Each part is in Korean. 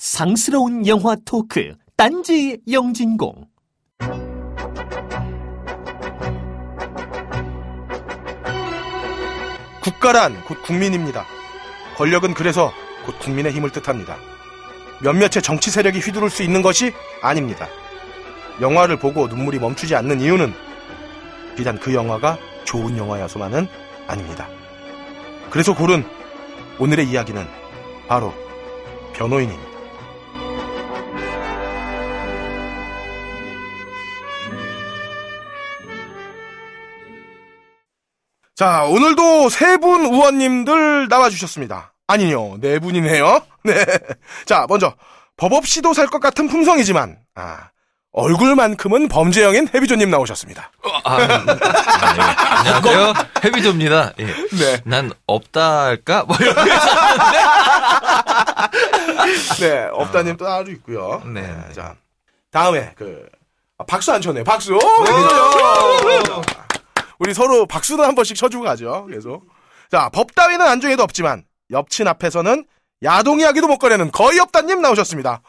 상스러운 영화 토크 딴지 영진공 국가란 곧 국민입니다. 권력은 그래서 곧 국민의 힘을 뜻합니다. 몇몇의 정치 세력이 휘두를 수 있는 것이 아닙니다. 영화를 보고 눈물이 멈추지 않는 이유는 비단 그 영화가 좋은 영화여서만은 아닙니다. 그래서 고른 오늘의 이야기는 바로 변호인입니다. 자, 오늘도 세 분 의원님들 나와주셨습니다. 아니요, 네 분이네요. 네. 자, 먼저, 법 없이도 살 것 같은 품성이지만, 아, 얼굴만큼은 범죄형인 해비조님 나오셨습니다. 아, 아, 예. 안녕하세요. 해비조입니다. 예. 네. 난 없다 할까? 뭐 이렇게. 네, 업다님 또 따로 있고요. 네. 네, 자, 다음에, 그, 아, 박수 안 쳤네. 박수! 해비조요! 우리 서로 박수도 한 번씩 쳐주고 가죠. 계속. 자, 법 따위는 안중에도 없지만, 옆친 앞에서는 야동 이야기도 못 꺼내는 거의 없다님 나오셨습니다.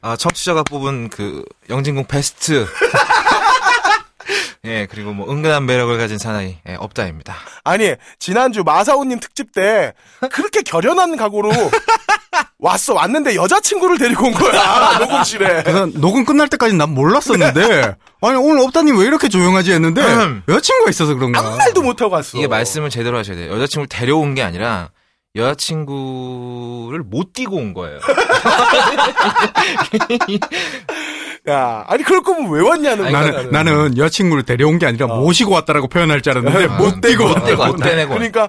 아, 청취자가 뽑은 그 영진공 베스트. 예, 그리고 뭐 은근한 매력을 가진 사나이 예, 없다입니다. 아니, 지난주 마사오님 특집 때 그렇게 결연한 각오로 왔어. 왔는데 여자친구를 데리고 온 거야. 녹음실에. 녹음 끝날 때까지 난 몰랐었는데 아니 오늘 업다님 왜 이렇게 조용하지 했는데 음. 여자친구가 있어서 그런가 아무 말도 못 하고 왔어. 이게 말씀을 제대로 하셔야 돼요. 여자친구를 데려온 게 아니라 여자친구를 못 띄고 온 거예요. 야, 아니, 그럴 거면 왜 왔냐는 아니, 거야. 나는 나는 여자친구를 데려온 게 아니라 모시고 왔다라고 표현할 줄 알았는데 어. 못 떼고. 못 떼내고. 그러니까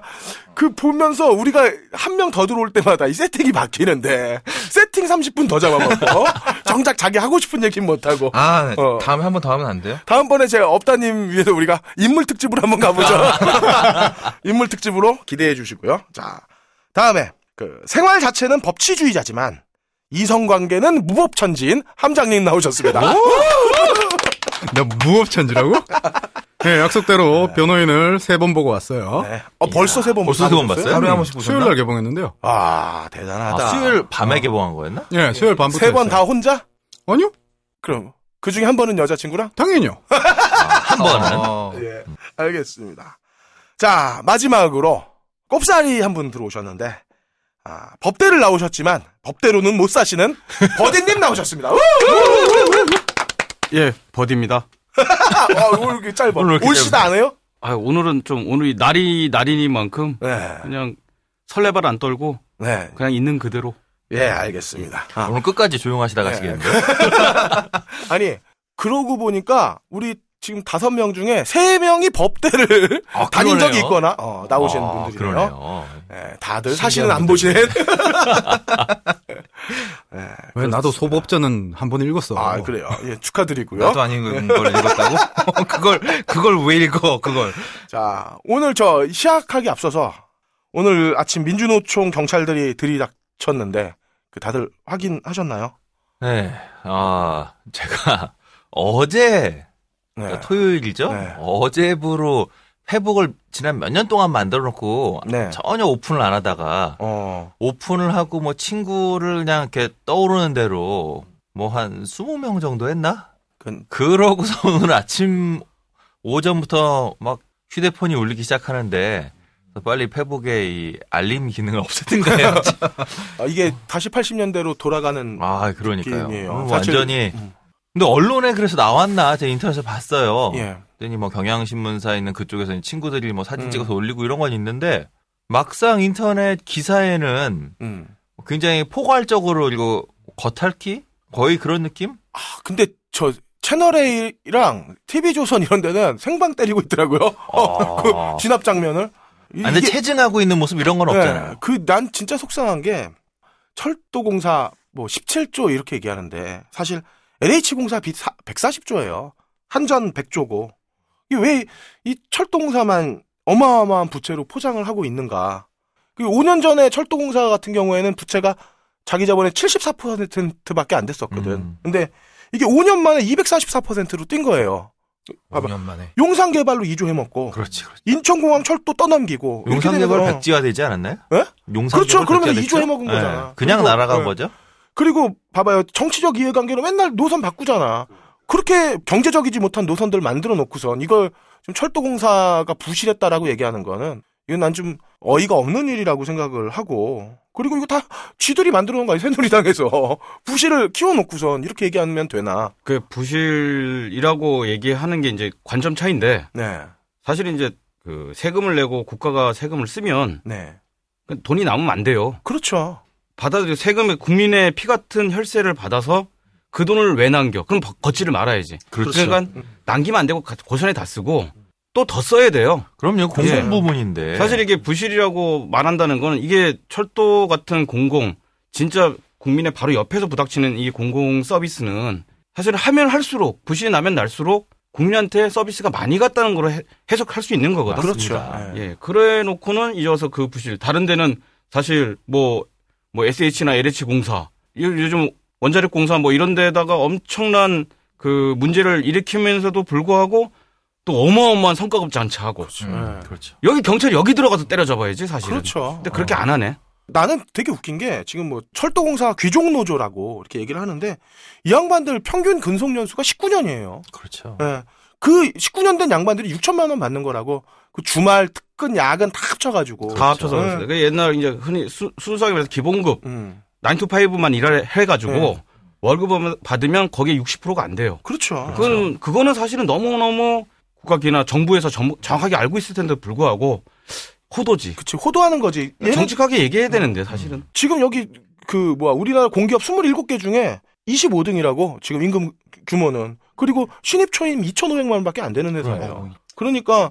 그 보면서 우리가 한 명 더 들어올 때마다 이 세팅이 바뀌는데 세팅 30분 더 잡아먹고 정작 자기 하고 싶은 얘기 못하고 아, 어. 다음에 한 번 더 하면 안 돼요? 다음번에 제가 업다님 위해서 우리가 인물 특집으로 한번 가보죠. 인물 특집으로 기대해 주시고요. 자, 다음에 그 생활 자체는 법치주의자지만 이성관계는 무법천지인 함장님 나오셨습니다. 나 무법천지라고? 네, 약속대로 변호인을 세 번 보고 왔어요. 네. 어, 벌써 세 번 벌써 세 번 봤어요? 하루에 한 번씩 보셨나? 수요일 날 개봉했는데요. 아, 대단하다. 아, 수요일 밤에 개봉한 거였나? 예, 수요일 밤부터 세 번 다. 혼자? 아니요, 그럼 그 중에 한 번은 여자친구랑? 당연히요. 한 번은? 어. 예, 알겠습니다. 자, 마지막으로 꼽사리 한 분 들어오셨는데, 아, 법대를 나오셨지만, 법대로는 못 사시는 버디님 나오셨습니다. 우! 예, 버디입니다. 아, 오늘 이렇게 짧아. 오늘 이렇게 올시다 안 해요? 아, 오늘은 좀, 오늘이 날이, 날이니만큼 네. 그냥 설레발 안 떨고 네. 그냥 있는 그대로. 예, 알겠습니다. 아, 오늘 끝까지 조용하시다 가시겠는데? 아니, 그러고 보니까, 우리 지금 다섯 명 중에 세 명이 법대를 아, 다닌 적이. 있거나, 어, 나오신 아, 분들이네요. 그러네요. 예, 다들 사실은 안. 보시는. 예, 왜 나도 소법전은 한 번 읽었어. 아, 그래요. 예, 축하드리고요. 나도 안 읽은 걸 읽었다고? 그걸, 그걸 왜 읽어, 그걸. 자, 오늘 저 시작하기 앞서서 오늘 아침 민주노총 경찰들이 들이닥쳤는데 그 다들 확인하셨나요? 네, 아, 제가 어제, 네. 그러니까 토요일이죠? 네. 어제부로 페북을 지난 몇 년 동안 만들어 놓고 네. 전혀 오픈을 안 하다가 어, 오픈을 하고 뭐 친구를 그냥 이렇게 떠오르는 대로 뭐 한 20명 정도 했나? 그, 그러고서 오늘 아침 오전부터 막 휴대폰이 울리기 시작하는데 빨리 페북에 이 알림 기능을 없애든가 해야지. 아, 이게 다시 80년대로 돌아가는 아, 그러니까요. 사실- 완전히. 음. 근데 언론에 그래서 나왔나? 제가 인터넷에서 봤어요. 예. 그랬더니 뭐 경향신문사 있는 그쪽에서 친구들이 뭐 사진 음. 찍어서 올리고 이런 건 있는데 막상 인터넷 기사에는 음. 굉장히 포괄적으로 이거 겉핥기? 거의 그런 느낌? 아, 근데 저 채널 A랑 TV조선 이런 데는 생방 때리고 있더라고요. 아. 그 진압 장면을. 이- 아, 근데 체증하고 있는 모습 이런 건 없잖아요. 네, 그, 난 진짜 속상한 게, 철도공사 뭐 17조 이렇게 얘기하는데, 사실 LH공사 빚 140조예요. 한전 100조고. 이게 왜 이 철도공사만 어마어마한 부채로 포장을 하고 있는가. 그 5년 전에 철도공사 같은 경우에는 부채가 자기 자본의 74%밖에 안 됐었거든. 음. 근데 이게 5년 만에 244%로 뛴 거예요. 봐봐. 5년 만에. 용산 개발로 2조 해먹고 그렇지, 그렇지. 인천공항 철도 떠넘기고 용산 개발 되면서- 백지화 되지 않았나요? 예? 용산개발 그렇죠. 그러면 백지화 이조 됐죠? 해먹은 예, 거잖아. 그냥 날아간 예. 거죠? 그리고 봐봐요. 정치적 이해관계로 맨날 노선 바꾸잖아. 그렇게 경제적이지 못한 노선들 만들어 놓고선 이걸 좀 철도공사가 부실했다라고 얘기하는 거는 이건 난 좀 어이가 없는 일이라고 생각을 하고 그리고 이거 다 쥐들이 만들어 놓은 거야 새누리당에서 부실을 키워놓고선 이렇게 얘기하면 되나 그 부실이라고 얘기하는 게 이제 관점 차이인데 네 사실 이제 그 세금을 내고 국가가 세금을 쓰면 네. 그 돈이 남으면 안 돼요. 그렇죠 받아들여 세금의 국민의 피 같은 혈세를 받아서 그 돈을 왜 남겨? 그럼 버- 걷지를 말아야지. 그렇죠. 러니까 남기면 안 되고 가- 고선에 다 쓰고 또 더 써야 돼요. 그럼요, 공공 예. 부문인데. 사실 이게 부실이라고 말한다는 거는 이게 철도 같은 공공 진짜 국민의 바로 옆에서 부닥치는 이 공공 서비스는 사실 하면 할수록 부실이 나면 날수록 국민한테 서비스가 많이 갔다는 걸로 해- 해석할 수 있는 거거든. 그렇죠. 예. 예, 그래 놓고는 이제 와서 그 부실. 다른 데는 사실 뭐, 뭐 SH나 LH 공사, 요- 요즘 원자력 공사 뭐 이런 데다가 엄청난 그 문제를 일으키면서도 불구하고 또 어마어마한 성과급 장치하고. 음, 예. 그렇죠. 여기 경찰 여기 들어가서 때려잡아야지 사실은. 그렇죠 근데 그렇게 안 하네. 나는 되게 웃긴 게 지금 뭐 철도공사 귀족노조라고 이렇게 얘기를 하는데 이 양반들 평균 근속 연수가 19년이에요. 그렇죠. 예. 그 19년 된 양반들이 6천만 원 받는 거라고 그 주말 특근 야근 다 합쳐가지고 다 합쳐서 예. 그랬어요. 그 옛날 이제 흔히 수, 순수하게 말해서 기본급 음. 9 to 5만 일을 해가지고 네. 월급 받으면 거기에 60%가 안 돼요. 그렇죠. 그건 그거는 사실은 너무 너무 국가기나 정부에서 정, 정확하게 알고 있을 텐데 불구하고 호도지. 그치 호도하는 거지. 얘는 정직하게 얘기해야 되는데 사실은. 지금 여기 그 뭐야 우리나라 공기업 27개 중에 25등이라고 지금 임금 규모는 그리고 신입 초임 2,500만 원밖에 안 되는 회사예요. 그러니까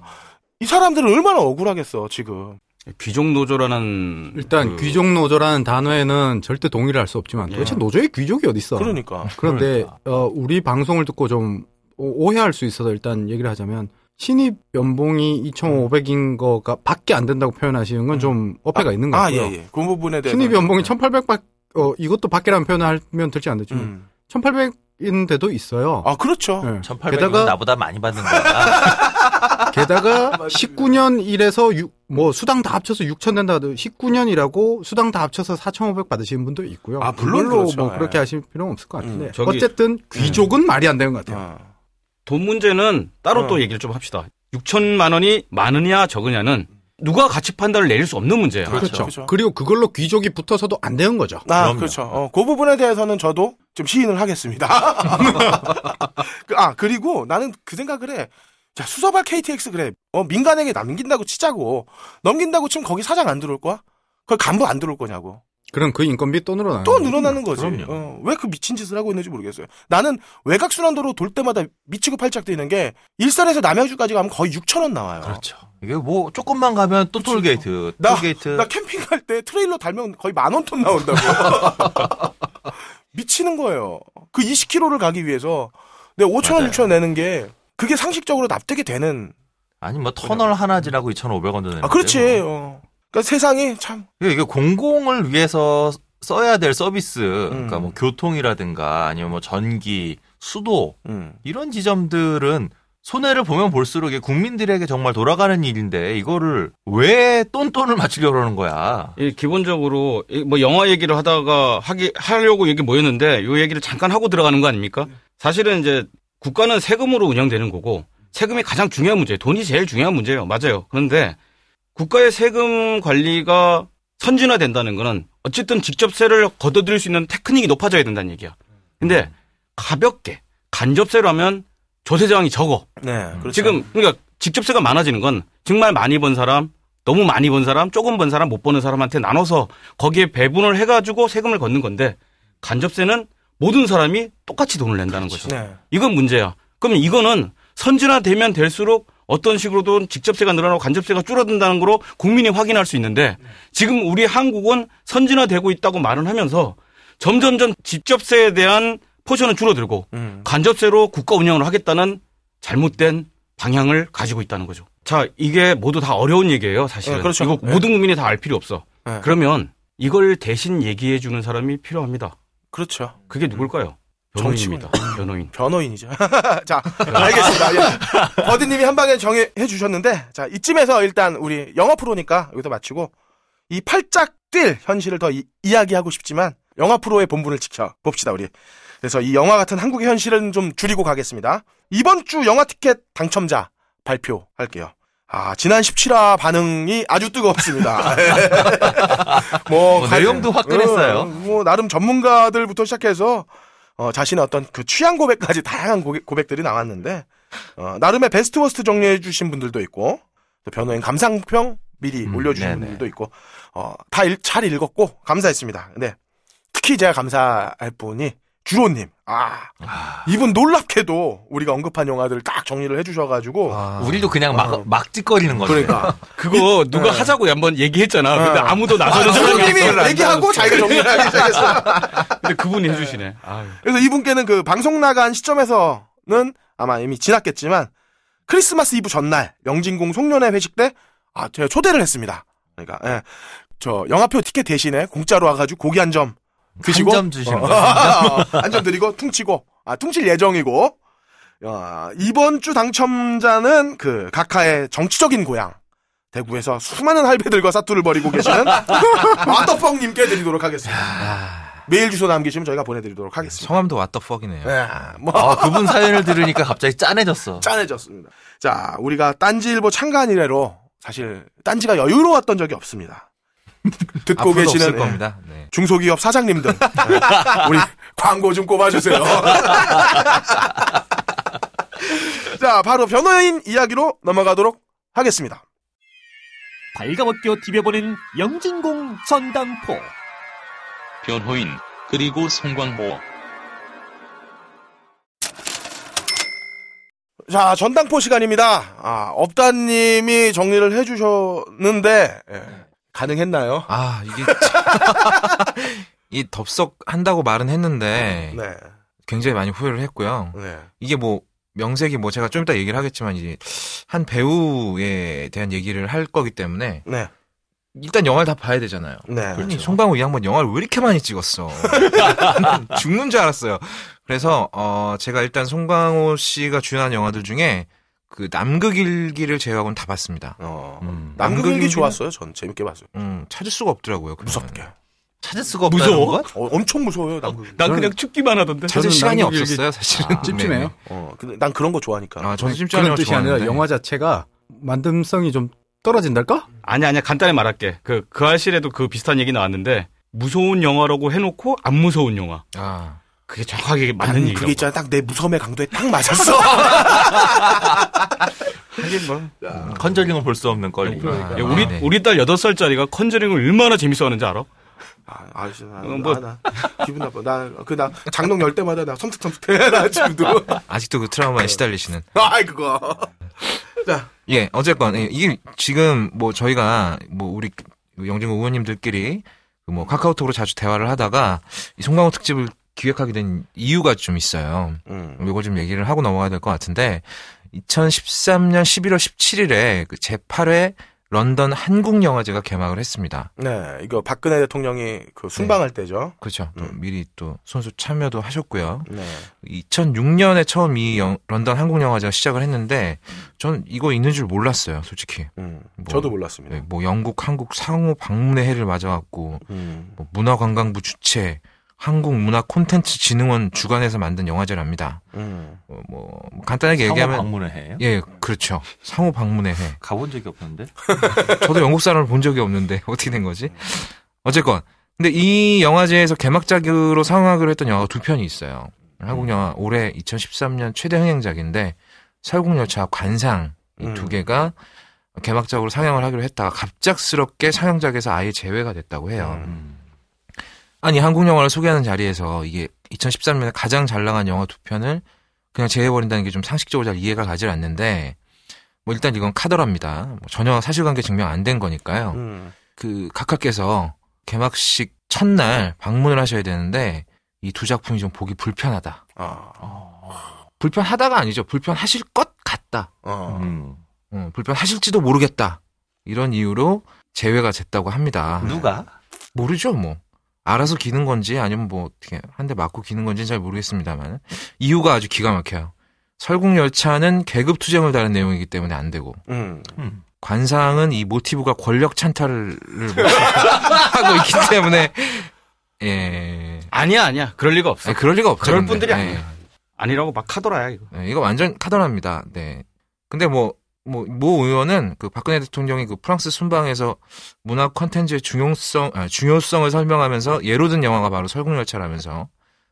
이 사람들은 얼마나 억울하겠어 지금. 귀족 노조라는 일단 그- 귀족 노조라는 단어에는 절대 동의를 할 수 없지만 예. 도대체 노조의 귀족이 어디 있어? 그러니까. 그런데 어, 우리 방송을 듣고 좀 오- 오해할 수 있어서 일단 얘기를 하자면 신입 연봉이 2,500인 거가 밖에 안 된다고 표현하시는 건좀 어폐가 있는 것 아. 예 예. 그 부분에 대해서 신입 연봉이 1,800밖 어 이것도 밖에라는 표현을 하면 될지 안 될지만 음. 1,800 인데도 있어요. 아 그렇죠. 예. 1800은 게다가 나보다 많이 받는 거야. 게다가 19년 일에서 유- 뭐 수당 다 합쳐서 6천 된다 하도 19년이라고 수당 다 합쳐서 4,500 받으시는 분도 있고요. 아, 물론 그렇죠. 뭐 그렇게 예. 하실 필요는 없을 것 같은데 음, 저기- 어쨌든 귀족은 말이 안 되는 것 같아요. 아. 돈 문제는 따로 어. 또 얘기를 좀 합시다. 6천만 원이 많으냐 적으냐는 누가 가치 판단을 내릴 수 없는 문제예요. 그렇죠. 그렇죠. 그리고 그걸로 귀족이 붙어서도 안 되는 거죠. 아, 그럼요. 그렇죠. 어, 그 부분에 대해서는 저도 좀 시인을 하겠습니다. 그, 아, 그리고 나는 그 생각을 해. 자, 수서발 KTX 그래. 어, 민간에게 남긴다고 치자고. 넘긴다고 치면 거기 사장 안 들어올 거야? 거기 간부 안 들어올 거냐고. 그럼 그 인건비 또 늘어나는 또 거죠. 늘어나는 거지. 어, 왜 그 미친 짓을 하고 있는지 모르겠어요. 나는 외곽순환도로 돌 때마다 미치고 팔짝 뛰는 게 일산에서 남양주까지 가면 거의 6천 원 나와요. 그렇죠. 이게 뭐 조금만 가면 또 톨게이트, 나- 톨게이트. 나 캠핑 갈 때 트레일러 달면 거의 만 원 돈 나온다고. 미치는 거예요. 그 20km를 가기 위해서 내가 5천 원, 맞아요. 6천 원 내는 게 그게 상식적으로 납득이 되는. 아니 뭐 터널 하나 지나고 2,500원 드는. 아, 그렇지. 어. 그러니까 세상이 참. 이게 공공을 위해서 써야 될 서비스, 그러니까 음. 뭐 교통이라든가 아니면 뭐 전기, 수도 음. 이런 지점들은 손해를 보면 볼수록 국민들에게 정말 돌아가는 일인데 이거를 왜 똔똔을 맞추려고 그러는 거야? 이 기본적으로 이뭐 영화 얘기를 하다가 하기 하려고 여기 모였는데 요 얘기를 잠깐 하고 들어가는 거 아닙니까? 사실은 이제 국가는 세금으로 운영되는 거고 세금이 가장 중요한 문제예요. 돈이 제일 중요한 문제예요. 맞아요. 그런데 국가의 세금 관리가 선진화된다는 거는 어쨌든 직접세를 걷어들일 수 있는 테크닉이 높아져야 된다는 얘기야. 근데 가볍게 간접세로 하면 조세저항이 적어. 네. 그렇죠. 지금 그러니까 직접세가 많아지는 건 정말 많이 번 사람, 너무 많이 번 사람, 조금 번 사람, 못 버는 사람한테 나눠서 거기에 배분을 해가지고 세금을 걷는 건데 간접세는 모든 사람이 똑같이 돈을 낸다는 거죠. 네. 이건 문제야. 그러면 이거는 선진화되면 될수록 어떤 식으로든 직접세가 늘어나고 간접세가 줄어든다는 거로 국민이 확인할 수 있는데 지금 우리 한국은 선진화되고 있다고 말을 하면서 점점점 직접세에 대한 포션은 줄어들고 음. 간접세로 국가 운영을 하겠다는 잘못된 방향을 가지고 있다는 거죠. 자, 이게 모두 다 어려운 얘기예요, 사실은. 네, 그렇죠. 이거 네. 모든 국민이 다 알 필요 없어. 네. 그러면 이걸 대신 얘기해 주는 사람이 필요합니다. 그렇죠. 그게 누굴까요? 변호인입니다. 변호인. 변호인이죠. 자, 알겠습니다. 예. 버디님이 한 방에 정해 주셨는데, 자, 이쯤에서 일단 우리 영화 프로니까 여기서 마치고, 이 팔짝 뛸 현실을 더 이, 이야기하고 싶지만, 영화 프로의 본분을 지켜 봅시다, 우리. 그래서 이 영화 같은 한국의 현실은 좀 줄이고 가겠습니다. 이번 주 영화 티켓 당첨자 발표할게요. 아, 지난 17화 반응이 아주 뜨겁습니다. 뭐, 뭐 가- 내용도 화끈했어요. 어, 뭐, 나름 전문가들부터 시작해서, 어, 자신의 어떤 그 취향 고백까지 다양한 고백, 고백들이 나왔는데, 어, 나름의 베스트 worst 정리해주신 분들도 있고, 또 변호인 감상평 미리 음, 올려주신 네네. 분들도 있고, 어, 다 잘 읽었고, 감사했습니다. 근데, 특히 제가 감사할 분이, 주로님. 아, 이분 놀랍게도 우리가 언급한 영화들을 딱 정리를 해주셔가지고, 아, 우리도 그냥 막, 어. 막 찌꺼리는 거죠. 그러니까. 그거 누가 네. 하자고 한번 얘기했잖아. 근데 어. 아무도 나서는 사람이 주로님이 없어. 얘기하고 자기가 정리를 하기 시작했어요. 근데 그분이 해주시네. 아유. 그래서 이분께는 그 방송 나간 시점에서는 아마 이미 지났겠지만 크리스마스 이브 전날 영진공 송년회 회식 때 아, 제가 초대를 했습니다. 그러니까 예. 저 영화표 티켓 대신에 공짜로 와가지고 고기 한 점 드시고 한점 주신 어, 거. 한점 드리고 퉁치고 아 퉁칠 예정이고 어, 이번 주 당첨자는 그 각하의 정치적인 고향 대구에서 수많은 할배들과 사투를 벌이고 계시는 마더펑님께 드리도록 하겠습니다. 메일 주소 남기시면 저희가 보내드리도록 하겠습니다. 성함도 왓더퍽이네요. 예, 뭐 아, 그분 사연을 들으니까 갑자기 짠해졌어. 짠해졌습니다. 자, 우리가 딴지일보 창간 이래로 사실 딴지가 여유로웠던 적이 없습니다. 듣고 앞으로도 계시는 겁니다. 네. 중소기업 사장님들 예, 우리 광고 좀 꼽아주세요. 자, 바로 변호인 이야기로 넘어가도록 하겠습니다. 발가벗겨 디벼보는 영진공 전당포. 변호인 그리고 송광호 자, 전당포 시간입니다. 아, 업다님이 정리를 해주셨는데 예, 가능했나요? 아 이게 이 덥석 한다고 말은 했는데 네, 굉장히 많이 후회를 했고요. 네, 이게 뭐 명색이 뭐 제가 좀 이따 얘기를 하겠지만 이제 한 배우에 대한 얘기를 할 거기 때문에 네, 일단 영화를 다 봐야 되잖아요. 네. 아니 송강호 이 양반 영화를 왜 이렇게 많이 찍었어? 죽는 줄 알았어요. 그래서 어 제가 일단 송강호 씨가 주연한 영화들 중에 그 남극일기를 제외하고는 다 봤습니다. 어, 음. 남극일기 좋았어요. 전 재밌게 봤어요. 음 찾을 수가 없더라고요. 그거는. 무섭게. 찾을 수가 없다는 무서워? 것? 어, 엄청 무서워요, 남극일기. 난 그냥 죽기만 하던데. 찾을 저는 시간이 남극일기- 없었어요, 사실은. 아, 찜찜해요. 네네. 어, 근데 난 그런 거 좋아하니까. 아, 저는 그런 찜찜한 뜻이 아니라 좋아하는데. 영화 자체가 만듦성이 좀 떨어진달까? 아니 아니야 간단히 말할게. 그그 알실에도 그 비슷한 얘기 나왔는데 무서운 영화라고 해놓고 안 무서운 영화. 아, 그게 정확하게 맞는 얘기라고. 그게 있잖아. 딱 내 무섬의 강도에 딱 맞았어. 하긴 뭐. 컨저링은 볼 수 없는 꼴리. 그러니까. 야, 우리 네. 우리 딸 8살짜리가 컨저링을 얼마나 재밌어 하는지 알아? 아, 아저씨, 나, 어, 뭐. 나, 나 기분 나빠. 나, 그, 나, 장롱 열 때마다 나 섬뜩섬뜩해. 나 지금도. 아직도 그 트라우마에 시달리시는. 아이, 그거. 자, 예, 어쨌건 예, 이게 지금 뭐 저희가 뭐 우리 영진구 의원님들끼리 그뭐 카카오톡으로 자주 대화를 하다가 이 송강호 특집을 기획하게 된 이유가 좀 있어요. 음. 이걸 좀 얘기를 하고 넘어가야 될 것 같은데 2013년 11월 17일에 그 제8회 런던 한국영화제가 개막을 했습니다. 네, 이거 박근혜 대통령이 그 순방할 때죠. 그렇죠. 또 음. 미리 또 손수 참여도 하셨고요. 네. 2006년에 처음 이 영- 런던 한국영화제가 시작을 했는데 전 이거 있는 줄 몰랐어요, 솔직히. 음, 뭐, 저도 몰랐습니다. 네, 뭐 영국, 한국 상호 방문의 해를 맞아갖고 음. 뭐 문화관광부 주최, 한국문화콘텐츠진흥원 주관에서 만든 영화제랍니다. 음. 어, 뭐, 뭐 간단하게 상호 얘기하면 방문을 해요? 예, 그렇죠. 상호 방문의 해. 가본 적이 없는데. 저도 영국 사람을 본 적이 없는데 어떻게 된 거지? 어쨌건 근데 이 영화제에서 개막작으로 상영하기로 했던 영화가 두 편이 있어요. 한국 영화 올해 2013년 최대 흥행작인데 설국열차 관상 이두 음. 개가 개막작으로 상영을 하기로 했다가 갑작스럽게 상영작에서 아예 제외가 됐다고 해요. 음. 아니 한국 영화를 소개하는 자리에서 이게 2013년에 가장 잘 나간 영화 두 편을 그냥 제외해버린다는 게 좀 상식적으로 잘 이해가 가질 않는데 뭐 일단 이건 카더랍니다. 뭐 전혀 사실관계 증명 안 된 거니까요. 음. 그 각하께서 개막식 첫날 방문을 하셔야 되는데 이 두 작품이 좀 보기 불편하다. 아, 불편하다가 아니죠. 불편하실 것 같다. 어. 음. 어, 불편하실지도 모르겠다. 이런 이유로 제외가 됐다고 합니다. 누가? 모르죠, 뭐. 알아서 기는 건지 아니면 뭐 어떻게 한 대 맞고 기는 건지는 잘 모르겠습니다만 이유가 아주 기가 막혀요. 설국 열차는 계급 투쟁을 다룬 내용이기 때문에 안 되고 음. 관상은 이 모티브가 권력 찬탈을 하고 있기 때문에 예 아니야, 아니야. 그럴 리가 없어. 아니, 그럴 리가 없죠. 그럴 근데. 분들이 예. 아니야. 아니라고 막 하더라야, 이거. 네, 이거 완전 카더랍니다. 네. 근데 뭐, 뭐, 모 의원은 그 박근혜 대통령이 그 프랑스 순방에서 문화 컨텐츠의 중요성, 아, 중요성을 설명하면서 예로 든 영화가 바로 설국열차라면서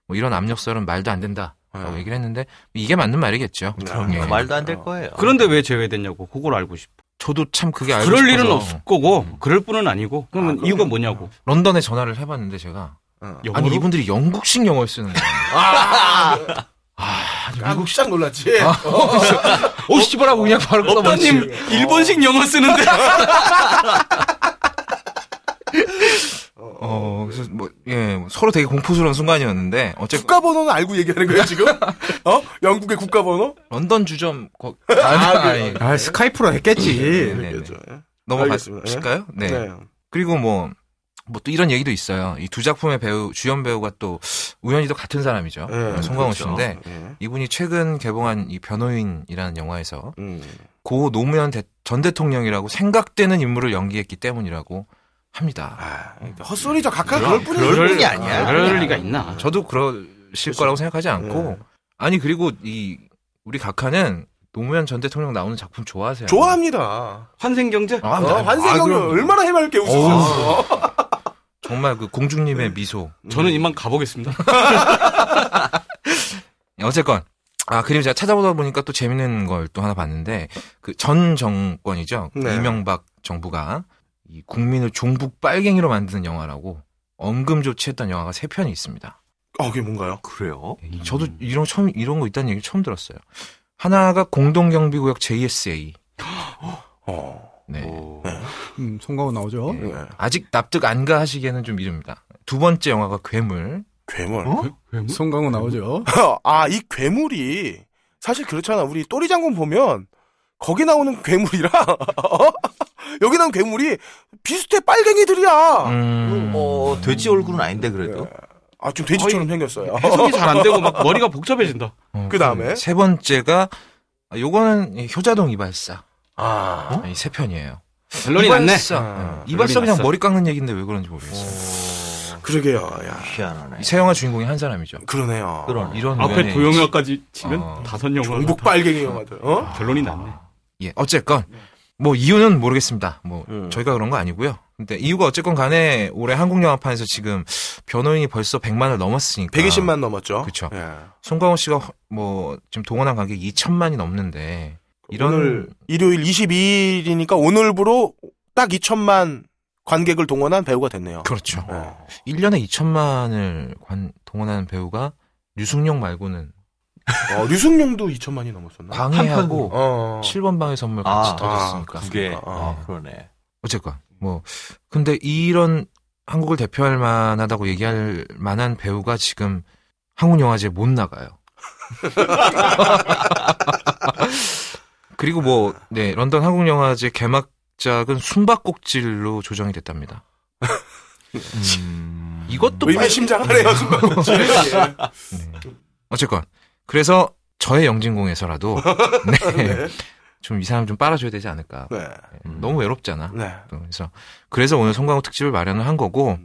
뭐 이런 압력설은 말도 안 된다. 라고 네. 얘기를 했는데 이게 맞는 말이겠죠. 그럼요. 예. 말도 안 될 거예요. 그런데 왜 제외됐냐고. 그걸 알고 싶어. 저도 참 그게 알고 그럴 일은 싶어서 없을 거고, 그럴 뿐은 아니고. 그러면 아. 이유가 뭐냐고. 런던에 전화를 해봤는데 제가 어. 아니 이분들이 영국식 영어를 쓰는 거예요. 아, 아, 깜짝 놀랐지. 오 씨발하고 그냥 바로 끊어버리지. 업다님 일본식 영어 쓰는데. 어, 그래서 뭐, 예, 뭐 서로 되게 공포스러운 순간이었는데, 어쨌든, 국가번호는 알고 얘기하는 거예요 지금? 어? 영국의 국가번호? 런던 주점, 거, 아, 아니, 그- 아, 스카이프로 했겠지. 네, 네. 알겠죠. 넘어가실까요? 네. 네. 그리고 뭐, 뭐 또 이런 얘기도 있어요. 이 두 작품의 배우, 주연 배우가 또 우연히도 같은 사람이죠. 네, 송강호 그렇죠. 씨인데, 예. 이분이 최근 개봉한 이 변호인이라는 영화에서 음. 고 노무현 대- 전 대통령이라고 생각되는 인물을 연기했기 때문이라고 합니다. 아, 헛소리죠. 각각 그럴 뿐이 아니야. 그럴 리가 있나. 저도 그러실 거라고 생각하지 않고, 예. 아니, 그리고 이, 우리 각하는 노무현 전 대통령 나오는 작품 좋아하세요. 좋아합니다. 환생경제? 아, 어, 나- 환생경이 아, 얼마나 해맑게 웃으셨어. 정말 그 공주님의 미소. 저는 이만 가보겠습니다. 어쨌건 아 그리고 제가 찾아보다 보니까 또 재밌는 걸 또 하나 봤는데 그 전 정권이죠 네. 이명박 정부가 이 국민을 종북 빨갱이로 만드는 영화라고 언금 조치했던 영화가 세 편이 있습니다. 어, 그게 뭔가요? 그래요? 저도 이런 거 처음 이런 거 있다는 얘기 처음 들었어요. 하나가 공동경비구역 JSA. 어. 네. 오. 음, 송강호 나오죠. 네. 아직 납득 안 가 하시기에는 좀 이릅니다. 두 번째 영화가 괴물. 괴물. 송강호 나오죠. 아, 이 괴물이 사실 그렇잖아. 우리 또리 장군 보면 거기 나오는 괴물이랑 어? 여기 나오는 괴물이 비슷해 빨갱이들이야. 음. 어, 돼지 얼굴은 아닌데 그래도. 아, 좀 돼지처럼 생겼어요. 해석이 잘 안 되고 막 머리가 복잡해진다. 어, 그 다음에? 세 번째가 아, 요거는 이 효자동 이발사. 아. 이세 편이에요. 결론이 났네. 이발사. 아, 네. 이발사 그냥 났어. 머리 깎는 얘기인데 왜 그런지 모르겠어요. 그러게요. 야. 희한하네. 이세 영화 주인공이 한 사람이죠. 그러네요. 그러네. 이런 앞에 우연의 두 영화까지 치면 어. 다섯 영화. 종북 빨갱이 영화들. 어? 결론이 났네. 예, 어쨌건 뭐 이유는 모르겠습니다. 뭐 음. 저희가 그런 거 아니고요. 근데 이유가 어쨌건 간에 올해 한국 영화판에서 지금 변호인이 벌써 100만을 넘었으니까 120만 넘었죠. 그쵸. 예. 송강호 씨가 허- 뭐 지금 동원한 관객이 2천만이 넘는데 이런 오늘 일요일 22일이니까 오늘부로 딱 2천만 관객을 동원한 배우가 됐네요. 그렇죠. 어. 1년에 2천만을 관, 동원하는 배우가 류승룡 말고는 어, 류승룡도 2천만이 넘었었나? 광해하고 어. 7번 방의 선물 같이 아, 터졌으니까. 두 개. 아. 어, 그러네. 어쨌건 뭐 근데 이런 한국을 대표할 만하다고 얘기할 만한 배우가 지금 한국 영화제에 못 나가요. 그리고 뭐 네, 런던 한국 영화제 개막작은 숨바꼭질로 조정이 됐답니다. 음. 이것도 의미심장하네요, 순간국질. 예. 어쨌건 그래서 저의 영진공에서라도 네. 좀이 사람 좀 빨아줘야 되지 않을까. 네. 너무 외롭잖아. 네. 또 그래서 그래서 오늘 송강호 특집을 마련을 한 거고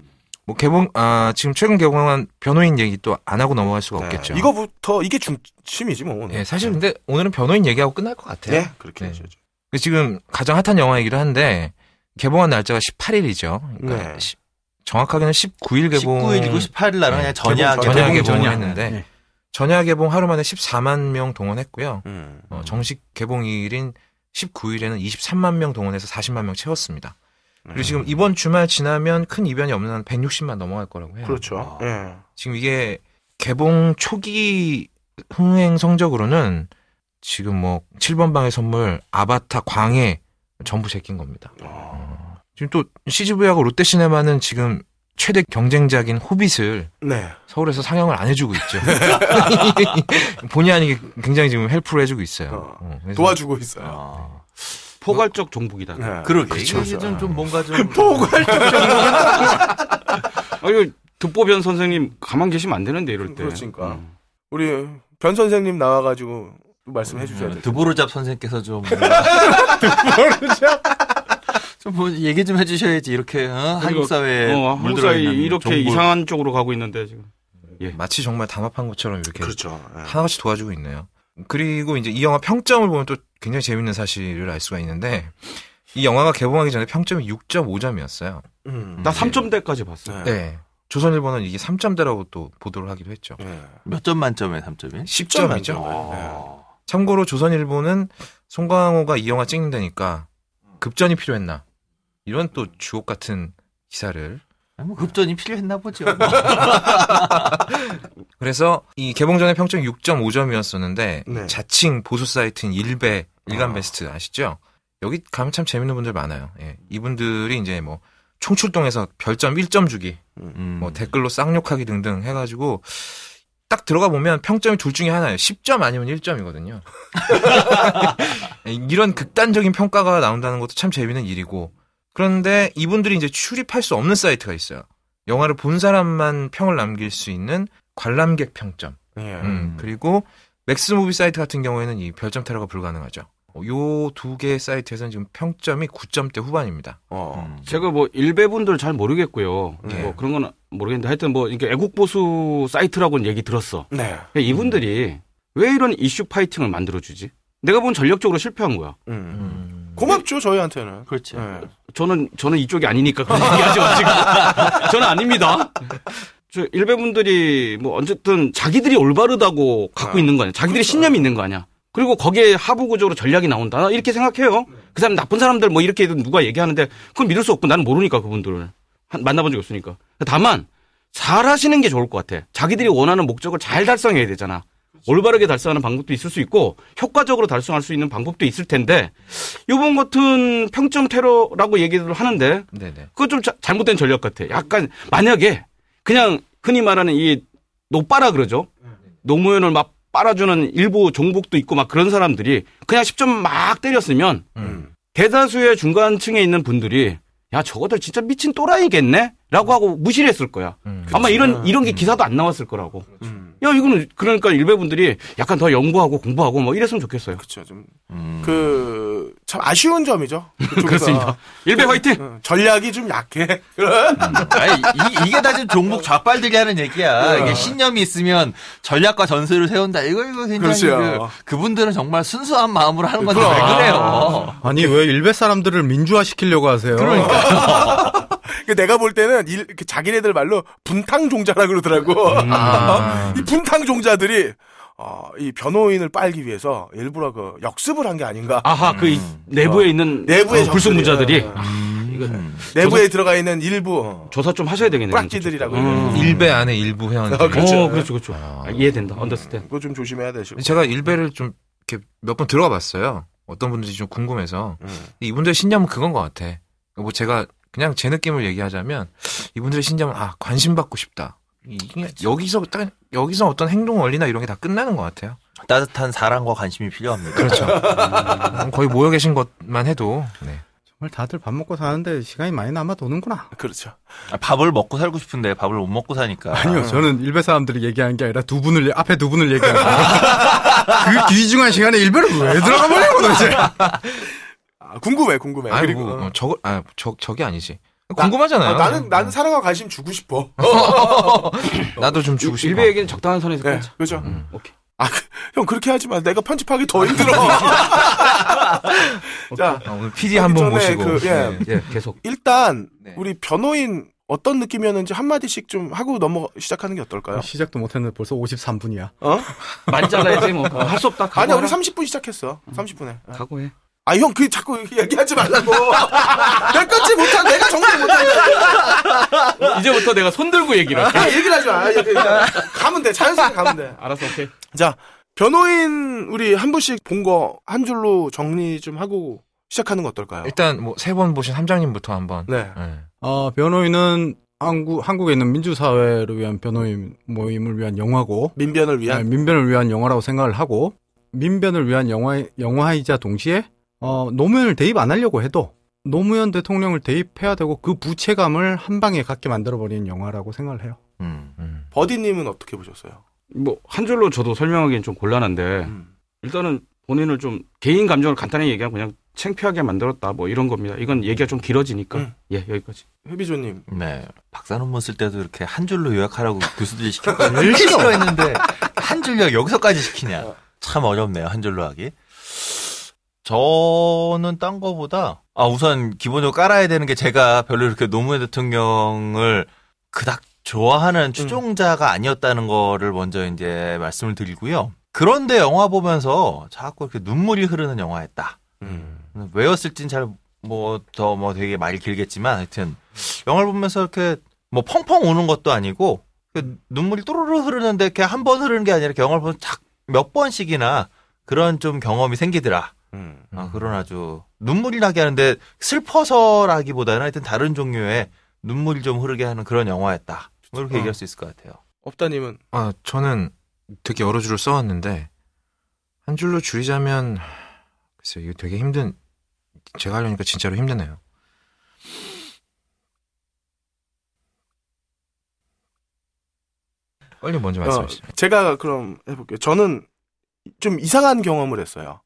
뭐 개봉 아 지금 최근 개봉한 변호인 얘기 또 안 하고 넘어갈 수가 네. 없겠죠. 이거부터 이게 중심이지 뭐. 오늘. 예, 사실 근데 오늘은 변호인 얘기하고 끝날 것 같아요. 네, 그렇게 네. 하셔야죠. 그 지금 가장 핫한 영화이기도 한데 개봉한 날짜가 18일이죠. 그러니까 네. 시- 정확하게는 19일 개봉 19일이고 18일 날은 네, 그냥 전야 개봉, 전야 개봉, 개봉을 전야. 했는데 네. 전야 개봉 하루 만에 14만 명 동원했고요. 음. 어, 정식 개봉일인 19일에는 23만 명 동원해서 40만 명 채웠습니다. 그리고 지금 이번 주말 지나면 큰 이변이 없는 한 160만 넘어갈 거라고 해요. 그렇죠. 아. 예. 지금 이게 개봉 초기 흥행 성적으로는 지금 뭐 7번 방의 선물, 아바타, 광해 전부 제낀 겁니다. 어, 지금 또 CGV하고 롯데시네마는 지금 최대 경쟁작인 호빗을 네. 서울에서 상영을 안 해주고 있죠. 본의 아니게 굉장히 지금 헬프를 해주고 있어요. 어, 어, 그래서 도와주고 있어요. 아. 포괄적 종북이다. 네. 그러게. 그렇죠. 이게 좀, 좀 뭔가 좀. 포괄적 아, 이거 듣보변 선생님 가만 계시면 안 되는데 이럴 때. 그렇습니까? 음. 우리 변 선생님 나와가지고 말씀해 주셔야 돼요. 드보르잡 선생께서 좀. 좀뭐 얘기 좀 해주셔야지 이렇게 어? 한국 사회에 어, 한국 물들어 사회 있는 이렇게 정보- 이상한 쪽으로 가고 있는데 지금. 예. 마치 정말 담합한 것처럼 이렇게 그렇죠. 예. 하나같이 도와주고 있네요. 그리고 이제 이 영화 평점을 보면 또 굉장히 재밌는 사실을 알 수가 있는데 이 영화가 개봉하기 전에 평점이 6.5점이었어요. 음. 나 3점대까지 봤어. 네. 네. 조선일보는 이게 3점대라고 또 보도를 하기도 했죠. 예. 몇점 만점에 3점이? 10점이죠. 어. 참고로 조선일보는 송강호가 이 영화 찍는다니까 급전이 필요했나 이런 또 주옥 같은 기사를 뭐 급전이 필요했나 보죠. 그래서 이 개봉 전에 평점이 6.5점이었었는데 네. 자칭 보수 사이트인 일베 일간 베스트 아시죠? 여기 가면 참 재밌는 분들 많아요. 예. 이분들이 이제 뭐 총출동해서 별점 1점 주기, 음. 뭐 댓글로 쌍욕하기 등등 해가지고 딱 들어가 보면 평점이 둘 중에 하나예요. 10점 아니면 1점이거든요. 이런 극단적인 평가가 나온다는 것도 참 재밌는 일이고 그런데 이분들이 이제 출입할 수 없는 사이트가 있어요. 영화를 본 사람만 평을 남길 수 있는 관람객 평점. 예. 음, 그리고 맥스무비 사이트 같은 경우에는 이 별점 테러가 불가능하죠. 요 두 개의 사이트에서는 지금 평점이 9점대 후반입니다. 어. 음. 제가 뭐 일베분들 잘 모르겠고요. 네. 뭐 그런 건 모르겠는데 하여튼 뭐 이게 애국 보수 사이트라고는 얘기 들었어. 네. 이분들이 왜 이런 이슈 파이팅을 만들어 주지? 내가 보면 전략적으로 실패한 거야. 음. 음. 고맙죠 저희한테는. 그렇지. 예. 저는 저는 이쪽이 아니니까 그런 얘기하지 마시고 저는 아닙니다. 저 일베분들이 뭐 어쨌든 자기들이 올바르다고 갖고 아, 있는 거 아니야. 자기들이 신념이 있는 거 아니야. 그리고 거기에 하부 구조로 전략이 나온다. 나 이렇게 생각해요. 그 사람 나쁜 사람들 뭐 이렇게 누가 얘기하는데 그건 믿을 수 없고 나는 모르니까 그분들을 한- 만나본 적이 없으니까. 다만 잘 하시는 게 좋을 것 같아. 자기들이 원하는 목적을 잘 달성해야 되잖아. 올바르게 달성하는 방법도 있을 수 있고 효과적으로 달성할 수 있는 방법도 있을 텐데 요번 같은 평점 테러라고 얘기를 하는데 네네. 그거 좀 자- 잘못된 전략 같아. 약간 만약에 그냥 흔히 말하는 이 노빠라 그러죠. 노무현을 막 빨아주는 일부 종북도 있고 막 그런 사람들이 그냥 10점 막 때렸으면 음. 대다수의 중간층에 있는 분들이 야 저거들 진짜 미친 또라이겠네? 라고 하고 무시를 했을 거야. 음. 아마 이런 이런 게 기사도 안 나왔을 거라고. 음. 야 이거는 그러니까 일베분들이 약간 더 연구하고 공부하고 뭐 이랬으면 좋겠어요. 그렇죠. 좀 음. 그, 참 아쉬운 점이죠. 그렇습니다. 일베 화이팅! 어, 전략이 좀 약해. 아니, 이, 게 다 지금 종북 좌빨들이 하는 얘기야. 이게 신념이 있으면 전략과 전술을 세운다. 이거, 이거 굉장히. 그, 분들은 정말 순수한 마음으로 하는 건데 왜. 그래요? 아니 왜 일베 사람들을 민주화 시키려고 하세요? 그러니까. 그 내가 볼 때는 일, 그 자기네들 말로 분탕 종자라 그러더라고. 아. 이 분탕 종자들이 어, 이 변호인을 빨기 위해서 일부러 그 역습을 한 게 아닌가. 아하 그 이- 내부에 있는 내부의 어, 불순물자들이 적들이. 아, 이거 내부에 들어가 있는 일부 어, 조사 좀 하셔야 되겠네요. 뿌락지들이라고 음. 일베 안에 일부 회원. 어, 그렇죠. 어, 그렇죠, 그렇죠. 아, 이해된다. 언더스탠. 그거 좀 조심해야 되시고. 제가 일베를 좀 이렇게 몇 번 들어가 봤어요. 어떤 분들이 좀 궁금해서. 음. 이분들의 신념은 그건 것 같아. 뭐 제가 그냥 제 느낌을 얘기하자면 이분들의 신념은 아 관심 받고 싶다. 이게 여기서 딱 여기서 어떤 행동 원리나 이런 게 다 끝나는 것 같아요. 따뜻한 사랑과 관심이 필요합니다. 그렇죠. 음, 거의 모여 계신 것만 해도 네. 정말 다들 밥 먹고 사는데 시간이 많이 남아 도는구나. 그렇죠. 아, 밥을 먹고 살고 싶은데 밥을 못 먹고 사니까. 아니요, 저는 일베 사람들이 얘기하는 게 아니라 두 분을 앞에 두 분을 얘기하는 거예요. 그 귀중한 시간에 일베를 왜 들어가 보냐고 도대체. 아, 궁금해, 궁금해. 아이고 그리고 어, 저거 아 저 저기 아니지. 궁금하잖아요. 아, 나는 나는 사랑과 관심 주고 싶어. 나도 좀 주고 싶어. 일베 얘기는 적당한 선에서 네, 끊자. 그렇죠. 오케이. 아, 그, 형 그렇게 하지 마. 내가 편집하기 더 힘들어. 자, 아, 오늘 PD 한번 전에 모시고. 그, 예. 네. 예, 계속. 일단 네. 우리 변호인 어떤 느낌이었는지 한 마디씩 좀 하고 넘어 시작하는 게 어떨까요? 시작도 못했는데 벌써 53분이야. 어? 많이 잘라야지 뭐. 할수 없다. 아니야, 우리 각오하라. 30분 시작했어. 30분에. 각오해. 아, 형, 그 자꾸 얘기하지 말라고. 내가 끊지 못한, 내가 정리 못한. 이제부터 내가 손 들고 얘기를 할게. 아, 얘기를 하지 마. 얘기, 그냥 가면 돼. 자연스럽게 가면 돼. 알았어, 오케이. 자, 변호인 우리 한 분씩 본 거 한 줄로 정리 좀 하고 시작하는 거 어떨까요? 일단 뭐 세 번 보신 함장님부터 한 번. 네. 네. 어, 변호인은 한국, 한국에 있는 민주사회를 위한 변호인 모임을 위한 영화고, 민변을 위한. 아, 민변을 위한 영화라고 생각을 하고, 민변을 위한 영화, 영화이자 동시에, 어, 노무현을 대입 안 하려고 해도, 노무현 대통령을 대입해야 되고, 그 부채감을 한 방에 갖게 만들어버리는 영화라고 생각을 해요. 음. 음. 버디님은 어떻게 보셨어요? 뭐 한 줄로 저도 설명하기엔 좀 곤란한데 음. 일단은 본인을 좀 개인 감정을 간단히 얘기하면 그냥 창피하게 만들었다 뭐 이런 겁니다. 이건 얘기가 좀 길어지니까 음. 예 여기까지. 회비조님. 네. 박사 논문 쓸 때도 이렇게 한 줄로 요약하라고 교수들이 시켰거든요. 싫어했는데 한 줄로 여기서까지 시키냐. 참 어렵네요. 한 줄로 하기. 저는 딴 거보다 아 우선 기본적으로 깔아야 되는 게 제가 별로 이렇게 노무현 대통령을 그닥 좋아하는 추종자가 아니었다는 거를 먼저 이제 말씀을 드리고요. 그런데 영화 보면서 자꾸 이렇게 눈물이 흐르는 영화였다. 음. 왜였을진 잘 뭐 더뭐 되게 말이 길겠지만 하여튼 영화를 보면서 이렇게 뭐 펑펑 우는 것도 아니고 그 눈물이 또르르 흐르는데 이렇게 한 번 흐르는 게 아니라 이렇게 영화를 보면 몇 번씩이나 그런 좀 경험이 생기더라. 음. 아, 그런 아주 눈물이 나게 하는데 슬퍼서라기보다는 하여튼 다른 종류의 눈물이 좀 흐르게 하는 그런 영화였다. 뭐 이렇게 어. 얘기할 수 있을 것 같아요. 업다님은 아, 저는 되게 여러 줄을 써왔는데, 한 줄로 줄이자면, 글쎄요, 이거 되게 힘든, 제가 하려니까 진짜로 힘드네요. 빨리 먼저 어, 말씀하시죠. 제가 그럼 해볼게요. 저는 좀 이상한 경험을 했어요.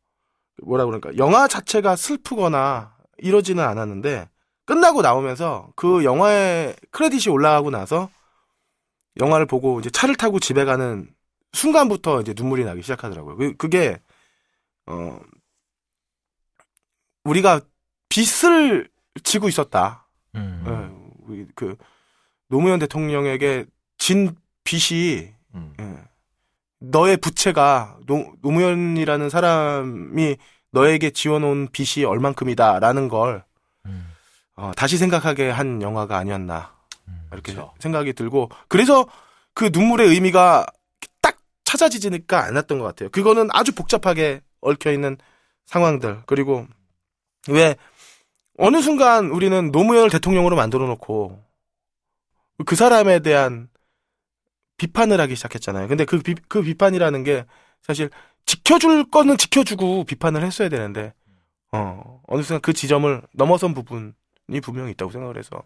뭐라 그러니까 영화 자체가 슬프거나 이러지는 않았는데 끝나고 나오면서 그 영화의 크레딧이 올라가고 나서 영화를 보고 이제 차를 타고 집에 가는 순간부터 이제 눈물이 나기 시작하더라고요. 그- 그게 어 우리가 빚을 지고 있었다. 음. 예, 그 노무현 대통령에게 진 빚이 음. 예, 너의 부채가 노, 노무현이라는 사람이 너에게 지어놓은 빚이 얼만큼이다라는 걸 음. 어, 다시 생각하게 한 영화가 아니었나 음. 이렇게 그렇죠. 생각이 들고 그래서 그 눈물의 의미가 딱 찾아지지니까 않았던 것 같아요. 그거는 아주 복잡하게 얽혀 있는 상황들 그리고 왜 어느 순간 우리는 노무현을 대통령으로 만들어 놓고 그 사람에 대한 비판을 하기 시작했잖아요. 근데 그, 비, 그 비판이라는 게 사실 지켜줄 거는 지켜주고 비판을 했어야 되는데, 어, 어느 순간 그 지점을 넘어선 부분이 분명히 있다고 생각을 해서.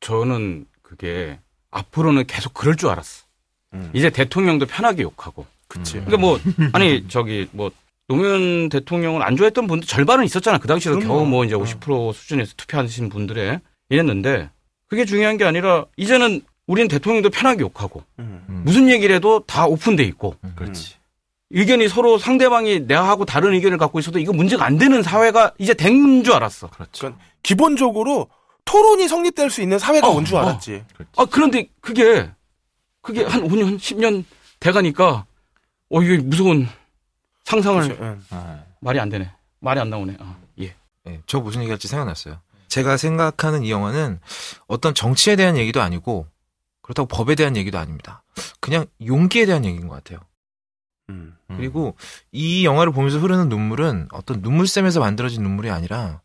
저는 그게 앞으로는 계속 그럴 줄 알았어. 음. 이제 대통령도 편하게 욕하고. 그치. 음. 그러니까 뭐 아니 저기 뭐 노무현 대통령을 안 좋아했던 분들 절반은 있었잖아. 그 당시에도 그럼요. 겨우 뭐 이제 어. 50% 수준에서 투표하신 분들에 이랬는데 그게 중요한 게 아니라 이제는 우리는 대통령도 편하게 욕하고 음. 음. 무슨 얘기를 해도 다 오픈돼 있고 그렇지. 의견이 서로 상대방이 내하고 다른 의견을 갖고 있어도 이거 문제가 안 되는 사회가 이제 된 줄 알았어. 그렇죠. 기본적으로 토론이 성립될 수 있는 사회가 어, 온줄 어. 알았지. 아 그런데 그게 그게 한 5년 10년 돼가니까 어 이게 무서운 상상을 응. 아, 말이 안 되네. 말이 안 나오네. 아, 예. 예, 저 무슨 얘기할지 생각났어요. 제가 생각하는 이 영화는 어떤 정치에 대한 얘기도 아니고 그렇다고 법에 대한 얘기도 아닙니다. 그냥 용기에 대한 얘기인 것 같아요. 음. 음. 그리고 이 영화를 보면서 흐르는 눈물은 어떤 눈물샘에서 만들어진 눈물이 아니라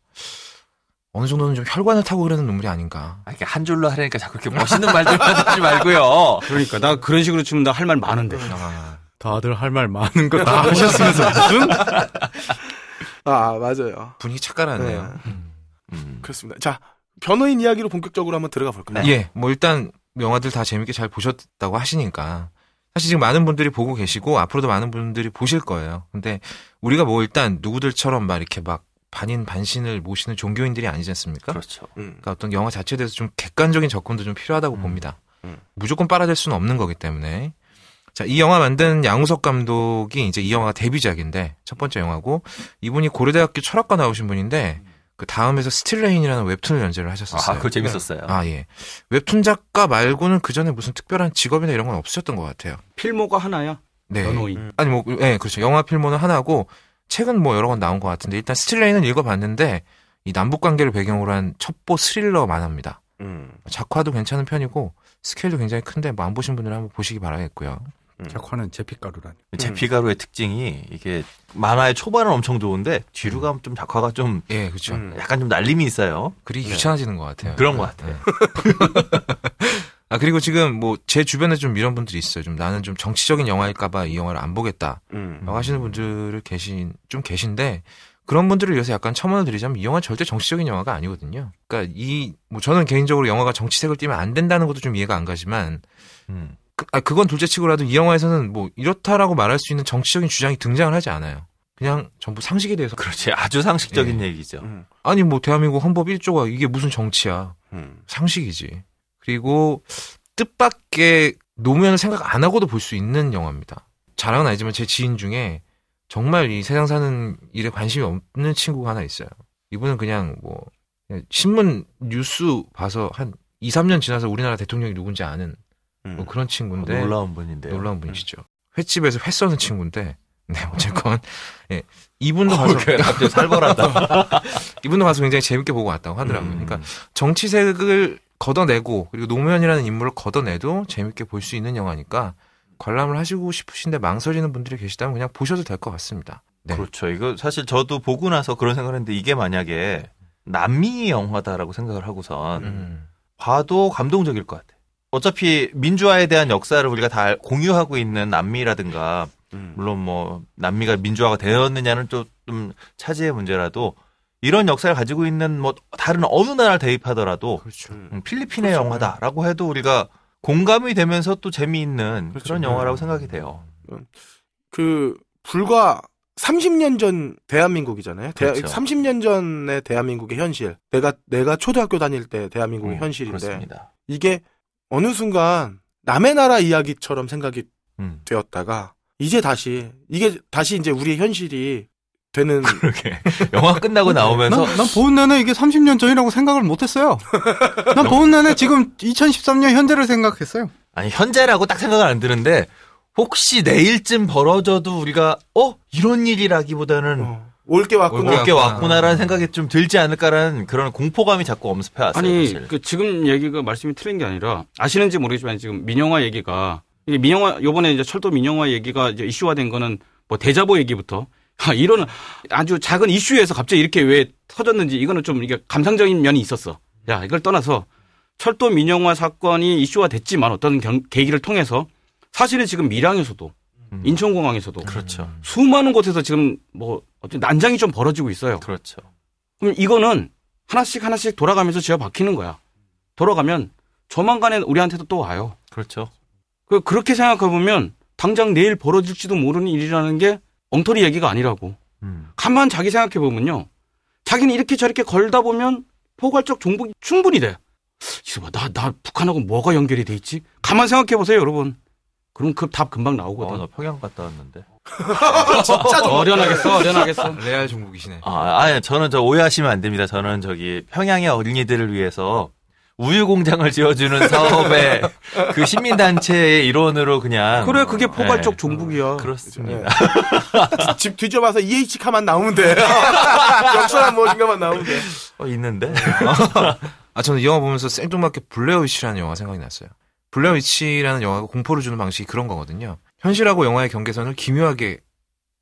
어느 정도는 좀 혈관을 타고 흐르는 눈물이 아닌가. 아, 이렇게 한 줄로 하려니까 자꾸 이렇게 멋있는 말들만 하지 말고요. 그러니까 나 그런 식으로 치면 나 할 말 많은데. 아, 다들 할 말 많은 거 다 하셨으면서 무슨? 아, 맞아요. 분위기 착각하네요. 네. 음. 음. 그렇습니다. 자, 변호인 이야기로 본격적으로 한번 들어가 볼까요? 예, 뭐 일단 영화들 다 재밌게 잘 보셨다고 하시니까 사실 지금 많은 분들이 보고 계시고 앞으로도 많은 분들이 보실 거예요. 근데 우리가 뭐 일단 누구들처럼 막 이렇게 막 반인 반신을 모시는 종교인들이 아니지 않습니까? 그렇죠. 음. 그러니까 어떤 영화 자체에 대해서 좀 객관적인 접근도 좀 필요하다고 음. 봅니다. 음. 무조건 빨아줄 수는 없는 거기 때문에. 자, 이 영화 만든 양우석 감독이 이제 이 영화가 데뷔작인데 첫 번째 영화고 이분이 고려대학교 철학과 나오신 분인데 그 다음에서 스틸레인이라는 웹툰을 연재를 아, 하셨었어요. 그거 재밌었어요. 아, 예. 웹툰 작가 말고는 그 전에 무슨 특별한 직업이나 이런 건 없으셨던 것 같아요. 필모가 하나야. 네. 변호인. 음. 아니, 뭐, 예, 그렇죠. 영화 필모는 하나고, 책은 뭐 여러 권 나온 것 같은데, 일단 스틸레인은 읽어봤는데, 이 남북 관계를 배경으로 한 첩보 스릴러 만화입니다. 음. 작화도 괜찮은 편이고, 스케일도 굉장히 큰데, 뭐 안 보신 분들은 한번 보시기 바라겠고요. 작화는 제피가루라니. 제피가루의 특징이 이게 만화의 초반은 엄청 좋은데 뒤로 가면 좀 작화가 좀 예, 그렇죠. 음. 약간 좀 날림이 있어요. 네. 귀찮아지는 것 같아요. 그런 것 같아요. 아, 그리고 지금 뭐, 제 주변에 좀 이런 분들이 있어요. 좀 나는 좀 정치적인 영화일까봐 이 영화를 안 보겠다. 음. 라고 하시는 분들 계신, 좀 계신데, 그런 분들을 위해서 약간 첨언을 드리자면 이 영화 는 절대 정치적인 영화가 아니거든요. 그러니까 이 뭐 저는 개인적으로 영화가 정치색을 띠면 안 된다는 것도 좀 이해가 안 가지만 음. 그, 아, 그건 둘째치고라도 이 영화에서는 뭐 이렇다라고 말할 수 있는 정치적인 주장이 등장을 하지 않아요. 그냥 전부 상식에 대해서 그렇지. 아주 상식적인 얘기죠. 음. 아니 뭐 대한민국 헌법 1조가 이게 무슨 정치야. 음. 상식이지. 그리고 뜻밖의 노무현을 생각 안 하고도 볼 수 있는 영화입니다. 자랑은 아니지만 제 지인 중에 정말 이 세상 사는 일에 관심이 없는 친구가 하나 있어요. 이분은 그냥 뭐 그냥 신문 뉴스 봐서 한 2, 3년 지나서 우리나라 대통령이 누군지 아는 음. 뭐 그런 친구인데 놀라운 분인데요. 놀라운 분이시죠. 횟집에서 회 써는 친구인데 네 어쨌건 예, 이분도 가서 그래, 갑자기 살벌하다. 이분도 가서 굉장히 재밌게 보고 왔다고 하더라고요. 음. 그러니까 정치색을 걷어내고 그리고 노무현이라는 인물을 걷어내도 재밌게 볼 수 있는 영화니까 관람을 하시고 싶으신데 망설이는 분들이 계시다면 그냥 보셔도 될 것 같습니다. 네. 그렇죠. 이거 사실 저도 보고 나서 그런 생각을 했는데 이게 만약에 남미 영화다라고 생각을 하고선 음. 봐도 감동적일 것 같아. 어차피 민주화에 대한 역사를 우리가 다 공유하고 있는 남미라든가 음. 물론 뭐 남미가 민주화가 되었느냐는 좀, 좀 차지의 문제라도 이런 역사를 가지고 있는 뭐 다른 어느 나라를 대입하더라도 그렇죠. 음. 음, 필리핀의 그렇죠. 영화다라고 해도 우리가 공감이 되면서 또 재미있는 그렇죠. 그런 영화라고 생각이 돼요. 그 불과 30년 전 대한민국이잖아요. 대- 그렇죠. 30년 전의 대한민국의 현실. 내가 내가 초등학교 다닐 때 대한민국의 음, 현실인데 그렇습니다. 이게 어느 순간 남의 나라 이야기처럼 생각이 음. 되었다가 이제 다시 이게 다시 이제 우리의 현실이 되는 그렇게 영화 끝나고 나오면서 난, 난 보는 내내 이게 30년 전이라고 생각을 못했어요. 난 보는 내내 지금 2013년 현재를 생각했어요. 아니 현재라고 딱 생각은 안 드는데 혹시 내일쯤 벌어져도 우리가 어 이런 일이라기보다는 어, 올게 왔구나. 올게 올게 왔구나. 왔구나라는 생각이 좀 들지 않을까라는 그런 공포감이 자꾸 엄습해 왔어요. 아니 사실. 그 지금 얘기가 말씀이 틀린 게 아니라 아시는지 모르겠지만 지금 민영화 얘기가 이게 민영화 요번에 이제 철도 민영화 얘기가 이제 이슈화된 거는 뭐 대자보 얘기부터 아, 이런 아주 작은 이슈에서 갑자기 이렇게 왜 터졌는지 이거는 좀 이게 감상적인 면이 있었어. 야 이걸 떠나서 철도 민영화 사건이 이슈화 됐지만 어떤 경- 계기를 통해서 사실은 지금 밀양에서도 음. 인천공항에서도 그렇죠. 수많은 곳에서 지금 뭐 어떤 난장이 좀 벌어지고 있어요. 그렇죠. 그럼 이거는 하나씩 하나씩 돌아가면서 지어 박히는 거야. 돌아가면 조만간에 우리한테도 또 와요. 그렇죠. 그 그렇게 생각해 보면 당장 내일 벌어질지도 모르는 일이라는 게 엉터리 얘기가 아니라고. 음. 가만 자기 생각해 보면요. 자기는 이렇게 저렇게 걸다 보면 포괄적 종북이 충분히 돼. 있어봐, 나, 나 북한하고 뭐가 연결이 돼 있지? 가만 생각해 보세요, 여러분. 그럼 그 답 금방 어, 나오거든. 나 평양 갔다 왔는데. 어련하겠어, 어련하겠어. 레알 종북이시네. 아, 아니, 저는 저 오해하시면 안 됩니다. 저는 저기 평양의 어린이들을 위해서 우유 공장을 지어주는 사업의 그 시민단체의 일원으로 그냥. 그래, 그게 포괄적 네, 종북이야. 그렇습니다. 집 뒤져봐서 EH 카만 나오면 돼. 역사나 무엇인가만 나오면 돼. 어, 있는데. 아 저는 이 영화 보면서 생뚱맞게 블레어위치라는 영화 생각이 났어요. 블레어 위치라는 영화가 공포를 주는 방식이 그런 거거든요. 현실하고 영화의 경계선을 기묘하게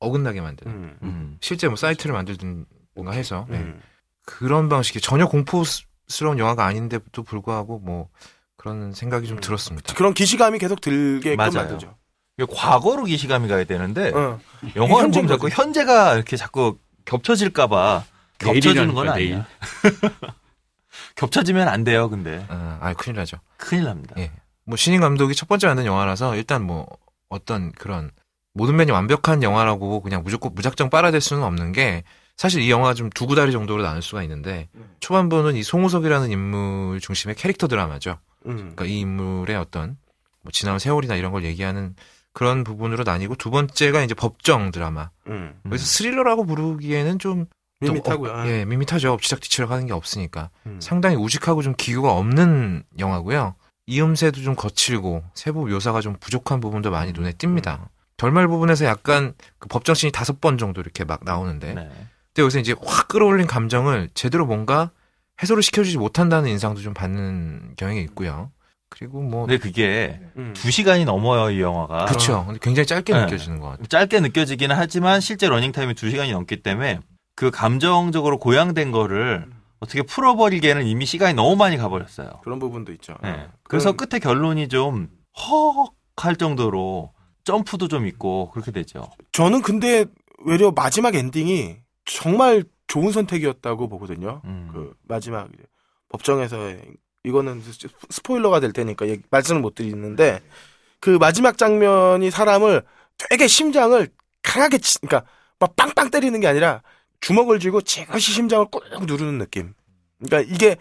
어긋나게 만드는. 음. 음. 실제 뭐 사이트를 만들든 뭔가 해서 네. 음. 그런 방식이 전혀 공포스러운 영화가 아닌데도 불구하고 뭐 그런 생각이 좀 음. 들었습니다. 그런 기시감이 계속 들게끔 맞아요. 만들죠. 이게 과거로 기시감이 가야 되는데 어. 현재인 보면 자꾸. 현재가 이렇게 자꾸 겹쳐질까봐 겹쳐지는 건 아니야. 겹쳐지면 안 돼요, 근데. 아, 아 큰일 나죠. 큰일 납니다. 예. 뭐 신인 감독이 첫 번째 만든 영화라서 일단 뭐 어떤 그런 모든 면이 완벽한 영화라고 그냥 무조건 무작정 빨아댈 수는 없는 게 사실 이 영화가 좀 두 구다리 정도로 나눌 수가 있는데 초반부는 이 송우석이라는 인물 중심의 캐릭터 드라마죠. 음. 그러니까 이 인물의 어떤 뭐 지난 세월이나 이런 걸 얘기하는 그런 부분으로 나뉘고 두 번째가 이제 법정 드라마. 음. 그래서 스릴러라고 부르기에는 좀또 밋밋하고요. 업- 예, 밋밋하죠. 엎치락 뒤치락 하는 게 없으니까. 음. 상당히 우직하고 좀 기교가 없는 영화고요. 이음새도 좀 거칠고 세부 묘사가 좀 부족한 부분도 많이 눈에 띕니다. 결말 부분에서 약간 그 법정씬이 다섯 번 정도 이렇게 막 나오는데 네. 근데 여기서 이제 확 끌어올린 감정을 제대로 뭔가 해소를 시켜주지 못한다는 인상도 좀 받는 경향이 있고요. 그리고 뭐 근데 그게 음. 두 시간이 넘어요, 이 영화가. 그렇죠. 근데 굉장히 짧게 네. 느껴지는 것 같아요. 짧게 느껴지기는 하지만 실제 러닝 타임이 두 시간이 넘기 때문에 그 감정적으로 고양된 거를 어떻게 풀어버리기에는 이미 시간이 너무 많이 가버렸어요. 그런 부분도 있죠. 네. 그래서 그런- 끝에 결론이 좀 헉할 정도로 점프도 좀 있고 그렇게 되죠. 저는 근데 외려 마지막 엔딩이 정말 좋은 선택이었다고 보거든요. 음. 그 마지막 이제 법정에서의 이거는 스- 스포일러가 될 테니까 말씀을 못 드리는데 그 마지막 장면이 사람을 되게 심장을 강하게 치, 그러니까 막 빵빵 때리는 게 아니라 주먹을 쥐고 지그시 심장을 꾹 누르는 느낌. 그러니까 이게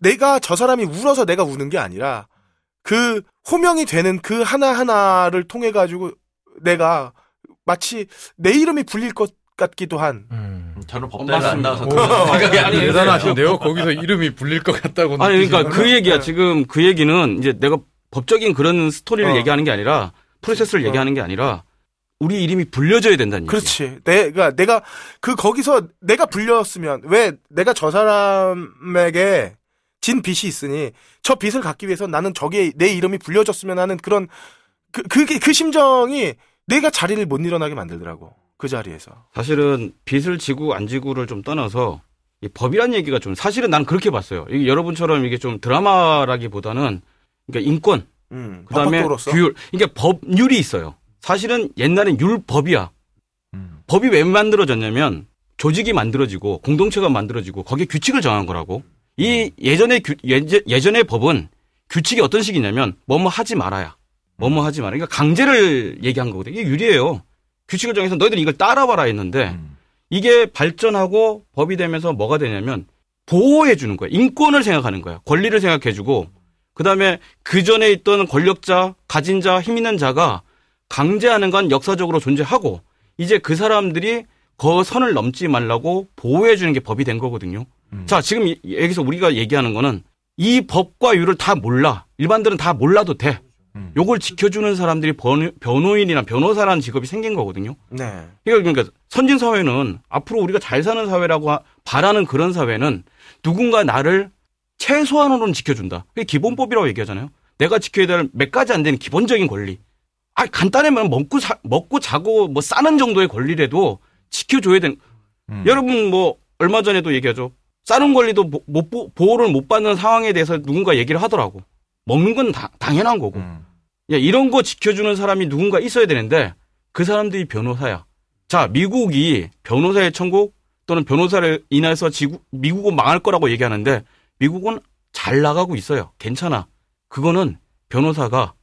내가 저 사람이 울어서 내가 우는 게 아니라 그 호명이 되는 그 하나하나를 통해 가지고 내가 마치 내 이름이 불릴 것 같기도 한 음. 저는 법대를 안 맞습니다. 나와서 아니, 대단하신데요? 거기서 이름이 불릴 것 같다고. 아니 그러니까 그 얘기야 지금 그 얘기는 이제 내가 법적인 그런 스토리를 어. 얘기하는 게 아니라 프로세스를 얘기하는 게 아니라 우리 이름이 불려져야 된다는 얘기야. 그렇지. 내가 내가 그 거기서 내가 불렸으면 왜 내가 저 사람에게 진 빚이 있으니 저 빚을 갚기 위해서 나는 저기에 내 이름이 불려졌으면 하는 그런 그 그게 그 심정이 내가 자리를 못 일어나게 만들더라고. 그 자리에서. 사실은 빚을 지고 안 지고를 좀 떠나서 이 법이란 얘기가 좀 사실은 나는 그렇게 봤어요. 이게 여러분처럼 이게 좀 드라마라기보다는 그러니까 인권 음. 그다음에. 규율 이게 법률이 있어요. 사실은 옛날엔 율법이야. 음. 법이 왜 만들어졌냐면 조직이 만들어지고 공동체가 만들어지고 거기에 규칙을 정한 거라고. 이 예전의 규, 예제, 예전의 법은 규칙이 어떤 식이냐면 뭐뭐 하지 말아야. 뭐뭐 하지 마라. 그러니까 강제를 얘기한 거거든요. 이게 유리해요. 규칙을 정해서 너희들 이걸 따라와라 했는데 음. 이게 발전하고 법이 되면서 뭐가 되냐면 보호해 주는 거야. 인권을 생각하는 거야. 권리를 생각해 주고 그다음에 그 전에 있던 권력자, 가진 자, 힘 있는 자가 강제하는 건 역사적으로 존재하고 이제 그 사람들이 그 선을 넘지 말라고 보호해 주는 게 법이 된 거거든요. 음. 자, 지금 이- 여기서 우리가 얘기하는 거는 이 법과 율을 다 몰라. 일반들은 다 몰라도 돼. 음. 요걸 지켜주는 사람들이 변, 변호인이나 변호사라는 직업이 생긴 거거든요. 네. 그러니까 선진 사회는 앞으로 우리가 잘 사는 사회라고 하- 바라는 그런 사회는 누군가 나를 최소한으로는 지켜준다. 그게 기본법이라고 얘기하잖아요. 내가 지켜야 될 몇 가지 안 되는 기본적인 권리. 아 간단하면 먹고 사- 먹고 자고 뭐 싸는 정도의 권리라도 지켜줘야 되는. 음. 여러분 뭐 얼마 전에도 얘기하죠. 싸는 권리도 못, 못 보- 보호를 못 받는 상황에 대해서 누군가 얘기를 하더라고. 먹는 건 다- 당연한 거고. 음. 야, 이런 거 지켜주는 사람이 누군가 있어야 되는데 그 사람들이 변호사야. 자, 미국이 변호사의 천국 또는 변호사를 인해서 지구, 미국은 망할 거라고 얘기하는데 미국은 잘 나가고 있어요. 괜찮아. 그거는 변호사가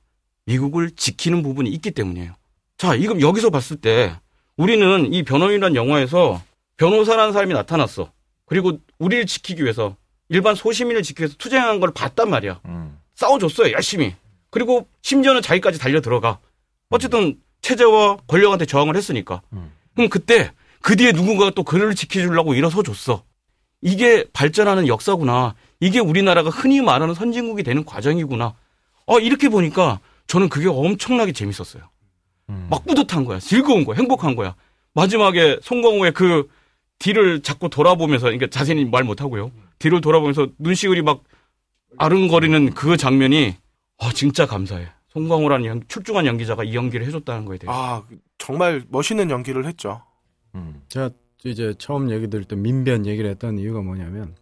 미국을 지키는 부분이 있기 때문이에요. 자, 이금 여기서 봤을 때 우리는 이 변호인이라는 영화에서 변호사라는 사람이 나타났어. 그리고 우리를 지키기 위해서 일반 소시민을 지키기 위해서 투쟁한 걸 봤단 말이야. 음. 싸워줬어요, 열심히. 그리고 심지어는 자기까지 달려 들어가. 어쨌든 체제와 권력한테 저항을 했으니까. 음. 그럼 그때 그 뒤에 누군가가 또 그를 지켜주려고 일어서 줬어. 이게 발전하는 역사구나. 이게 우리나라가 흔히 말하는 선진국이 되는 과정이구나. 어, 이렇게 보니까 저는 그게 엄청나게 재밌었어요. 음. 막 뿌듯한 거야. 즐거운 거야. 행복한 거야. 마지막에 송강호의 그 뒤를 자꾸 돌아보면서, 그러니까 자세히 말 못하고요. 뒤를 돌아보면서 눈시울이 막 아른거리는 그 장면이, 아, 진짜 감사해. 송강호라는 연- 출중한 연기자가 이 연기를 해줬다는 거에 대해서. 아, 정말 멋있는 연기를 했죠. 음. 제가 이제 처음 얘기 들을 때 민변 얘기를 했던 이유가 뭐냐면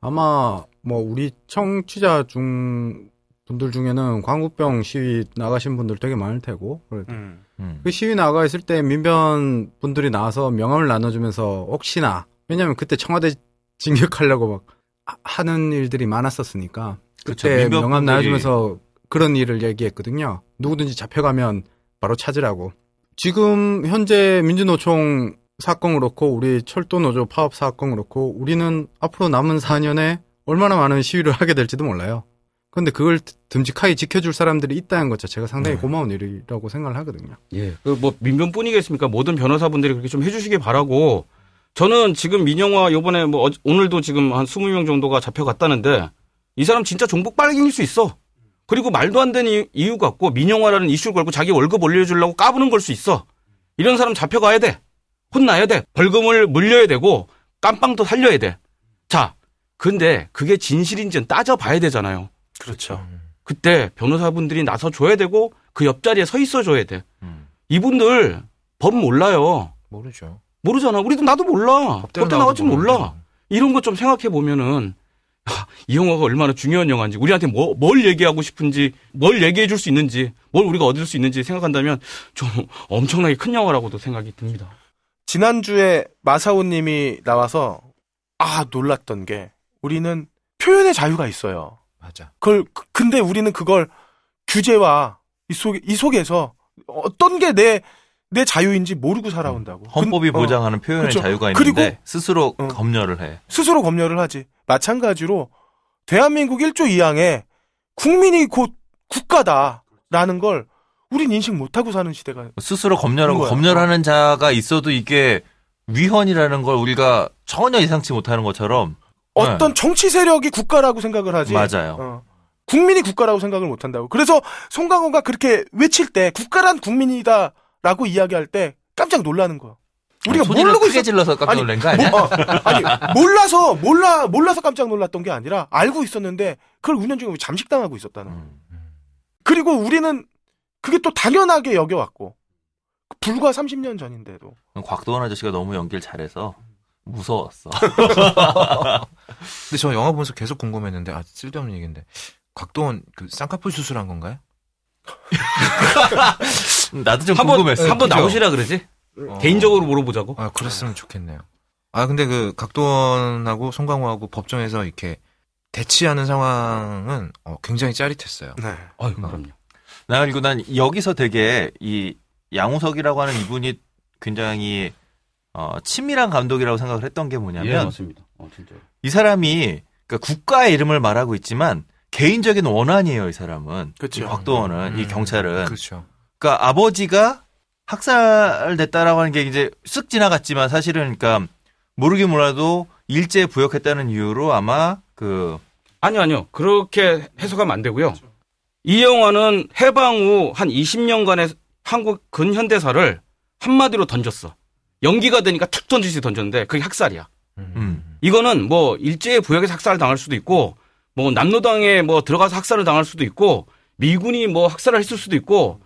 아마 뭐 우리 청취자 중 분들 중에는 광우병 시위 나가신 분들 되게 많을 테고 그래. 음. 음. 그 시위 나가 있을 때 민변 분들이 나와서 명함을 나눠주면서 혹시나 왜냐면 그때 청와대 진격하려고 막 하- 하는 일들이 많았었으니까 그쵸, 그때 민변 명함 나눠주면서 그런 일을 얘기했거든요. 누구든지 잡혀가면 바로 찾으라고. 지금 현재 민주노총 사건 그렇고 우리 철도노조 파업 사건 그렇고 우리는 앞으로 남은 4년에 얼마나 많은 시위를 하게 될지도 몰라요. 근데 그걸 듬직하게 지켜줄 사람들이 있다는 것 자체가 상당히 네. 고마운 일이라고 생각을 하거든요. 예. 그 뭐 민변뿐이겠습니까? 모든 변호사분들이 그렇게 좀 해주시기 바라고. 저는 지금 민영화 요번에 뭐 오늘도 지금 한 20명 정도가 잡혀갔다는데 이 사람 진짜 종북 빨갱일 수 있어. 그리고 말도 안 되는 이- 이유 갖고 민영화라는 이슈를 걸고 자기 월급 올려주려고 까부는 걸 수 있어. 이런 사람 잡혀가야 돼. 혼나야 돼. 벌금을 물려야 되고 깜빵도 살려야 돼. 자, 근데 그게 진실인지는 따져봐야 되잖아요. 그렇죠. 그때 변호사분들이 나서 줘야 되고 그 옆자리에 서 있어 줘야 돼. 음. 이분들 법 몰라요. 모르죠. 모르잖아. 우리도 나도 몰라. 법대 나와도 몰라. 이런 것 좀 생각해 보면은 아, 이 영화가 얼마나 중요한 영화인지 우리한테 뭐, 뭘 얘기하고 싶은지 뭘 얘기해 줄 수 있는지 뭘 우리가 얻을 수 있는지 생각한다면 좀 엄청나게 큰 영화라고도 생각이 듭니다. 지난주에 마사오 님이 나와서 아 놀랐던 게 우리는 표현의 자유가 있어요. 맞아. 그걸 그- 근데 우리는 그걸 규제와 이 속에 이 속에서 어떤 게 내 내 자유인지 모르고 살아온다고. 헌법이 근- 어, 보장하는 표현의 그렇죠. 자유가 그리고- 있는데 스스로 어. 검열을 해. 스스로 검열을 하지. 마찬가지로 대한민국 1조 2항에 국민이 곧 국가다라는 걸 우린 인식 못하고 사는 시대가 스스로 검열하고. 검열하는 자가 있어도 이게 위헌이라는 걸 우리가 전혀 예상치 못하는 것처럼 어떤 정치 세력이 국가라고 생각을 하지. 맞아요. 어. 국민이 국가라고 생각을 못 한다고. 그래서 송강호가 그렇게 외칠 때 국가란 국민이다라고 이야기할 때 깜짝 놀라는 거야. 우리가 소리를 모르고 크게 있었 질러서 깜짝 아니, 놀란 거 아니야? 뭐, 어, 아니 몰라서 몰라 몰라서 깜짝 놀랐던 게 아니라 알고 있었는데 그걸 운영 중에 잠식당하고 있었다는 거야. 음. 그리고 우리는 그게 또 당연하게 여겨왔고 불과 30년 전인데도 곽도원 아저씨가 너무 연기를 잘해서 무서웠어. 근데 저 영화 보면서 계속 궁금했는데 아 쓸데없는 얘기인데 곽도원 그 쌍꺼풀 수술한 건가요? 나도 좀 한번 궁금했어. 한번 그죠? 나오시라 그러지. 어. 개인적으로 물어보자고. 아 그랬으면 좋겠네요. 아 근데 그 각도원하고 송강호하고 법정에서 이렇게 대치하는 상황은 어, 굉장히 짜릿했어요. 네. 아유, 그럼요. 나 그리고 난 여기서 되게 이 양우석이라고 하는 이분이 굉장히 어, 친밀한 감독이라고 생각을 했던 게 예, 뭐냐면 맞습니다. 어, 진짜. 이 사람이 그러니까 국가의 이름을 말하고 있지만 개인적인 원한이에요, 이 사람은. 그쵸. 이 곽도원은, 이 음, 경찰은. 그렇죠. 그러니까 아버지가 학살됐다라고 하는 게 이제 쓱 지나갔지만 사실은 그러니까 모르긴 몰라도 일제 부역했다는 이유로 아마 그 아니요, 아니요. 그렇게 해석하면 안 되고요. 이 영화는 해방 후 한 20년간의 한국 근현대사를 한마디로 던졌어. 연기가 되니까 툭 던지듯이 던졌는데 그게 학살이야. 음. 이거는 뭐 일제의 부역에서 학살을 당할 수도 있고 뭐 남로당에 뭐 들어가서 학살을 당할 수도 있고 미군이 뭐 학살을 했을 수도 있고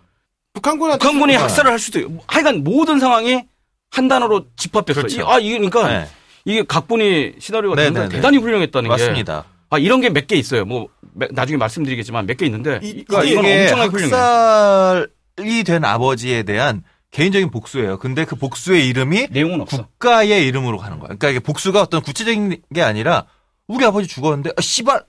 북한군한테 북한군이. 학살을 할 수도 있고 하여간 모든 상황이 한 단어로 집합됐어. 그렇죠. 이- 아 이게 그러니까 네, 이게 각본이 시나리오가 네, 대단히, 네, 네. 대단히 훌륭했다는 게 맞습니다. 아 이런 게 몇 개 있어요. 뭐 매- 나중에 말씀드리겠지만 몇 개 있는데 이- 그러니까 이건 엄청나게 훌륭해. 학살이 된 아버지에 대한 개인적인 복수예요. 근데 그 복수의 이름이 내용은 없어. 국가의 이름으로 가는 거야. 그러니까 이게 복수가 어떤 구체적인 게 아니라 우리 아버지 죽었는데 아, 씨발.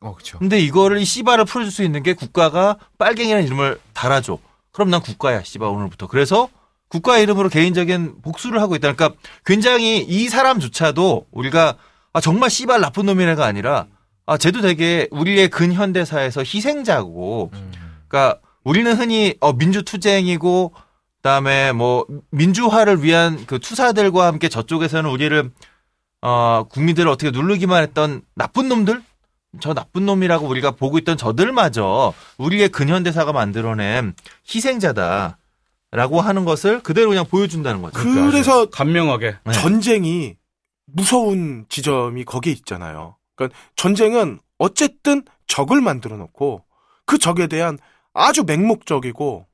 어 그렇죠. 근데 이거를 이 씨발을 풀어줄 수 있는 게 국가가 빨갱이라는 이름을 달아줘. 그럼 난 국가야, 씨발 오늘부터. 그래서 국가의 이름으로 개인적인 복수를 하고 있다. 그러니까 굉장히 이 사람조차도 우리가 아 정말 씨발 나쁜 놈이네가 아니라 아 쟤도 되게 우리의 근현대사에서 희생자고 음. 그러니까 우리는 흔히 어 민주 투쟁이고 그다음에 뭐 민주화를 위한 그 투사들과 함께 저쪽에서는 우리를 어 국민들을 어떻게 누르기만 했던 나쁜 놈들 저 나쁜 놈이라고 우리가 보고 있던 저들마저 우리의 근현대사가 만들어낸 희생자다라고 하는 것을 그대로 그냥 보여준다는 거죠. 그래서 간명하게 네. 전쟁이 무서운 지점이 거기에 있잖아요. 그러니까 전쟁은 어쨌든 적을 만들어 놓고 그 적에 대한 아주 맹목적이고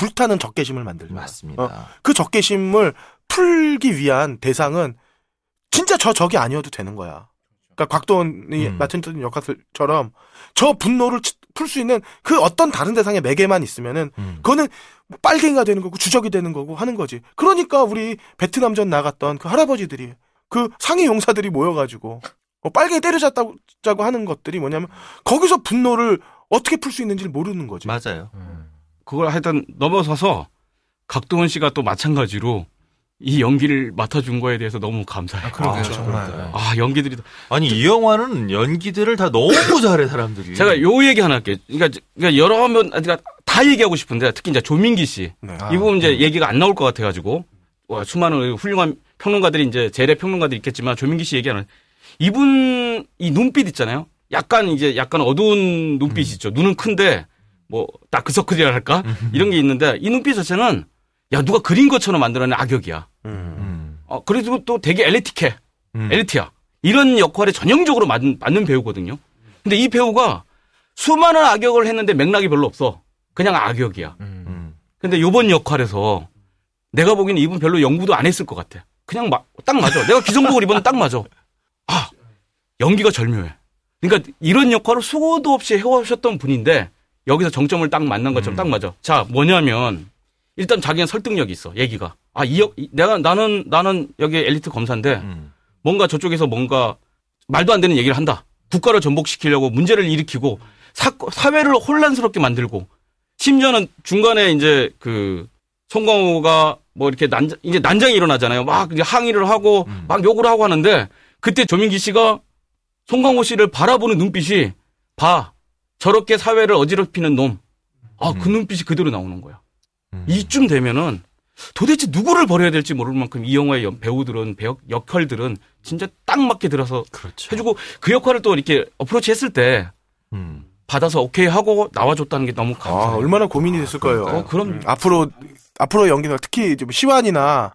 불타는 적개심을 만들죠. 맞습니다. 어, 그 적개심을 풀기 위한 대상은 진짜 저 적이 아니어도 되는 거야. 그러니까 곽도원이 음. 맡은 역할처럼 저 분노를 풀 수 있는 그 어떤 다른 대상의 매개만 있으면은 음. 그거는 빨갱이가 되는 거고 주적이 되는 거고 하는 거지. 그러니까 우리 베트남전 나갔던 그 할아버지들이 그 상이 용사들이 모여가지고 어, 빨갱이 때려잡자고 하는 것들이 뭐냐면 거기서 분노를 어떻게 풀 수 있는지를 모르는 거지. 맞아요. 음. 그걸 하여튼 넘어서서 곽도원 씨가 또 마찬가지로 이 연기를 맡아준 거에 대해서 너무 감사해요. 아, 그러게요, 아, 정말. 아, 연기들이 다- 아니 이 영화는 연기들을 다 너무 잘해 사람들이. 제가 요 얘기 하나 할게요. 그러니까, 그러니까 여러 면 그러니까 다 얘기하고 싶은데 특히 이제 조민기 씨 네. 아, 이 부분 이제 얘기가 안 나올 것 같아가지고 와, 수많은 훌륭한 평론가들이 이제 재래 평론가들이 있겠지만 조민기 씨 얘기하는 이분 이 눈빛 있잖아요. 약간 이제 약간 어두운 눈빛이 있죠. 눈은 큰데 뭐 다크서클이라 할까 이런 게 있는데 이 눈빛 자체는 야 누가 그린 것처럼 만들어낸 악역이야. 음. 음. 어 그래도 또 되게 엘리틱해. 음. 엘리트야. 이런 역할에 전형적으로 맞는, 맞는 배우거든요. 근데 이 배우가 수많은 악역을 했는데 맥락이 별로 없어. 그냥 악역이야. 음. 음. 근데 요번 역할에서 내가 보기에는 이분 별로 연구도 안 했을 것 같아. 그냥 막, 딱 맞아. 내가 기성복을 입으면 딱 맞아. 아, 연기가 절묘해. 그러니까 이런 역할을 수고도 없이 해오셨던 분인데 여기서 정점을 딱 만난 것처럼 딱 맞아. 자, 뭐냐면 일단 자기는 설득력이 있어. 얘기가. 아, 이, 역- 이- 내가, 나는, 나는 여기 엘리트 검사인데, 음. 뭔가 저쪽에서 뭔가 말도 안 되는 얘기를 한다. 국가를 전복시키려고 문제를 일으키고, 사, 사회를 혼란스럽게 만들고, 심지어는 중간에 이제 그, 송강호가 뭐 이렇게 난장, 이제 난장이 일어나잖아요. 막 이제 항의를 하고, 음. 막 욕을 하고 하는데, 그때 조민기 씨가 송강호 씨를 바라보는 눈빛이, 봐. 저렇게 사회를 어지럽히는 놈. 아, 그 음. 눈빛이 그대로 나오는 거야. 음. 이쯤 되면은 도대체 누구를 버려야 될지 모를 만큼 이 영화의 연- 배우들은 배역 역할들은 진짜 딱 맞게 들어서 그렇죠. 해주고 그 역할을 또 이렇게 어프로치 했을 때 음. 받아서 오케이 하고 나와줬다는 게 너무 아, 감사해요. 얼마나 고민이 됐을 거예요. 어, 그럼 음, 앞으로 앞으로 연기는 특히 좀 시완이나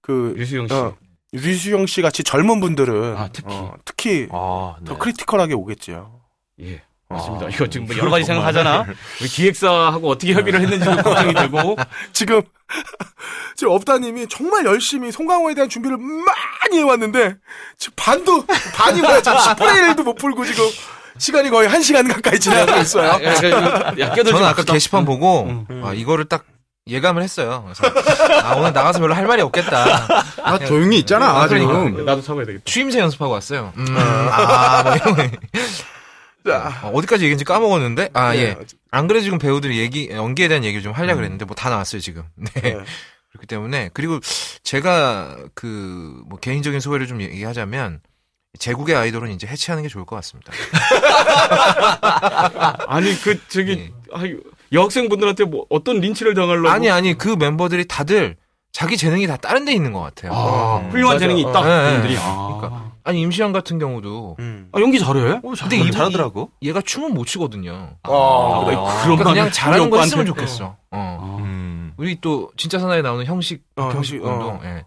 그 유수영 씨. 어, 류수영 씨 같이 젊은 분들은 아, 특히. 어, 특히 아, 네. 더 크리티컬하게 오겠죠. 예. 맞습니다. 아, 이거 지금 뭐 여러 가지 생각하잖아. 우리 기획사하고 어떻게 협의를 했는지도 걱정이 되고. 지금 지금 업다님이 정말 열심히 송강호에 대한 준비를 많이 해왔는데 지금 반도 반이 뭐야 지금 10분의 1도 못 풀고 지금 시간이 거의 1 시간 가까이 지나고 있어요. 야, 야, 야, 껴들지 저는 아까. 게시판 보고 음. 아, 이거를 딱 예감을 했어요. 그래서 아, 오늘 나가서 별로 할 말이 없겠다. 아, 조용히 있잖아, 아. 그러니까. 나도 참아야 되겠다. 추임새 연습하고 왔어요. 음, 아, 뭐 이런 어, 어디까지 얘기인지 까먹었는데 아 예. 예. 안 그래도 지금 배우들이 얘기 연기에 대한 얘기를 좀 하려고 그랬는데 뭐 다 나왔어요 지금. 네. 네. 그렇기 때문에 그리고 제가 그 뭐 개인적인 소회를 좀 얘기하자면 제국의 아이돌은 이제 해체하는 게 좋을 것 같습니다. 아니, 그, 저기, 예. 아, 여학생분들한테 뭐 어떤 린치를 당하려고. 아니 아니 그 멤버들이 다들 자기 재능이 다 다른 데 있는 것 같아요. 아, 음, 훌륭한 맞아. 재능이 있다. 어, 네. 네. 아. 그러니까. 아니 임시완 같은 경우도 음. 아, 연기 잘해? 근데 이분이- 잘하더라고. 얘가 춤은 못 추거든요. 아, 아. 그런 그러니까 그냥 잘하는 거 했으면 좋겠어. 어. 아. 음. 우리 또 진짜 사나이에 나오는 형식 어, 형식 형식, 어. 운동. 예.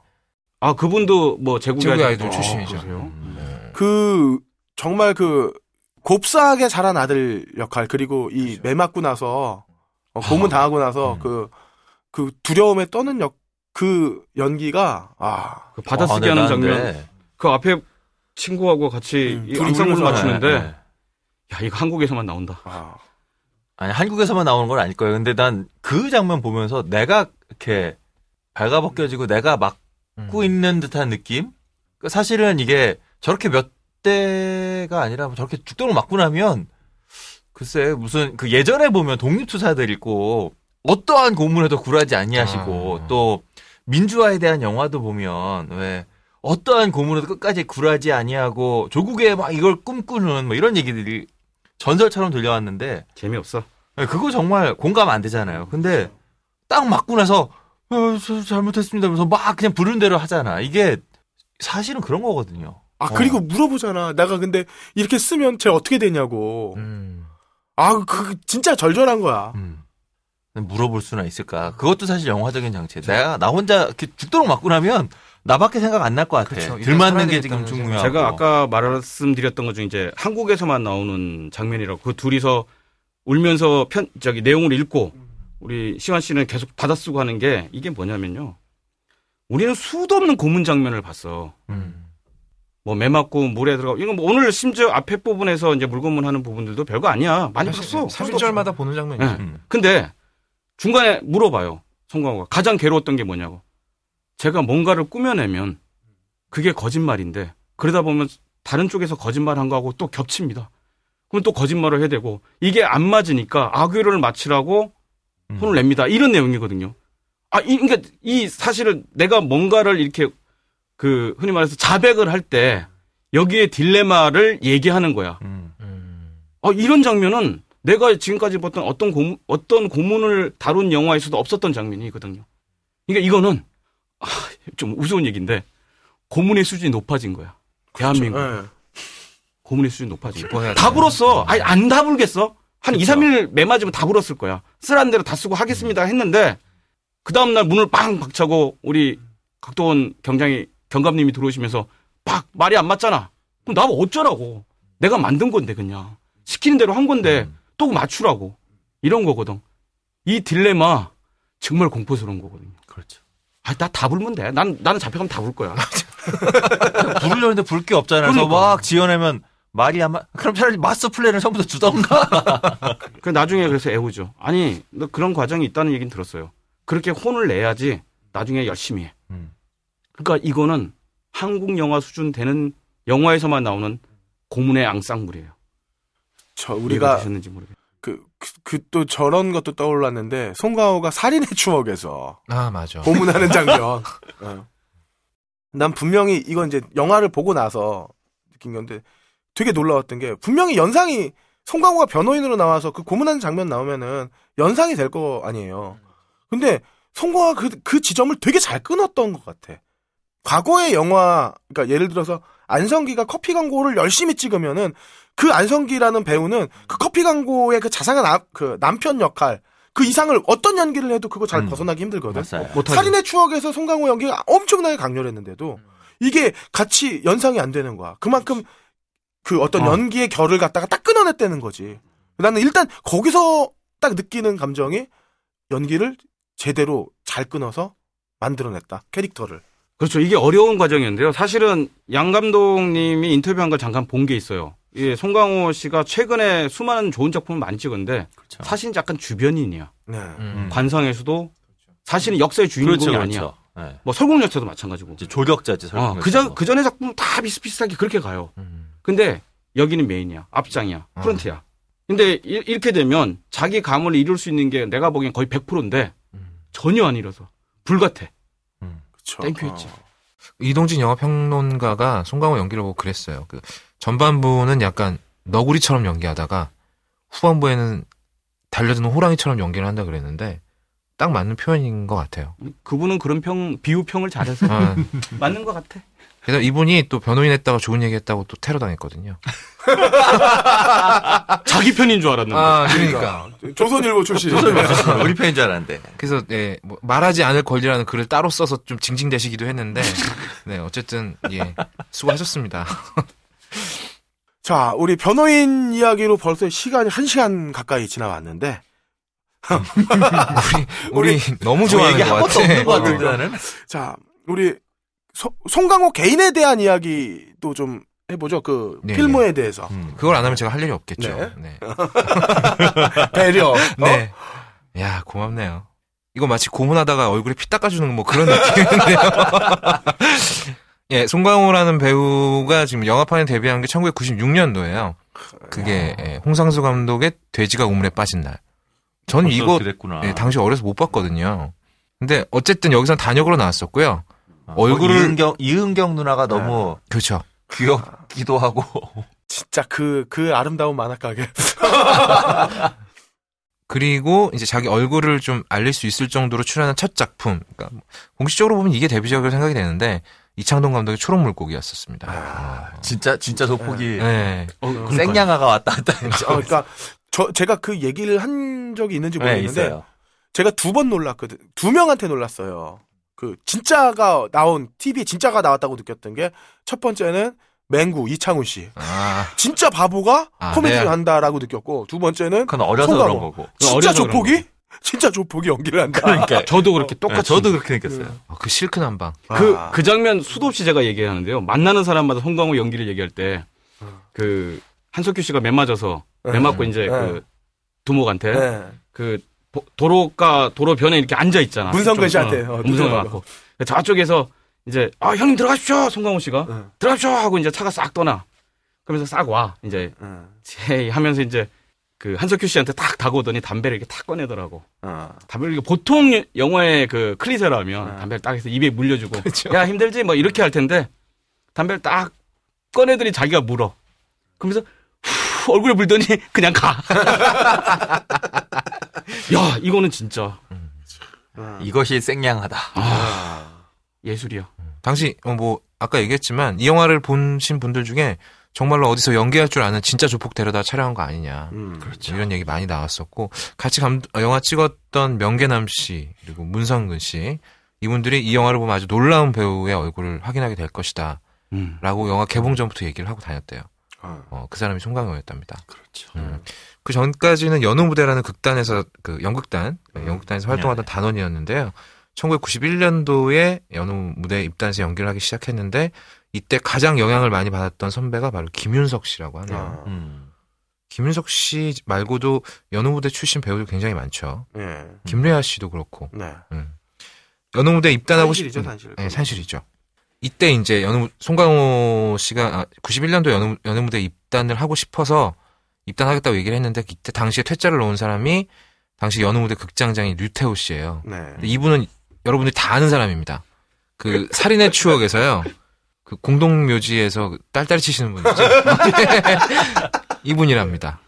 아, 그분도 뭐 제국의, 제국의 아이돌 아이돌 출신이죠. 그러세요? 음. 그 정말 그 곱싸게 자란 아들 역할 그리고 이 매 맞고 나서 어, 고문 당하고 나서 음. 그그 두려움에 떠는 역 그 연기가 아그 받아쓰기 아, 하는 네, 장면. 네. 그 앞에 친구하고 같이 음, 이 앙상블 맞추는데, 네, 네. 야, 이거 한국에서만 나온다. 아. 아니 한국에서만 나오는 건 아닐 거예요. 근데 난 그 장면 보면서 내가 이렇게 발가벗겨지고 내가 막고 음. 있는 듯한 느낌. 그 사실은 이게 저렇게 몇 대가 아니라 뭐 저렇게 죽도록 맞고 나면 글쎄 무슨 그 예전에 보면 독립투사들 있고 어떠한 고문에도 굴하지 아니하시고 아. 또 민주화에 대한 영화도 보면 왜 어떠한 고문에도 끝까지 굴하지 아니하고 조국에 막 이걸 꿈꾸는 뭐 이런 얘기들이 전설처럼 들려왔는데 재미없어. 네, 그거 정말 공감 안 되잖아요. 근데 딱 맞고 나서 어, 저 잘못했습니다. 하면서 막 그냥 부른 대로 하잖아. 이게 사실은 그런 거거든요. 아 그리고 물어보잖아. 내가 근데 이렇게 쓰면 쟤 어떻게 되냐고. 음. 아그 진짜 절절한 거야. 음. 물어볼 수나 있을까? 그것도 사실 영화적인 장치. 내가 나 혼자 이렇게 죽도록 맞고 나면 나밖에 생각 안 날 것 같아. 일단 들 맞는 게 지금 중요하고. 제가 아까 말씀드렸던 것 중에 이제 한국에서만 나오는 장면이라고 그 둘이서 울면서 편 저기 내용을 읽고 우리 시환 씨는 계속 받아쓰고 하는 게 이게 뭐냐면요. 우리는 수도 없는 고문 장면을 봤어. 음. 뭐매 맞고 물에 들어가. 이거 뭐 오늘 심지어 앞에 부분에서 이제 물고문 하는 부분들도 별거 아니야. 많이 봤어. 3일절마다 보는 장면이죠. 네. 음. 근데 중간에 물어봐요. 송강호가 가장 괴로웠던 게 뭐냐고. 제가 뭔가를 꾸며내면 그게 거짓말인데 그러다 보면 다른 쪽에서 거짓말 한 거하고 또 겹칩니다. 그럼 또 거짓말을 해야 되고 이게 안 맞으니까 악유를 맞추라고 음. 손을 냅니다. 이런 내용이거든요. 아, 이, 그러니까 이 사실은 내가 뭔가를 이렇게 그 흔히 말해서 자백을 할 때 여기에 딜레마를 얘기하는 거야. 음. 음. 어, 이런 장면은 내가 지금까지 봤던 어떤 고, 어떤 고문을 다룬 영화에서도 없었던 장면이거든요. 그러니까 이거는 아, 좀 우스운 얘기인데 고문의 수준이 높아진 거야. 대한민국 예. 고문의 수준이 높아진 거야. 다 돼. 불었어. 아니 안 다 불겠어? 한 2, 그쵸. 3일 매 맞으면 다 불었을 거야. 쓰라는 대로 다 쓰고 하겠습니다 했는데 그 다음 날 문을 빵 박차고 우리 각도원 경장이 경감님이 들어오시면서 막 말이 안 맞잖아. 그럼 나 어쩌라고? 내가 만든 건데 그냥 시키는 대로 한 건데 음. 또 맞추라고 이런 거거든. 이 딜레마 정말 공포스러운 거거든요. 그렇죠. 아, 나 다 불면 돼. 난 나는 잡혀가면 다 불 거야. 부르려는데 불 게 없잖아요. 그래서 그러니까. 막 지어내면 말이 안 맞, 그럼 차라리 마스터 플랜을 처음부터 주던가. 그 나중에 그래서 애우죠. 아니, 너 그런 과정이 있다는 얘기는 들었어요. 그렇게 혼을 내야지 나중에 열심히 해. 음. 그러니까 이거는 한국 영화 수준 되는 영화에서만 나오는 고문의 앙상블이에요. 저 우리가 모르겠어요. 그그또 저런 것도 떠올랐는데 송강호가 살인의 추억에서 아 맞아. 고문하는 장면. 어. 난 분명히 이건 이제 영화를 보고 나서 느낀 건데 되게 놀라웠던 게 분명히 연상이 송강호가 변호인으로 나와서 그 고문하는 장면 나오면은 연상이 될 거 아니에요. 근데 송강호가 그, 그 지점을 되게 잘 끊었던 것 같아. 과거의 영화, 그러니까 예를 들어서 안성기가 커피 광고를 열심히 찍으면은 그 안성기라는 배우는 그 커피 광고의 그 자상한 남, 그 남편 역할 그 이상을 어떤 연기를 해도 그거 잘 음. 벗어나기 힘들거든. 맞아요. 못하죠. 살인의 추억에서 송강호 연기가 엄청나게 강렬했는데도 이게 같이 연상이 안 되는 거야. 그만큼 그 어떤 어. 연기의 결을 갖다가 딱 끊어냈다는 거지. 나는 일단 거기서 딱 느끼는 감정이 연기를 제대로 잘 끊어서 만들어냈다. 캐릭터를. 그렇죠. 이게 어려운 과정이었는데요. 사실은 양 감독님이 인터뷰한 걸 잠깐 본 게 있어요. 예, 송강호 씨가 최근에 수많은 좋은 작품을 많이 찍었는데 그렇죠. 사실 약간 주변인이야. 네. 음. 관상에서도 사실은 역사의 주인공이 그렇죠, 아니야. 그렇죠. 네. 뭐 설국열차도 마찬가지고. 이제 조력자지 어, 설국열차도. 그전 그전의 작품 다 비슷비슷하게 그렇게 가요. 음. 근데 여기는 메인이야. 앞장이야. 어. 프런트야. 근데 이- 이렇게 되면 자기 감을 이룰 수 있는 게 내가 보기엔 거의 100%인데 음. 전혀 안 이뤄서 불같아. 그쵸. 땡큐 했지. 어. 이동진 영화평론가가 송강호 연기를 보고 그랬어요. 그 전반부는 약간 너구리처럼 연기하다가 후반부에는 달려드는 호랑이처럼 연기를 한다 그랬는데 딱 맞는 표현인 것 같아요. 그분은 그런 평 비유 평을 잘해서 아, 맞는 것 같아. 그래서 이분이 또 변호인 했다고 좋은 얘기 했다고 또 테러 당했거든요. 자기 편인 줄 알았는데. 아, 그러니까. 조선일보 출신. 우리 편인 줄 알았는데. 그래서 예, 뭐 말하지 않을 권리라는 글을 따로 써서 좀 징징대시기도 했는데 네, 어쨌든 예, 수고하셨습니다. 자, 우리 변호인 이야기로 벌써 시간이 한 시간 가까이 지나왔는데 우리 우리 너무 좋아하는 얘기 것한 것도 같아. 없는 것 같은데 나는. 자, 우리 소- 송강호 개인에 대한 이야기도 좀 해보죠. 그 네, 필모에 대해서 음. 그걸 안 하면 제가 할 일이 없겠죠. 네. 네. 배려. 어? 네. 야, 고맙네요. 이거 마치 고문하다가 얼굴에 피 닦아주는 뭐 그런 느낌인데요. 예, 송강호라는 배우가 지금 영화판에 데뷔한 게 1996년도예요. 그게 예, 홍상수 감독의 돼지가 우물에 빠진 날. 저는 벌써 이거 그랬구나. 예, 당시 어려서 못 봤거든요. 근데 어쨌든 여기선 단역으로 나왔었고요. 아, 얼굴을- 이은경 이은경 누나가 너무 그렇죠. 귀엽기도 하고. 진짜 그, 그 아름다운 만화 가게. 그리고 이제 자기 얼굴을 좀 알릴 수 있을 정도로 출연한 첫 작품. 그러니까 뭐 공식적으로 보면 이게 데뷔작으로 생각이 되는데 이창동 감독의 초록 물고기였었습니다. 아, 진짜 진짜 소폭이 네. 어, 그러니까요. 생양아가 왔다 갔다. 어, 그러니까 저 제가 그 얘기를 한 적이 있는지 네, 모르겠는데 있어요. 제가 두 번 놀랐거든. 두 명한테 놀랐어요. 그 진짜가 나온 TV에 진짜가 나왔다고 느꼈던 게 첫 번째는 맹구 이창훈 씨. 아, 진짜 바보가 아, 코미디를 네. 한다라고 느꼈고 두 번째는 그건 어려서 송강호. 그런 거고. 진짜 조폭이 거고. 진짜 조폭이 연기를 한다. 그러니까 저도 그렇게 네, 똑같이. 저도 그렇게 느꼈어요. 어, 그 실크 난방. 그, 아. 그 장면 수도 없이 제가 얘기하는데요. 만나는 사람마다 송강호 연기를 얘기할 때, 그, 한석규 씨가 매 맞아서, 매 맞고 이제 네. 그, 두목한테, 네. 그, 도- 도로가, 도로 변에 이렇게 앉아 있잖아. 문성근 좀, 씨한테, 어, 어, 문성근. 맞고. 저쪽에서 이제, 아, 형님 들어가십시오! 송강호 씨가. 네. 들어가십시오! 하고 이제 차가 싹 떠나. 그러면서 싹 와. 이제, 응. 제이 하면서 이제, 그 한석규 씨한테 딱 다가오더니 담배를 이렇게 탁 꺼내더라고. 어. 담배를 보통 영화의 그 클리셰라면 네. 담배를 딱 해서 입에 물려주고 그렇죠. 야 힘들지 뭐 이렇게 할 텐데 담배를 딱 꺼내더니 자기가 물어 그러면서 후, 얼굴에 물더니 그냥 가. 야 이거는 진짜 이것이 생양하다. 예술이야. 당시 어, 뭐 아까 얘기했지만 이 영화를 보신 분들 중에 정말로 어디서 연기할 줄 아는 진짜 조폭 데려다 촬영한 거 아니냐. 음. 그렇죠. 이런 얘기 많이 나왔었고 같이 감, 어, 영화 찍었던 명계남 씨 그리고 문성근 씨 이분들이 이 영화를 보면 아주 놀라운 배우의 얼굴을 확인하게 될 것이다. 음. 라고 영화 개봉 전부터 얘기를 하고 다녔대요. 어. 어, 그 사람이 송강호였답니다. 그렇죠. 음. 그 전까지는 연우 무대라는 극단에서 그 연극단 연극단에서 활동하던 단원이었는데요. 1991년도에 연우 무대 에 입단해서 연기를 하기 시작했는데 이때 가장 영향을 많이 받았던 선배가 바로 김윤석 씨라고 하네요. 어. 음. 김윤석 씨 말고도 연우 무대 출신 배우들 굉장히 많죠. 예. 김래아 씨도 그렇고. 네. 음. 연호 무대 입단하고 산실이죠, 싶 산실. 네, 산실이죠. 이때 이제 연우 송강호 씨가 아, 91년도 연우, 연우 무대 입단을 하고 싶어서 입단하겠다고 얘기를 했는데 이때 당시에 퇴짜를 놓은 사람이 당시 연우 무대 극장장인 류태호 씨예요. 네. 이분은 여러분들이 다 아는 사람입니다. 그 살인의 추억에서요. 그 공동묘지에서 그 딸딸이 치시는 분이죠. 이분이랍니다.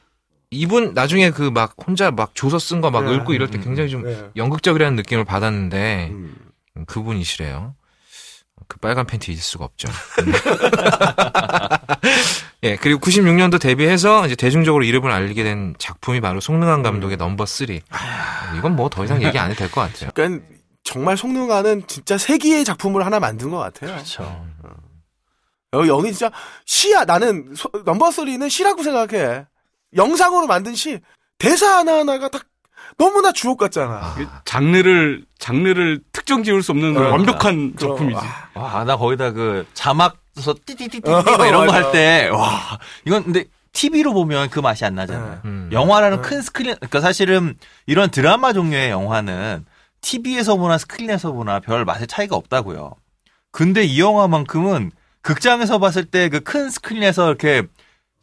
이분 나중에 그 막 혼자 막 조서 쓴 거막 네. 읽고 이럴 때 굉장히 좀 네. 연극적이라는 느낌을 받았는데 음. 음, 그분이시래요. 그 빨간 팬티 잊을 수가 없죠. 예, 그리고 96년도 데뷔해서 이제 대중적으로 이름을 알리게 된 작품이 바로 송능한 감독의 넘버 3. 이건 뭐 더 이상 얘기 안 해도 될 것 같아요. 그러니까 정말 송능아는 진짜 세기의 작품을 하나 만든 것 같아요. 그렇죠. 여기, 여기 진짜 시야. 나는 소- 넘버 3는 시라고 생각해. 영상으로 만든 시. 대사 하나하나가 다 너무나 주옥 같잖아. 장르를 장르를 특정 지을 수 없는 어, 완벽한 작품이지. 아, 와, 나 거기다 그 자막 써서 띠띠띠띠 어, 막 이런 거. 할 때, 와, 이건 근데 TV로 보면 그 맛이 안 나잖아요. 음. 영화라는 네. 큰 스크린, 그러니까 사실은 이런 드라마 종류의 영화는 TV에서 보나 스크린에서 보나 별 맛의 차이가 없다고요. 근데 이 영화만큼은 극장에서 봤을 때 그 큰 스크린에서 이렇게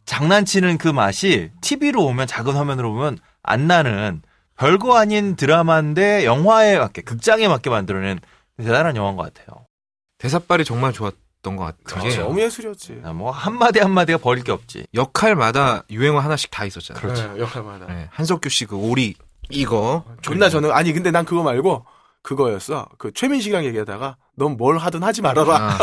장난치는 그 맛이 TV로 오면 작은 화면으로 보면 안 나는 별거 아닌 드라마인데 영화에 맞게 극장에 맞게 만들어낸 대단한 영화인 것 같아요. 대사빨이 정말 좋았던 것 같은 게 너무 예술이었지. 아, 뭐 한마디 한마디가 버릴 게 없지. 역할마다 유행어 하나씩 다 있었잖아요. 그렇죠. 네, 역할마다. 네, 한석규 씨 그 오리 이거 존나 저는 아니 근데 난 그거 말고 그거였어. 그 최민식이랑 얘기하다가 넌 뭘 하든 하지 말아라.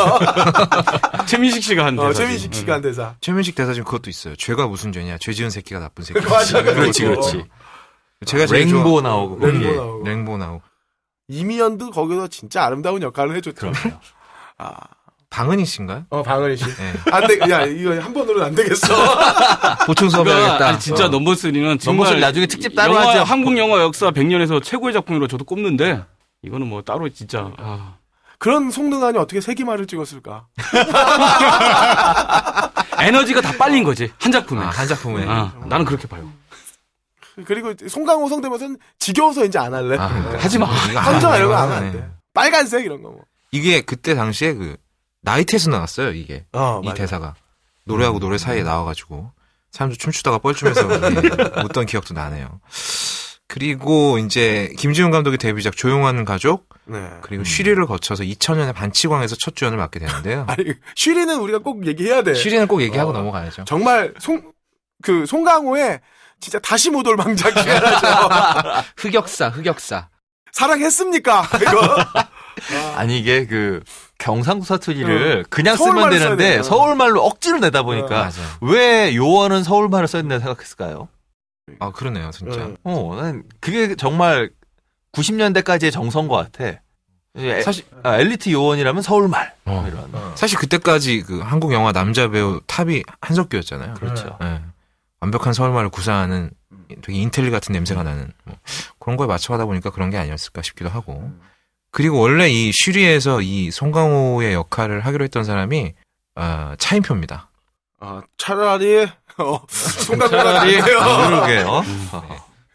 최민식 씨가 한 어, 대사지. 최민식 씨가 한 대사. 최민식 대사 지금 그것도 있어요. 죄가 무슨 죄냐? 죄 지은 새끼가 나쁜 새끼. 맞아, 그렇지. 그렇지. 제가 제일 좋아- 랭보 나오고 랭보 거기에. 나오고. 랭보 나오고 이미연도 거기서 진짜 아름다운 역할을 해줬죠. 그럼요. 아, 방은희 씨인가요? 어 방은희 씨. 네. 안 돼, 야 이거 한 번으로는 안 되겠어. 보충 그러니까 수업 해야겠다. 아니, 진짜 넘버 3는 정말 넘버스를 나중에 특집 따로 영화, 하죠. 한국 영화 역사 100년에서 최고의 작품으로 저도 꼽는데 이거는 뭐 따로 진짜 아, 그런 송능한이 어떻게 세기말을 찍었을까? 에너지가 다 빨린 거지 한 작품에. 아, 한 작품에. 아, 나는 그렇게 봐요. 그리고 송강호 성대모사는 지겨워서 이제 안 할래. 아, 그러니까. 하지 마. 함정 이런 거 하면 하면 안 네. 돼. 빨간색 이런 거 뭐. 이게 그때 당시에 그 나이트에서 나왔어요. 이게 어, 이 맞아. 대사가 노래하고 노래 사이에 나와가지고 사람들 춤추다가 뻘쭘해서 예, 웃던 기억도 나네요. 그리고 이제 김지훈 감독의 데뷔작 조용한 가족 네. 그리고 쉬리를 거쳐서 2000년에 반치광에서 첫 주연을 맡게 되는데요. 아니 쉬리는 우리가 꼭 얘기해야 돼. 쉬리는 꼭 얘기하고 어. 넘어가야죠. 정말 송 그 송강호의 진짜 다시 못 올 망작 중에 하나죠. 흑역사, 흑역사. 사랑했습니까? 이거. 아니 이게 그 경상도 사투리를 그냥 쓰면 서울말을 써야 되는데. 서울말로 억지로 내다 보니까 맞아요. 왜 요원은 서울말을 써야 생각했을까요? 아 그러네요, 진짜. 네. 어, 난 그게 정말 90년대까지의 정서인 것 같아. 에, 사실 아, 엘리트 요원이라면 서울말 어. 이런. 사실 그때까지 그 한국 영화 남자 배우 탑이 한석규였잖아요. 그렇죠. 예. 완벽한 서울말을 구사하는 되게 인텔리 같은 냄새가 나는 뭐 그런 거에 맞춰가다 보니까 그런 게 아니었을까 싶기도 하고 그리고 원래 이 쉬리에서 이 송강호의 역할을 하기로 했던 사람이 아, 차인표입니다. 어, 차라리 어, 낫네요. 아, 그러게요.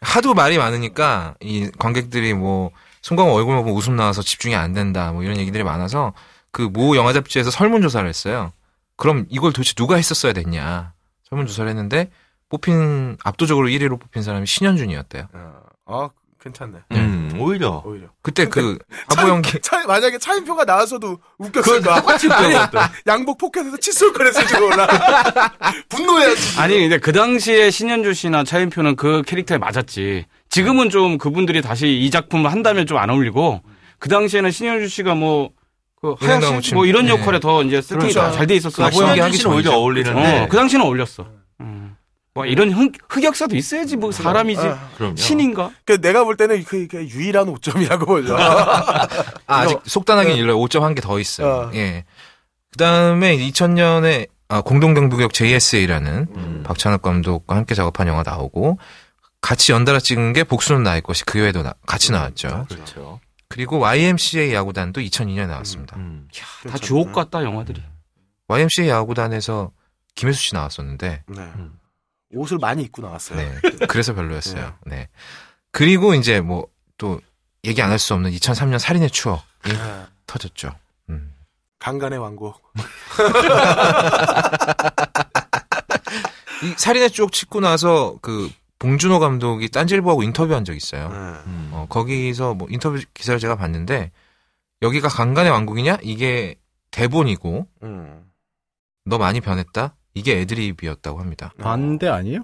하도 말이 많으니까 이 관객들이 뭐 송강호 얼굴만 보고 웃음 나와서 집중이 안 된다 뭐 이런 얘기들이 많아서 그 모 영화 잡지에서 설문 조사를 했어요. 그럼 이걸 도대체 누가 했었어야 됐냐 설문 조사를 했는데 뽑힌 압도적으로 1위로 뽑힌 사람이 신현준이었대요. 어, 어, 괜찮네. 음, 오히려. 오히려. 그때 그 바보 연기 차, 만약에 차인표가 나와서도 웃겼을까? 똑같이 아니, 웃겼다. 양복 포켓에서 칫솔 꺼냈을지 몰라. 분노해야지. 아니 근데 그 당시에 신현주 씨나 차인표는 그 캐릭터에 맞았지. 지금은 좀 그분들이 다시 이 작품을 한다면 좀 안 어울리고 그 당시에는 신현주 씨가 뭐그 은행나무 하야시 침- 뭐 이런 네. 역할에 더 이제 세팅이 그렇죠. 잘돼 있었어. 하기 씨는 오히려. 어울리는데. 어, 그 당시는 어울렸어. 음. 뭐 이런 흑, 흑역사도 있어야지 뭐 사람이지 어. 그럼요. 신인가? 그 내가 볼 때는 그, 그 유일한 오점이라고 보죠. 아, 아직 속단하긴 네. 일러요. 5점 한 개 더 있어요. 어. 예. 그 다음에 2000년에 아, 공동경비구역 JSA라는 음. 박찬욱 감독과 함께 작업한 영화 나오고 같이 연달아 찍은 게 복수는 나의 것이 그 외에도 나- 같이 나왔죠. 그렇죠. 그리고 YMCA 야구단도 2002년에 나왔습니다. 음. 다 주옥 같다 영화들이. YMCA 야구단에서 김혜수 씨 나왔었는데 네. 음. 옷을 많이 입고 나왔어요. 네. 그래서 별로였어요. 네. 그리고 이제 뭐 또 얘기 안 할 수 없는 2003년 살인의 추억이 아, 터졌죠. 음. 강간의 왕국. 이 살인의 추억 찍고 나서 그 봉준호 감독이 딴질보하고 인터뷰한 적이 있어요. 음. 어, 거기서 뭐 인터뷰 기사를 제가 봤는데 여기가 강간의 왕국이냐? 이게 대본이고 음. 너 많이 변했다? 이게 애드립이었다고 합니다. 반대 아니에요?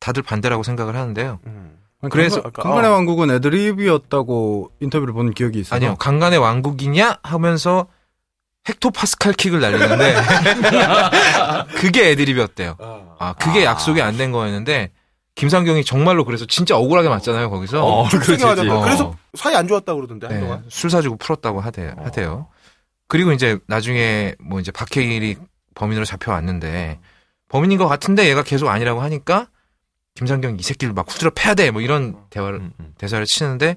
다들 반대라고 생각을 하는데요. 음. 아니, 그래서- 강간- 강간의 어. 왕국은 애드립이었다고 인터뷰를 본 기억이 있어요. 아니요, 강간의 왕국이냐 하면서 헥토 파스칼 킥을 날리는데 그게 애드립이었대요. 아. 아, 그게 약속이 안 된 거였는데 김상경이 정말로 그래서 진짜 억울하게 맞잖아요, 거기서. 어, 세게 맞았다. 어. 그래서 사이 안 좋았다고 그러던데 네, 한동안. 술 사주고 풀었다고 하대, 하대요. 그리고 이제 나중에 뭐 이제 박해일이 범인으로 잡혀왔는데 범인인 것 같은데 얘가 계속 아니라고 하니까 김상경 이 새끼를 막 후드려 패야 돼 뭐 이런 대화를 음, 음. 대사를 치는데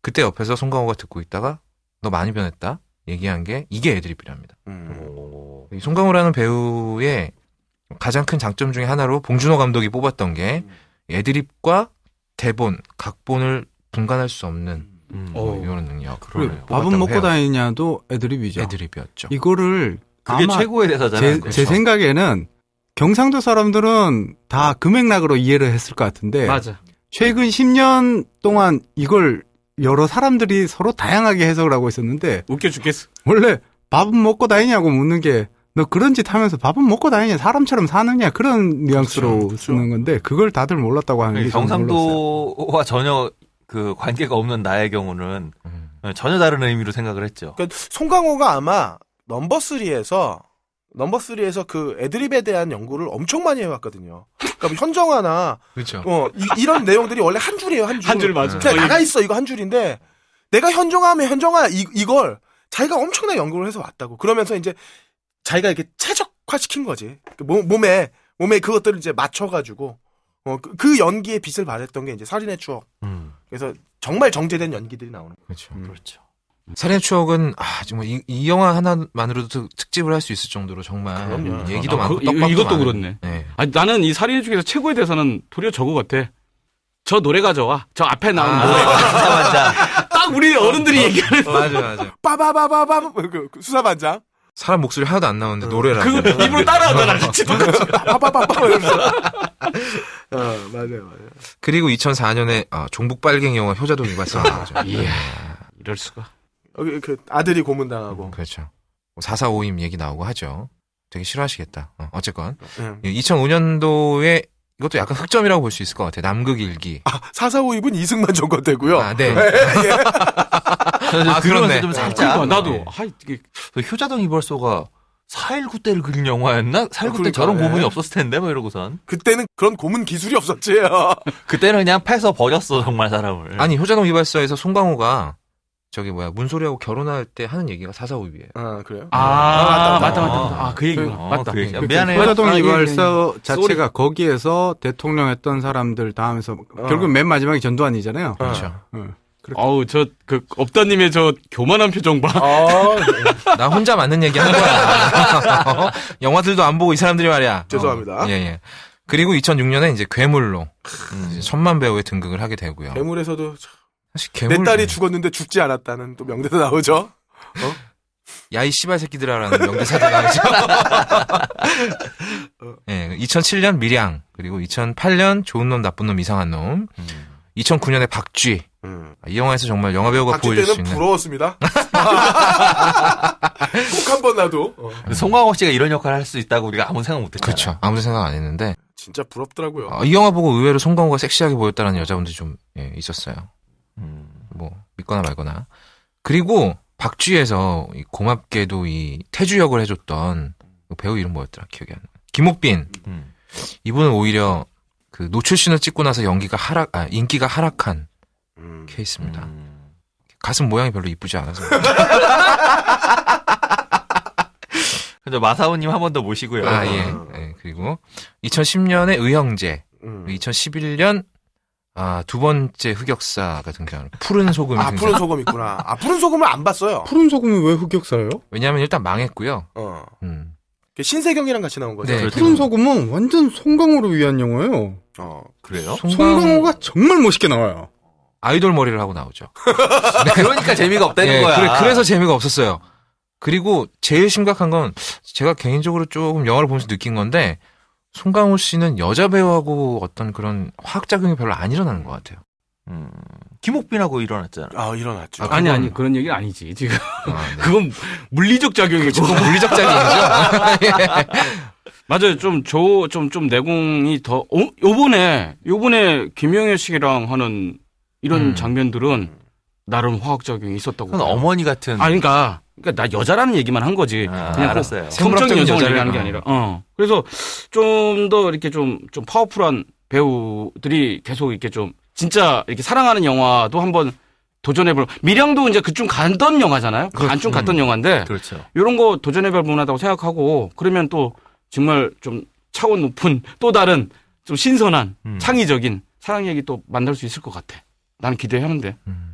그때 옆에서 송강호가 듣고 있다가 너 많이 변했다 얘기한 게 이게 애드립이랍니다. 음. 오. 이 송강호라는 배우의 가장 큰 장점 중에 하나로 봉준호 감독이 뽑았던 게 애드립과 대본, 각본을 분간할 수 없는 음. 뭐 어. 이런 능력. 밥은 먹고 해요. 다니냐도 애드립이죠. 애드립이었죠. 이거를 그게 최고의 대사잖아요. 제. 제 생각에는 경상도 사람들은 다 금액락으로 이해를 했을 것 같은데 맞아. 최근 10년 동안 이걸 여러 사람들이 서로 다양하게 해석을 하고 있었는데 웃겨 죽겠어. 원래 밥은 먹고 다니냐고 묻는 게 너 그런 짓 하면서 밥은 먹고 다니냐 사람처럼 사느냐 그런 뉘앙스로 그렇죠. 쓰는 건데 그걸 다들 몰랐다고 하는 게. 경상도와 전혀 그 관계가 없는 나의 경우는 음. 전혀 다른 의미로 생각을 했죠. 그러니까 송강호가 아마 넘버 3에서 넘버 3에서 그 애드립에 대한 연구를 엄청 많이 해왔거든요. 그러니까 뭐 현정화나 그렇죠. 어, 이, 런 내용들이 원래 한 줄이에요, 한 줄. 한 줄 맞아. 그냥 나가 있어, 이거 한 줄인데 내가 현정화하면 현정화 이, 이걸 자기가 엄청나게 연구를 해서 왔다고. 그러면서 이제 자기가 이렇게 최적화 시킨 거지. 그 몸, 몸에 몸에 그것들을 이제 맞춰가지고 어, 그, 그 연기에 빛을 발했던 게 이제 살인의 추억. 음. 그래서 정말 정제된 연기들이 나오는 거예요. 그렇죠. 그렇죠. 살인의 추억은 아 정말 이, 이 영화 하나만으로도 특- 특집을 할 수 있을 정도로 정말 그럼요. 얘기도 아, 많고 그- 떡밥도 이것도 많은. 그렇네. 네. 아니, 나는 이 살인 중에서 최고의 대사는 도리어 저거 같아. 저 노래가 좋아. 저 앞에 나오는 아. 노래가. 수사반장. 딱 우리 어른들이 얘기하는. 맞아 맞아. 빠바바바밤 그, 그 수사반장. 사람 목소리 하나도 안 나오는데 노래라고. 그거 입으로 따라하잖아. 같이 똑같이. 빠바바바 이러면서. 어, 맞아요, 맞아요. 그리고 2004년에 어, 종북 빨갱이 영화 효자동 이발사 나오죠. 이야. 이럴 수가. 여기 그 아들이 고문당하고. 그렇죠. 4452임 얘기 나오고 하죠. 되게 싫어하시겠다. 어, 어쨌건 응. 2005년도에 이것도 약간 흑점이라고 볼 수 있을 것 같아요. 남극일기. 아, 4452분 이승만 정권 되고요. 아, 네. 아, 그렇네. 그러면서 좀 살짝. 그러니까 나도. 네. 아, 이게 그 효자동 이벌소가 4.19 때를 그린 영화였나? 4.19때 그러니까, 저런 네. 고문이 없었을 텐데, 뭐 이러고선. 그때는 그런 고문 기술이 없었지. 그때는 그냥 패서 버렸어, 정말 사람을. 아니 효자동 이발사에서 송강호가 저기 뭐야 문소리하고 결혼할 때 하는 얘기가 4452예요. 아, 그래요? 아, 맞다, 맞다, 맞다. 맞다, 맞다. 아, 그 얘기구나. 어, 맞다. 그 얘기. 그- 미안해요. 효자동 아, 이게 이발사 그냥 자체가 거기에서 대통령 했던 사람들 다 하면서 결국 맨 마지막에 전두환이잖아요. 그렇죠. 응. 어우, 저, 그, 업다님의 저 교만한 표정 봐. 아, 나 혼자 맞는 얘기 하는 거야. 어? 영화들도 안 보고 이 사람들이 말이야. 죄송합니다. 어, 예, 예. 그리고 2006년에 이제 괴물로 음. 이제 천만 배우에 등극을 하게 되고요. 괴물에서도 참, 사실 괴물 내 딸이 죽었는데 죽지 않았다는 또 명대사 나오죠. 야이 씨발 새끼들아라는 명대사도 나오죠. 예, 2007년 밀양 그리고 2008년 좋은 놈 나쁜 놈 이상한 놈. 음. 2009년에 박쥐. 음. 이 영화에서 정말 영화 배우가 보여줄 수 때는 있는 부러웠습니다. 꼭 한 번 나도. 어, 송강호 씨가 이런 역할을 할 수 있다고 우리가 아무 생각 못 했잖아. 그렇죠. 아무도 생각 안 했는데 진짜 부럽더라고요. 어, 이 영화 보고 의외로 송강호가 섹시하게 보였다는 여자분들이 좀 예, 있었어요. 음. 뭐 믿거나 말거나. 그리고 박쥐에서 이 고맙게도 이 태주 역을 해줬던 그 배우 이름 뭐였더라 기억이 안 나. 김옥빈 음. 이분은 오히려 그 노출신을 찍고 나서 연기가 하락, 아 인기가 하락한 음. 케이스입니다. 음. 가슴 모양이 별로 이쁘지 않아서. 근데 마사오님 한 번 더 모시고요. 아 예. 예, 그리고 2010년에 의형제, 음. 2011년 아, 두 번째 흑역사가 등장하는 푸른 소금이 아, 등장. 푸른 소금 있구나. 아, 푸른 소금을 안 봤어요. 푸른 소금이 왜 흑역사예요? 왜냐하면 일단 망했고요. 어. 음. 그 신세경이랑 같이 나온 거죠. 네. 푸른 소금은 완전 송강호를 위한 영화예요. 어. 그래요? 송강- 송강호가 정말 멋있게 나와요. 아이돌 머리를 하고 나오죠. 그러니까 재미가 없다는 예, 거야. 그래, 그래 서 재미가 없었어요. 그리고 제일 심각한 건 제가 개인적으로 조금 영화를 보면서 느낀 건데 송강호 씨는 여자 배우하고 어떤 그런 화학 작용이 별로 안 일어나는 것 같아요. 음, 김옥빈하고 일어났잖아. 아 일어났죠. 아, 아니 그건- 아니 그런 얘기는 아니지 지금 아, 네. 그건 물리적 작용이고 그건 물리적 작용이죠. 예. 맞아요 좀조좀좀 내공이 더 어, 요번에 요번에 김영애 씨랑 하는 이런 음. 장면들은 나름 화학 작용이 있었다고 그건. 어머니 같은. 아 그러니까 그러니까 나 여자라는 얘기만 한 거지 아, 그냥 알았어요. 성적인 여성을 얘기하는 게 아니라 어 그래서 좀 더 이렇게 좀 좀 파워풀한 배우들이 계속 이렇게 좀 진짜 이렇게 사랑하는 영화도 한번 도전해볼 미량도 이제 그쯤 갔던 영화잖아요 안쯤 갔던 영화인데 그렇죠. 이런 거 도전해볼 만하다고 생각하고 그러면 또 정말 좀 차원 높은 또 다른 좀 신선한 음. 창의적인 사랑 얘기 또 만날 수 있을 것 같아 나는 기대하는데 음.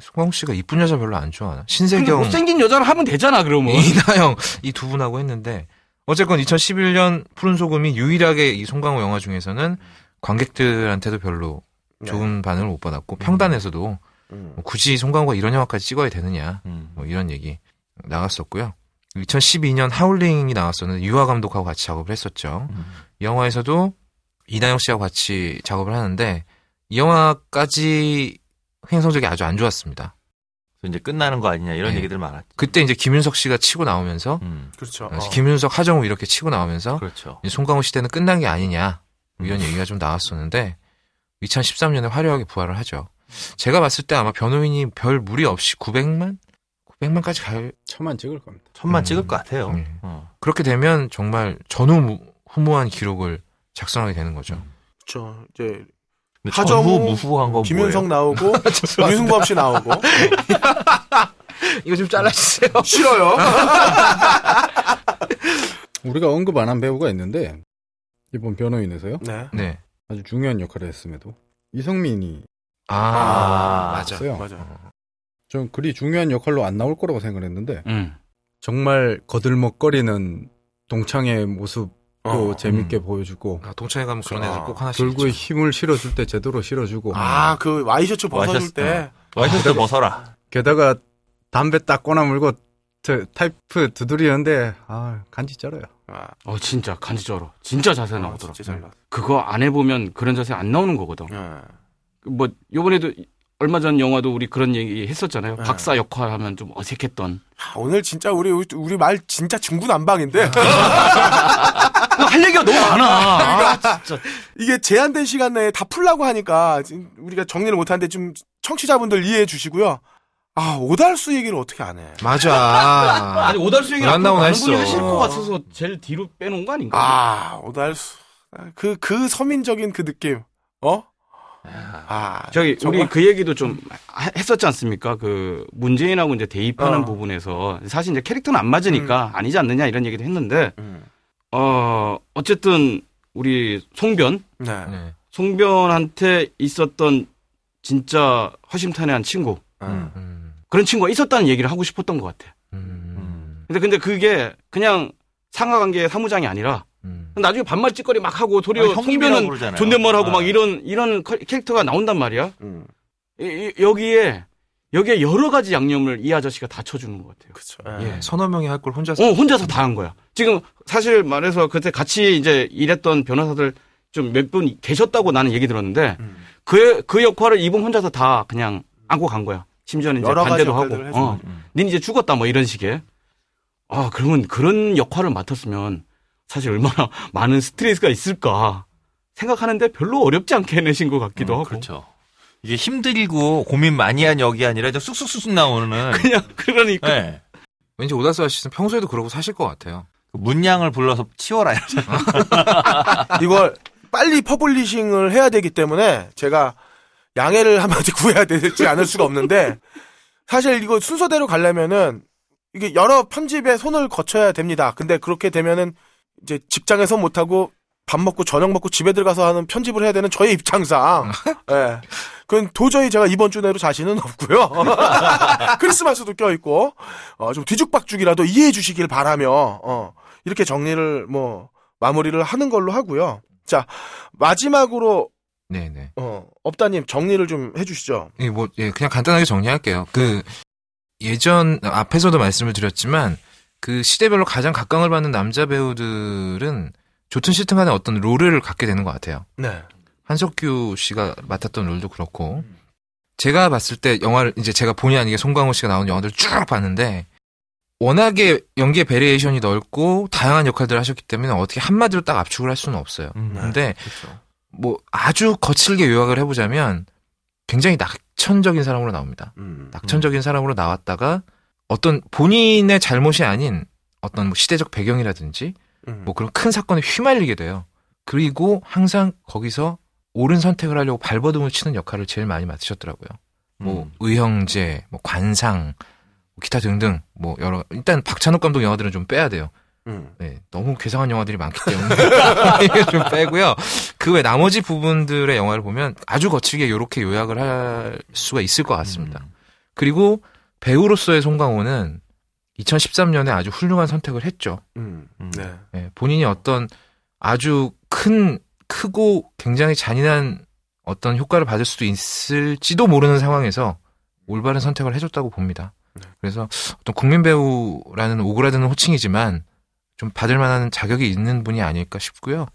송강호 씨가 이쁜 여자 별로 안 좋아하나? 신세경, 못생긴 여자를 하면 되잖아 그러면 이나영 이 두 분하고 했는데 어쨌건 2011년 푸른 소금이 유일하게 이 송강호 영화 중에서는 관객들한테도 별로 네. 좋은 반응을 못 받았고 평단에서도 음. 뭐 굳이 송강호가 이런 영화까지 찍어야 되느냐 음. 뭐 이런 얘기 나갔었고요. 2012년 하울링이 나왔었는데 유아 감독하고 같이 작업을 했었죠. 음. 이 영화에서도 이나영 씨하고 같이 작업을 하는데 이 영화까지 흥행 성적이 아주 안 좋았습니다. 그래서 이제 끝나는 거 아니냐 이런 네. 얘기들 많았죠. 그때 이제 김윤석 씨가 치고 나오면서 음. 그렇죠. 어, 어. 김윤석, 하정우 이렇게 치고 나오면서 그렇죠. 이제 송강호 시대는 끝난 게 아니냐 뭐 이런 얘기가 좀 나왔었는데 2013년에 화려하게 부활을 하죠. 제가 봤을 때 아마 변호인이 별 무리 없이 900만, 900만까지 갈 천만 찍을 겁니다. 천만 음. 찍을 것 같아요. 음. 어. 그렇게 되면 정말 전후무한 기록을 작성하게 되는 거죠. 그렇죠. 이제 하정우, 무후한 건 김윤석 뭐예요? 나오고 유승범 씨 나오고 이거 좀 잘라주세요. 싫어요. 우리가 언급 안 한 배우가 있는데 이번 변호인에서요. 네. 네. 아주 중요한 역할을 했음에도 이성민이 아, 아, 맞아. 있어요. 맞아요. 좀 그리 중요한 역할로 안 나올 거라고 생각을 했는데 음. 정말 거들먹거리는 동창의 모습 도 어, 재밌게 음. 보여주고 아, 동창회 가면 그런 애들 꼭 하나씩 결국에 있죠. 힘을 실어줄 때 제대로 실어주고 아, 그 와이셔츠 벗어줄 때. 와이셔츠 벗어라. 게다가 담배 딱 꼬나물고 트- 타이프 두드리는데 아 간지 쩔어요. 아, 어 진짜 간지 쩔어 진짜 자세 아, 나오더라 진짜 잘 나왔어. 그거 안 해보면 그런 자세 안 나오는 거거든 예. 뭐 요번에도 얼마 전 영화도 우리 그런 얘기 했었잖아요 네. 박사 역할 하면 좀 어색했던 아, 오늘 진짜 우리 우리 말 진짜 중구난방인데 할 얘기가 너무 많아 아, 진짜 이게 제한된 시간 내에 다 풀라고 하니까 우리가 정리를 못하는데 좀 청취자분들 이해해 주시고요. 아 오달수 얘기를 어떻게 안 해? 맞아. 아니 오달수 얘기 안 나오나 했어. 하실 것 같아서 제일 뒤로 빼놓은 거 아닌가 아 오달수 그그 서민적인 그 느낌 어? 아 저기 정말? 우리 그 얘기도 좀 하- 했었지 않습니까? 그 문재인하고 이제 대입하는 어. 부분에서 사실 이제 캐릭터는 안 맞으니까 아니지 않느냐 이런 얘기도 했는데 음, 어 어쨌든 우리 송변 네. 네. 송변한테 있었던 진짜 허심탄회한 친구 음. 음, 그런 친구가 있었다는 얘기를 하고 싶었던 것 같아. 음, 근데 근데 그게 그냥 상하관계의 사무장이 아니라 음. 나중에 반말 찌꺼리 막 하고 도리어 송변은 그러잖아요. 존댓말하고 아. 막 이런 이런 커- 캐릭터가 나온단 말이야. 음. 이- 이- 여기에 여기에 여러 가지 양념을 이 아저씨가 다 쳐주는 것 같아요. 그쵸. 예. 서너 명이 할 걸 혼자서 어 혼자서 다 한 거야. 지금 사실 말해서 그때 같이 이제 일했던 변호사들 좀 몇 분 계셨다고 나는 얘기 들었는데 음. 그 그 역할을 이분 혼자서 다 그냥 안고 간 거야. 심지어는 이제 반대도 하고. 어, 닌 이제 죽었다 뭐 이런 식의. 아 그러면 그런 역할을 맡았으면 사실 얼마나 많은 스트레스가 있을까 생각하는데 별로 어렵지 않게 해내신 것 같기도 음, 하고. 그렇죠. 이게 힘들고 고민 많이 한 역이 아니라 좀 쑥쑥쑥쑥 나오는. 그냥 그러니까 네. 왠지 오달수 씨는 평소에도 그러고 사실 것 같아요. 문양을 불러서 치워라. 이걸 빨리 publishing을 해야 되기 때문에 제가 양해를 한마디 구해야 되지 않을 수가 없는데 사실 이거 순서대로 가려면은 이게 여러 편집에 손을 거쳐야 됩니다. 근데 그렇게 되면은 이제 직장에서 못하고 밥 먹고 저녁 먹고 집에 들어가서 하는 편집을 해야 되는 저의 입장상 예. 그건 도저히 제가 이번 주 내로 자신은 없고요. 크리스마스도 껴있고 어, 좀 뒤죽박죽이라도 이해해 주시길 바라며 어, 이렇게 정리를 뭐 마무리를 하는 걸로 하고요. 자 마지막으로 네네. 어, 업다님 정리를 좀 해주시죠. 예, 뭐, 예, 그냥 간단하게 정리할게요. 그, 예전, 앞에서도 말씀을 드렸지만, 그 시대별로 가장 각광을 받는 남자 배우들은 좋든 싫든 간에 어떤 롤을 갖게 되는 것 같아요. 네. 한석규 씨가 맡았던 롤도 그렇고, 제가 봤을 때 영화를, 이제 제가 본의 아니게 송강호 씨가 나온 영화들을 쭉 봤는데, 워낙에 연기의 variation이 넓고, 다양한 역할들을 하셨기 때문에 어떻게 한마디로 딱 압축을 할 수는 없어요. 음, 근데, 그렇죠. 뭐, 아주 거칠게 요약을 해보자면, 굉장히 낙천적인 사람으로 나옵니다. 음. 낙천적인 사람으로 나왔다가 어떤 본인의 잘못이 아닌 어떤 뭐 시대적 배경이라든지 음. 뭐 그런 큰 사건에 휘말리게 돼요. 그리고 항상 거기서 옳은 선택을 하려고 발버둥을 치는 역할을 제일 많이 맡으셨더라고요. 뭐 음. 의형제, 뭐 관상, 뭐 기타 등등 뭐 여러 일단 박찬욱 감독 영화들은 좀 빼야 돼요. 음. 네, 너무 괴상한 영화들이 많기 때문에 좀 빼고요. 그 외 나머지 부분들의 영화를 보면 아주 거칠게 요렇게 요약을 할 수가 있을 것 같습니다. 음. 그리고 배우로서의 송강호는 2013년에 아주 훌륭한 선택을 했죠. 음. 음. 네. 예, 본인이 어떤 아주 큰 크고 굉장히 잔인한 어떤 효과를 받을 수도 있을지도 모르는 상황에서 올바른 선택을 해줬다고 봅니다. 네. 그래서 어떤 국민 배우라는 오그라드는 호칭이지만 좀 받을 만한 자격이 있는 분이 아닐까 싶고요.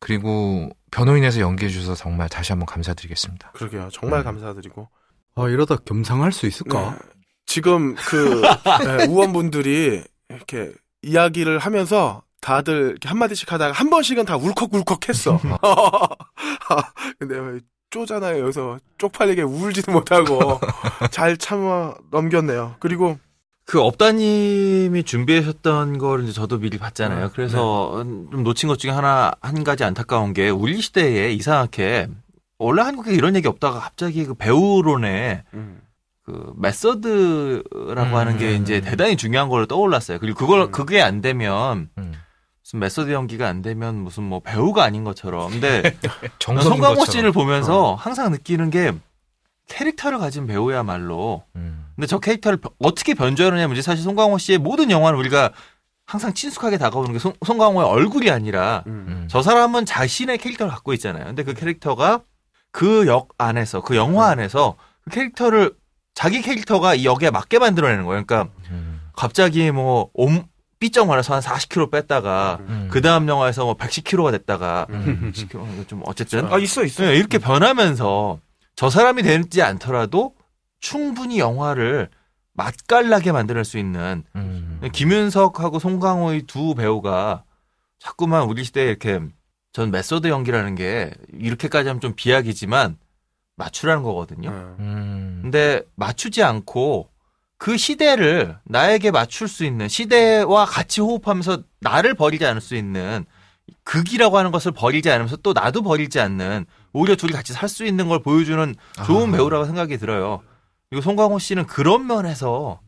그리고 변호인에서 연기해 주셔서 정말 다시 한번 감사드리겠습니다. 그러게요. 정말 음. 감사드리고. 아, 이러다 겸상할 수 있을까? 네. 지금 그 네, 의원분들이 이렇게 이야기를 하면서 다들 이렇게 한마디씩 하다가 한 번씩은 다 울컥울컥 했어. 근데 쪼잖아요. 여기서 쪽팔리게 울지도 못하고 잘 참아 넘겼네요. 그리고 그 업다님이 준비하셨던 걸 이제 저도 미리 봤잖아요. 네. 그래서 좀 놓친 것 중에 하나 한 가지 안타까운 게 우리 시대에 이상하게 원래 한국에 이런 얘기 없다가 갑자기 그 배우론에 음, 그 메서드라고 음, 하는 게 음, 이제 음. 대단히 중요한 걸로 떠올랐어요. 그리고 그걸 음. 그게 안 되면 음. 무슨 메서드 연기가 안 되면 무슨 뭐 배우가 아닌 것처럼. 근데 송강호. 씨를 보면서 항상 느끼는 게 캐릭터를 가진 배우야말로 음. 근데 저 캐릭터를 벼- 어떻게 변조하느냐면 이제 사실 송강호 씨의 모든 영화는 우리가 항상 친숙하게 다가오는 게 송, 송강호의 얼굴이 아니라 음, 음. 저 사람은 자신의 캐릭터를 갖고 있잖아요. 근데 그 캐릭터가 그 역 안에서 그 영화 안에서 그 캐릭터를 자기 캐릭터가 이 역에 맞게 만들어내는 거예요. 그러니까 음. 갑자기 뭐 옴, 삐쩍 말해서 한 40kg 뺐다가 음. 그 다음 영화에서 뭐 110kg가 됐다가 음. 10kg 좀 어쨌든 아 있어 있어. 네, 이렇게 변하면서 저 사람이 되지 않더라도 충분히 영화를 맛깔나게 만들 수 있는 음. 김윤석하고 송강호의 두 배우가 자꾸만 우리 시대에 이렇게 전 메소드 연기라는 게 이렇게까지 하면 좀 비약이지만 맞추라는 거거든요. 음. 음. 근데 맞추지 않고 그 시대를 나에게 맞출 수 있는 시대와 같이 호흡하면서 나를 버리지 않을 수 있는 극이라고 하는 것을 버리지 않으면서 또 나도 버리지 않는 오히려 둘이 같이 살 수 있는 걸 보여주는 좋은 아. 배우라고 생각이 들어요. 그리고 송강호 씨는 그런 면에서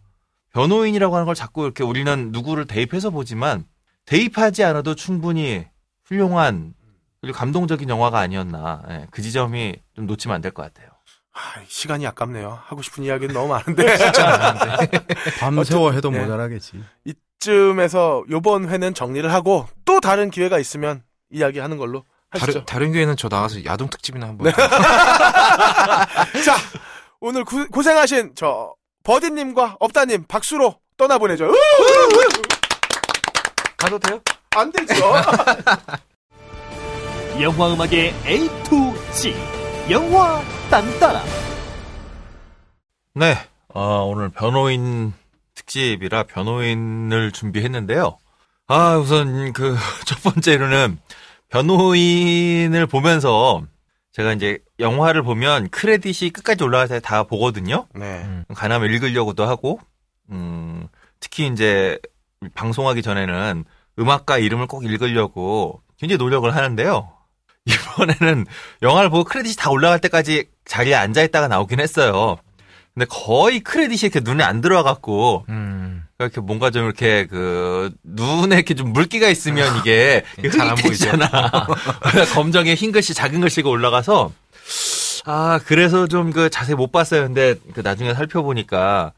변호인이라고 하는 걸 자꾸 이렇게 우리는 누구를 대입해서 보지만 대입하지 않아도 충분히 훌륭한 그리고 감동적인 영화가 아니었나. 예, 그 지점이 좀 놓치면 안 될 것 같아요. 아, 시간이 아깝네요. 하고 싶은 이야기는 너무 많은데 밤새워 해도 네. 모자라겠지. 이쯤에서 요번 회는 정리를 하고 또 다른 기회가 있으면 이야기하는 걸로 하시죠. 다른 다른 교회는 저 나가서 야동 특집이나 한번. 자, 오늘 구- 고생하신 저 버디님과 업다님 박수로 떠나보내죠. 으! 가도 돼요? 안 되죠. 영화 음악의 A to Z 영화 딴따라 네, 어, 오늘 변호인 특집이라 변호인을 준비했는데요. 아, 우선 그 첫 번째로는 변호인을 보면서 제가 이제 영화를 보면 크레딧이 끝까지 올라갈 때다 보거든요. 네. 가나면 읽으려고도 하고, 음, 특히 이제 방송하기 전에는 음악가 이름을 꼭 읽으려고 굉장히 노력을 하는데요. 이번에는 영화를 보고 크레딧이 다 올라갈 때까지 자리에 앉아 있다가 나오긴 했어요. 근데 거의 크레딧이 이렇게 눈에 안 들어와갖고, 음. 이렇게 뭔가 좀 이렇게 그, 눈에 이렇게 좀 물기가 있으면 이게 잘안 흐릿해지잖아. 검정에 흰 글씨, 작은 글씨가 올라가서, 아, 그래서 좀 그 자세히 못 봤어요. 근데 그 나중에 살펴보니까,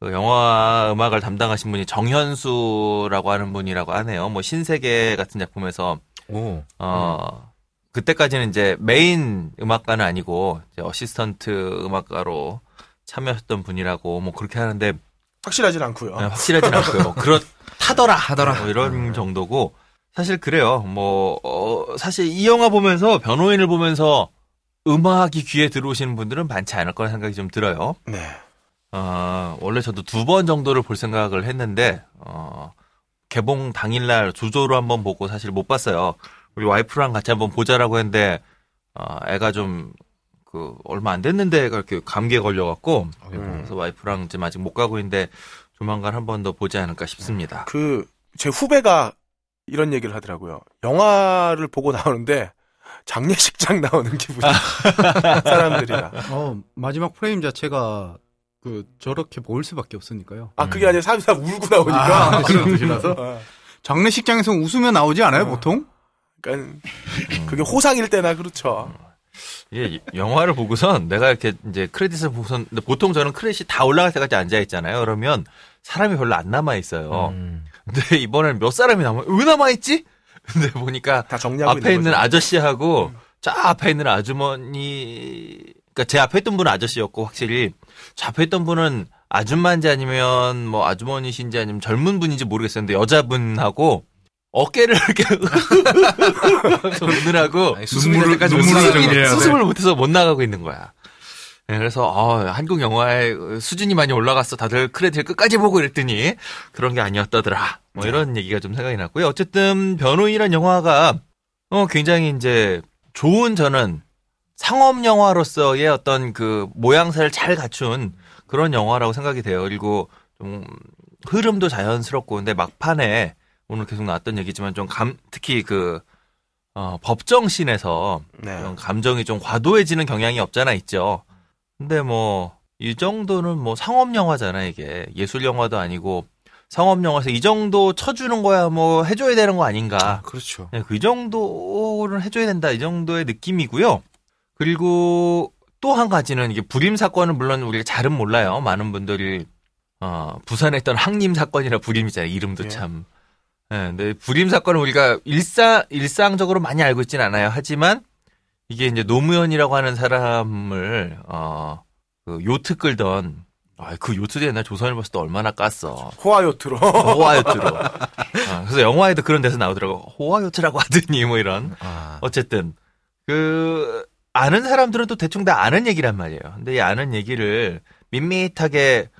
그 영화 음악을 담당하신 분이 정현수라고 하는 분이라고 하네요. 뭐 신세계 같은 작품에서 오. 어 그때까지는 이제 메인 음악가는 아니고 이제 assistant 음악가로 참여하셨던 분이라고 뭐 그렇게 하는데 확실하진 않고요. 네, 확실하진 않고요. 그렇다더라. 하더라. 뭐 이런 정도고 사실 그래요. 뭐 어, 사실 이 영화 보면서 변호인을 보면서 음악이 귀에 들어오시는 분들은 많지 않을 거라 생각이 좀 들어요. 네. 어, 원래 저도 두 번 정도를 볼 생각을 했는데 어, 개봉 당일날 조조로 한번 보고 사실 못 봤어요. 우리 와이프랑 같이 한번 보자라고 했는데 어, 애가 좀 그 얼마 안 됐는데 애가 이렇게 감기에 걸려갖고 그래서 와이프랑 지금 아직 못 가고 있는데 조만간 한 번 더 보지 않을까 싶습니다. 그 제 후배가 이런 얘기를 하더라고요. 영화를 보고 나오는데 장례식장 나오는 기분이 사람들이라. 어, 마지막 프레임 자체가 그 저렇게 보일 수밖에 없으니까요. 아 그게 아니라 사람이 다 울고 나오니까. 아, 그런 뜻이라서? 어, 장례식장에서 웃으면 나오지 않아요, 어. 보통? 그러니까 그게 호상일 때나 그렇죠. 이게 영화를 보고선 내가 이렇게 이제 크레딧을 보고선 보통 저는 크레딧이 다 올라갈 때까지 앉아 있잖아요. 그러면 사람이 별로 안 남아 있어요. 음. 근데 이번에는 몇 사람이 남아? 왜 남아 있지? 근데 보니까 다 정리하고 앞에 있는 거죠. 아저씨하고 저 앞에 있는 아주머니 그러니까 제 앞에 있던 분은 아저씨였고 확실히 저 앞에 있던 분은 아줌마인지 아니면 뭐 아주머니신지 아니면 젊은 분인지 모르겠었는데 여자분하고 어깨를 이렇게 웃느라고 눈물을. 수습을 못해서 못 나가고 있는 거야. 네, 그래서 어, 한국 영화의 수준이 많이 올라갔어. 다들 크레딧을 끝까지 보고 이랬더니 그런 게 아니었다더라. 뭐 이런 얘기가 좀 생각이 났고요. 어쨌든 변호인이란 영화가 어, 굉장히 이제 좋은 저는 상업 영화로서의 어떤 그 모양새를 잘 갖춘 그런 영화라고 생각이 돼요. 그리고 좀 흐름도 자연스럽고 근데 막판에 오늘 계속 나왔던 얘기지만 좀 감, 특히 그 어, 법정씬에서 네. 이런 감정이 좀 과도해지는 경향이 없잖아 있죠. 근데 뭐 이 정도는 뭐 상업 영화잖아 이게 예술 영화도 아니고 상업 영화에서 이 정도 쳐주는 거야 뭐 해줘야 되는 거 아닌가. 그렇죠. 네, 그 정도는 해줘야 된다 이 정도의 느낌이고요. 그리고 또 한 가지는 이게 불임 사건은 물론 우리가 잘은 몰라요. 많은 분들이 어, 부산에 있던 항림 사건이라 불임이잖아요. 이름도 예. 참. 예, 근데 불임 사건은 우리가 일상 일상적으로 많이 알고 있진 않아요. 하지만 이게 이제 노무현이라고 하는 사람을 어, 그 요트 끌던 아, 그 요트 옛날 조선일보에서 또 얼마나 깠어. 호화 요트로. 호화 요트로. 아, 그래서 영화에도 그런 데서 나오더라고. 호화 요트라고 하더니 뭐 이런. 아, 어쨌든 그 아는 사람들은 또 대충 다 아는 얘기란 말이에요. 근데 이 아는 얘기를 밋밋하게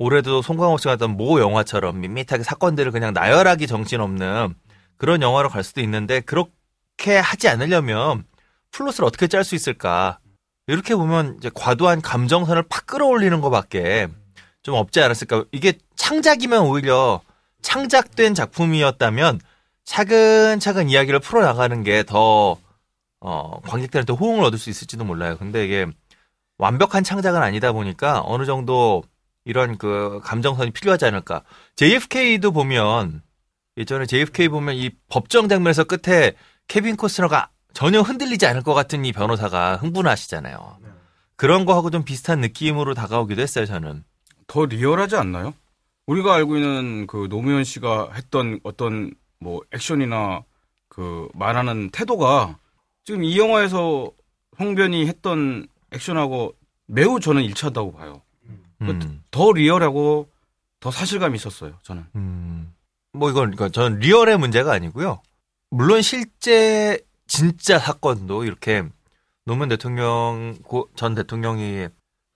올해도 송강호 씨가 했던 모 영화처럼 밋밋하게 사건들을 그냥 나열하기 정신없는 그런 영화로 갈 수도 있는데 그렇게 하지 않으려면 플롯을 어떻게 짤 수 있을까? 이렇게 보면 이제 과도한 감정선을 팍 끌어올리는 것밖에 좀 없지 않았을까? 이게 창작이면 오히려 창작된 작품이었다면 차근차근 이야기를 풀어 나가는 게 더, 어, 관객들한테 호응을 얻을 수 있을지도 몰라요. 근데 이게 완벽한 창작은 아니다 보니까 어느 정도 이런 그 감정선이 필요하지 않을까. JFK도 보면, 예전에 JFK 보면 이 법정 장면에서 끝에 케빈 코스너가 전혀 흔들리지 않을 것 같은 이 변호사가 흥분하시잖아요. 그런 거하고 좀 비슷한 느낌으로 다가오기도 했어요, 저는. 더 리얼하지 않나요? 우리가 알고 있는 그 노무현 씨가 했던 어떤 뭐 액션이나 그 말하는 태도가 지금 이 영화에서 홍변이 했던 액션하고 매우 저는 일치한다고 봐요. 음. 더 리얼하고 더 사실감이 있었어요. 저는. 음, 뭐 이건 그러니까 저는 리얼의 문제가 아니고요. 물론 실제 진짜 사건도 이렇게 노무현 대통령 고- 전 대통령이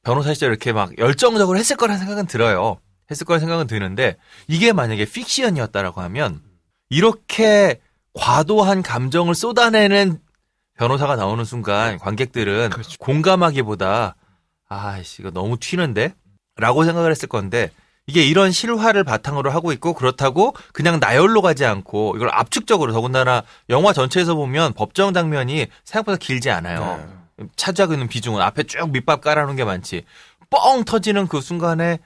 변호사 시절 이렇게 막 열정적으로 했을 거라는 생각은 들어요. 했을 거라는 생각은 드는데 이게 만약에 픽션이었다라고 하면 이렇게 과도한 감정을 쏟아내는 변호사가 나오는 순간 관객들은 공감하기보다 아이씨 이거 너무 튀는데 라고 생각을 했을 건데 이게 이런 실화를 바탕으로 하고 있고 그렇다고 그냥 나열로 가지 않고 이걸 압축적으로 더군다나 영화 전체에서 보면 법정 장면이 생각보다 길지 않아요. 차지하고 있는 비중은 앞에 쭉 밑밥 깔아놓은 게 많지. 뻥 터지는 그 순간에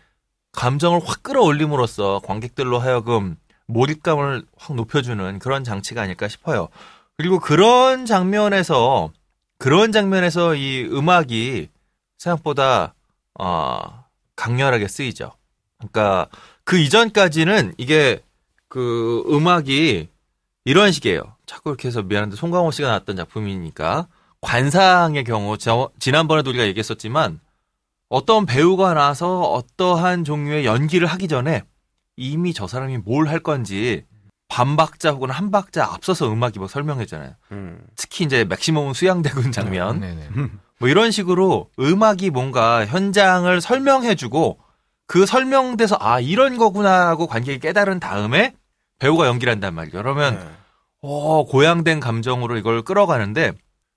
감정을 확 끌어올림으로써 관객들로 하여금 몰입감을 확 높여주는 그런 장치가 아닐까 싶어요. 그리고 그런 장면에서 그런 장면에서 이 음악이 생각보다 어, 강렬하게 쓰이죠. 그러니까 그 이전까지는 이게 그 음악이 이런 식이에요. 자꾸 이렇게 해서 미안한데 송강호 씨가 나왔던 작품이니까 관상의 경우 저- 지난번에도 우리가 얘기했었지만 어떤 배우가 나와서 어떠한 종류의 연기를 하기 전에 이미 저 사람이 뭘 할 건지 반박자 혹은 한 박자 앞서서 음악이 막 설명해잖아요. 음. 특히 이제 맥시멈 수양대군 장면 네네. 뭐 이런 식으로 음악이 뭔가 현장을 설명해주고 그 설명돼서 아 이런 거구나라고 관객이 깨달은 다음에 배우가 연기를 한단 말이에요. 그러면 네. 어, 고양된 감정으로 이걸 끌어가는데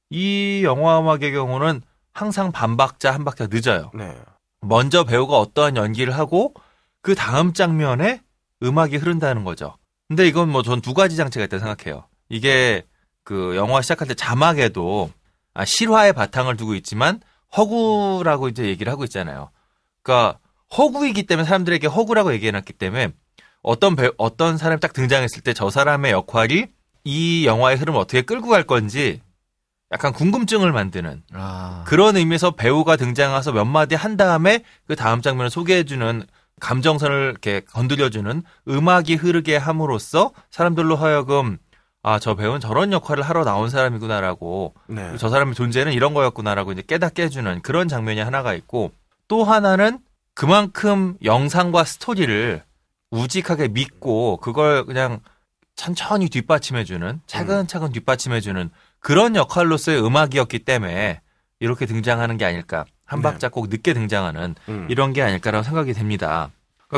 이 영화 음악의 경우는 항상 반 박자 한 박자 늦어요. 네. 먼저 배우가 어떠한 연기를 하고 그 다음 장면에 음악이 흐른다는 거죠. 근데 이건 뭐 전 두 가지 장치가 있다고 생각해요. 이게 그 영화 시작할 때 자막에도 아, 실화의 바탕을 두고 있지만 허구라고 이제 얘기를 하고 있잖아요. 그러니까 허구이기 때문에 사람들에게 허구라고 얘기해놨기 때문에 어떤 배, 어떤 사람이 딱 등장했을 때 저 사람의 역할이 이 영화의 흐름을 어떻게 끌고 갈 건지 약간 궁금증을 만드는 아. 그런 의미에서 배우가 등장해서 몇 마디 한 다음에 그 다음 장면을 소개해주는 감정선을 이렇게 건드려주는 음악이 흐르게 함으로써 사람들로 하여금 아, 저 배우는 저런 역할을 하러 나온 사람이구나라고 네. 저 사람의 존재는 이런 거였구나라고 이제 깨닫게 해주는 그런 장면이 하나가 있고 또 하나는 그만큼 영상과 스토리를 우직하게 믿고 그걸 그냥 천천히 뒷받침해주는 차근차근 뒷받침해주는 그런 역할로서의 음악이었기 때문에 이렇게 등장하는 게 아닐까 한 네. 박자 꼭 늦게 등장하는 음. 이런 게 아닐까라고 생각이 됩니다.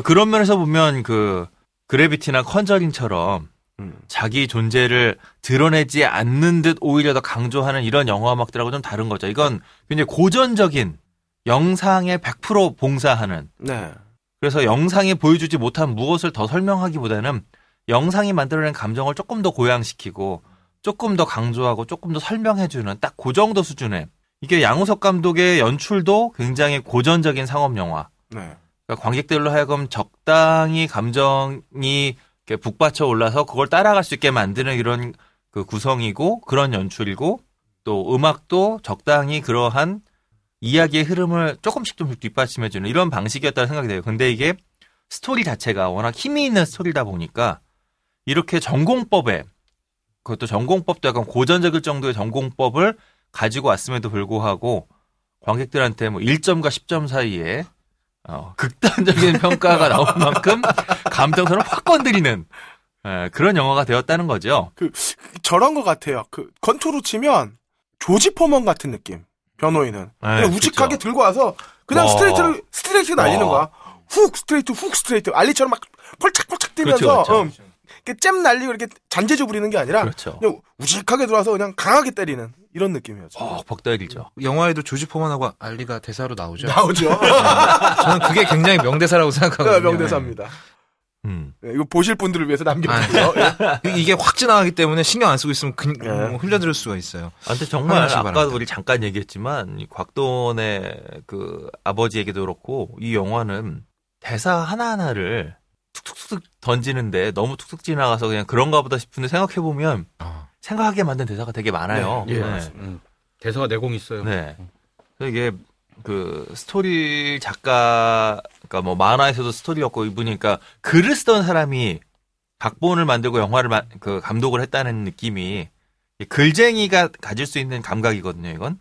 그런 면에서 보면 그 그래비티나 컨저링처럼 음. 자기 존재를 드러내지 않는 듯 오히려 더 강조하는 이런 영화 음악들하고 좀 다른 거죠. 이건 굉장히 고전적인 영상에 100% 봉사하는 네. 그래서 영상이 보여주지 못한 무엇을 더 설명하기보다는 영상이 만들어낸 감정을 조금 더 고양시키고 조금 더 강조하고 조금 더 설명해주는 딱 그 정도 수준의 이게 양우석 감독의 연출도 굉장히 고전적인 상업 영화. 네. 그러니까 관객들로 하여금 적당히 감정이 북받쳐 올라서 그걸 따라갈 수 있게 만드는 이런 그 구성이고 그런 연출이고 또 음악도 적당히 그러한 이야기의 흐름을 조금씩 좀 뒷받침해주는 이런 방식이었다는 생각이 돼요. 근데 이게 스토리 자체가 워낙 힘이 있는 스토리다 보니까 이렇게 전공법에 그것도 전공법도 약간 고전적일 정도의 전공법을 가지고 왔음에도 불구하고 관객들한테 뭐 1점과 10점 사이에 어, 극단적인 평가가 나올 만큼 감정선을 확 건드리는 예, 그런 영화가 되었다는 거죠. 저런 것 같아요. 그 권투로 치면 조지 포먼 같은 느낌. 변호인은 그냥 네, 우직하게 그쵸. 들고 와서 그냥 어. 스트레이트를 스트레이트 날리는 어. 거야. 훅 스트레이트 훅 스트레이트 알리처럼 막 폴짝폴짝 뛰면서 그렇죠, 그렇죠. 음, 잼 날리고 이렇게 잔재주 부리는 게 아니라 그렇죠. 그냥 우직하게 들어와서 그냥 강하게 때리는 이런 느낌이었죠. 퍽퍽 때리죠. 영화에도 조지 포먼하고 알리가 대사로 나오죠. 나오죠. 저는 그게 굉장히 명대사라고 생각하거든요. 명대사입니다. 음. 네, 이거 보실 분들을 위해서 남겨두고요. 예. 네. 이게 확 지나가기 때문에 신경 안 쓰고 있으면 그, 예. 뭐 흘려들을 수가 있어요. 아, 근데 정말 바랍니다. 우리 잠깐 얘기했지만 이 곽돈의 그 아버지 얘기도 그렇고 이 영화는 대사 하나하나를 툭툭툭 던지는데 너무 툭툭 지나가서 그냥 그런가 보다 싶은데 생각해 보면 아. 생각하게 만든 대사가 되게 많아요. 네, 예, 음, 대사가 내공 있어요. 네. 이게 그 스토리 작가, 그러니까 뭐 만화에서도 스토리였고 이분이니까 글을 쓰던 사람이 각본을 만들고 영화를 마- 그 감독을 했다는 느낌이 이 글쟁이가 가질 수 있는 감각이거든요. 이건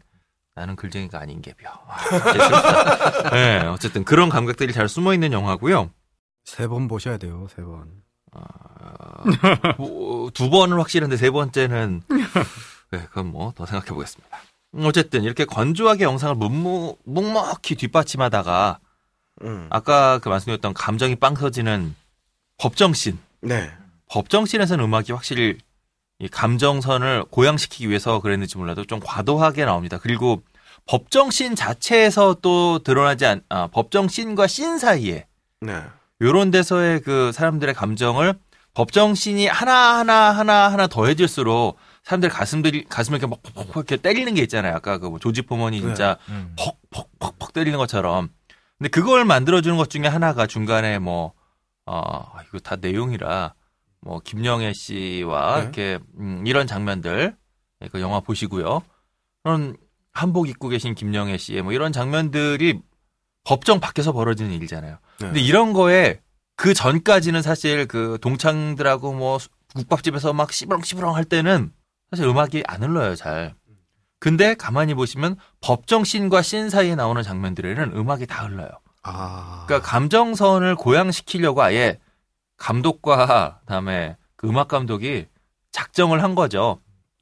나는 글쟁이가 아닌. 아, 슬프다. 네, 어쨌든 그런 감각들이 잘 숨어 있는 영화고요. 세 번 보셔야 돼요, 세 번. 뭐, 두 번은 확실한데 세 번째는 네, 그건 뭐 더 생각해 보겠습니다. 음, 어쨌든 이렇게 건조하게 영상을 묵묵, 묵묵히 뒷받침하다가 음. 아까 그 말씀드렸던 감정이 빵 터지는 법정씬. 네. 법정씬에서는 음악이 확실히 이 감정선을 고양시키기 위해서 그랬는지 몰라도 좀 과도하게 나옵니다. 그리고 법정씬 자체에서 또 드러나지 않, 아, 법정씬과 씬 사이에 네. 요런 데서의 그 사람들의 감정을 법정씬이 하나하나 하나하나 더해질수록 사람들 가슴들이 가슴을 이렇게 막 퍽퍽 이렇게 때리는 게 있잖아요. 아까 그 뭐 조지 포먼이 진짜 음. 퍽퍽퍽퍽 때리는 것처럼. 근데 그걸 만들어 주는 것 중에 하나가 중간에 뭐, 어, 이거 다 내용이라, 뭐, 김영애 씨와 네. 이렇게, 음, 이런 장면들, 그 영화 보시고요. 그런 한복 입고 계신 김영애 씨의 뭐 이런 장면들이 법정 밖에서 벌어지는 일이잖아요. 네. 근데 이런 거에 그 전까지는 사실 그 동창들하고 뭐 국밥집에서 막 씨부렁씨부렁 할 때는 사실 음악이 안 흘러요, 잘. 근데 가만히 보시면 법정 씬과 씬 사이에 나오는 장면들에는 음악이 다 흘러요. 아. 그러니까 감정선을 고양시키려고 아예 감독과 그다음에 그 음악 감독이 작정을 한 거죠.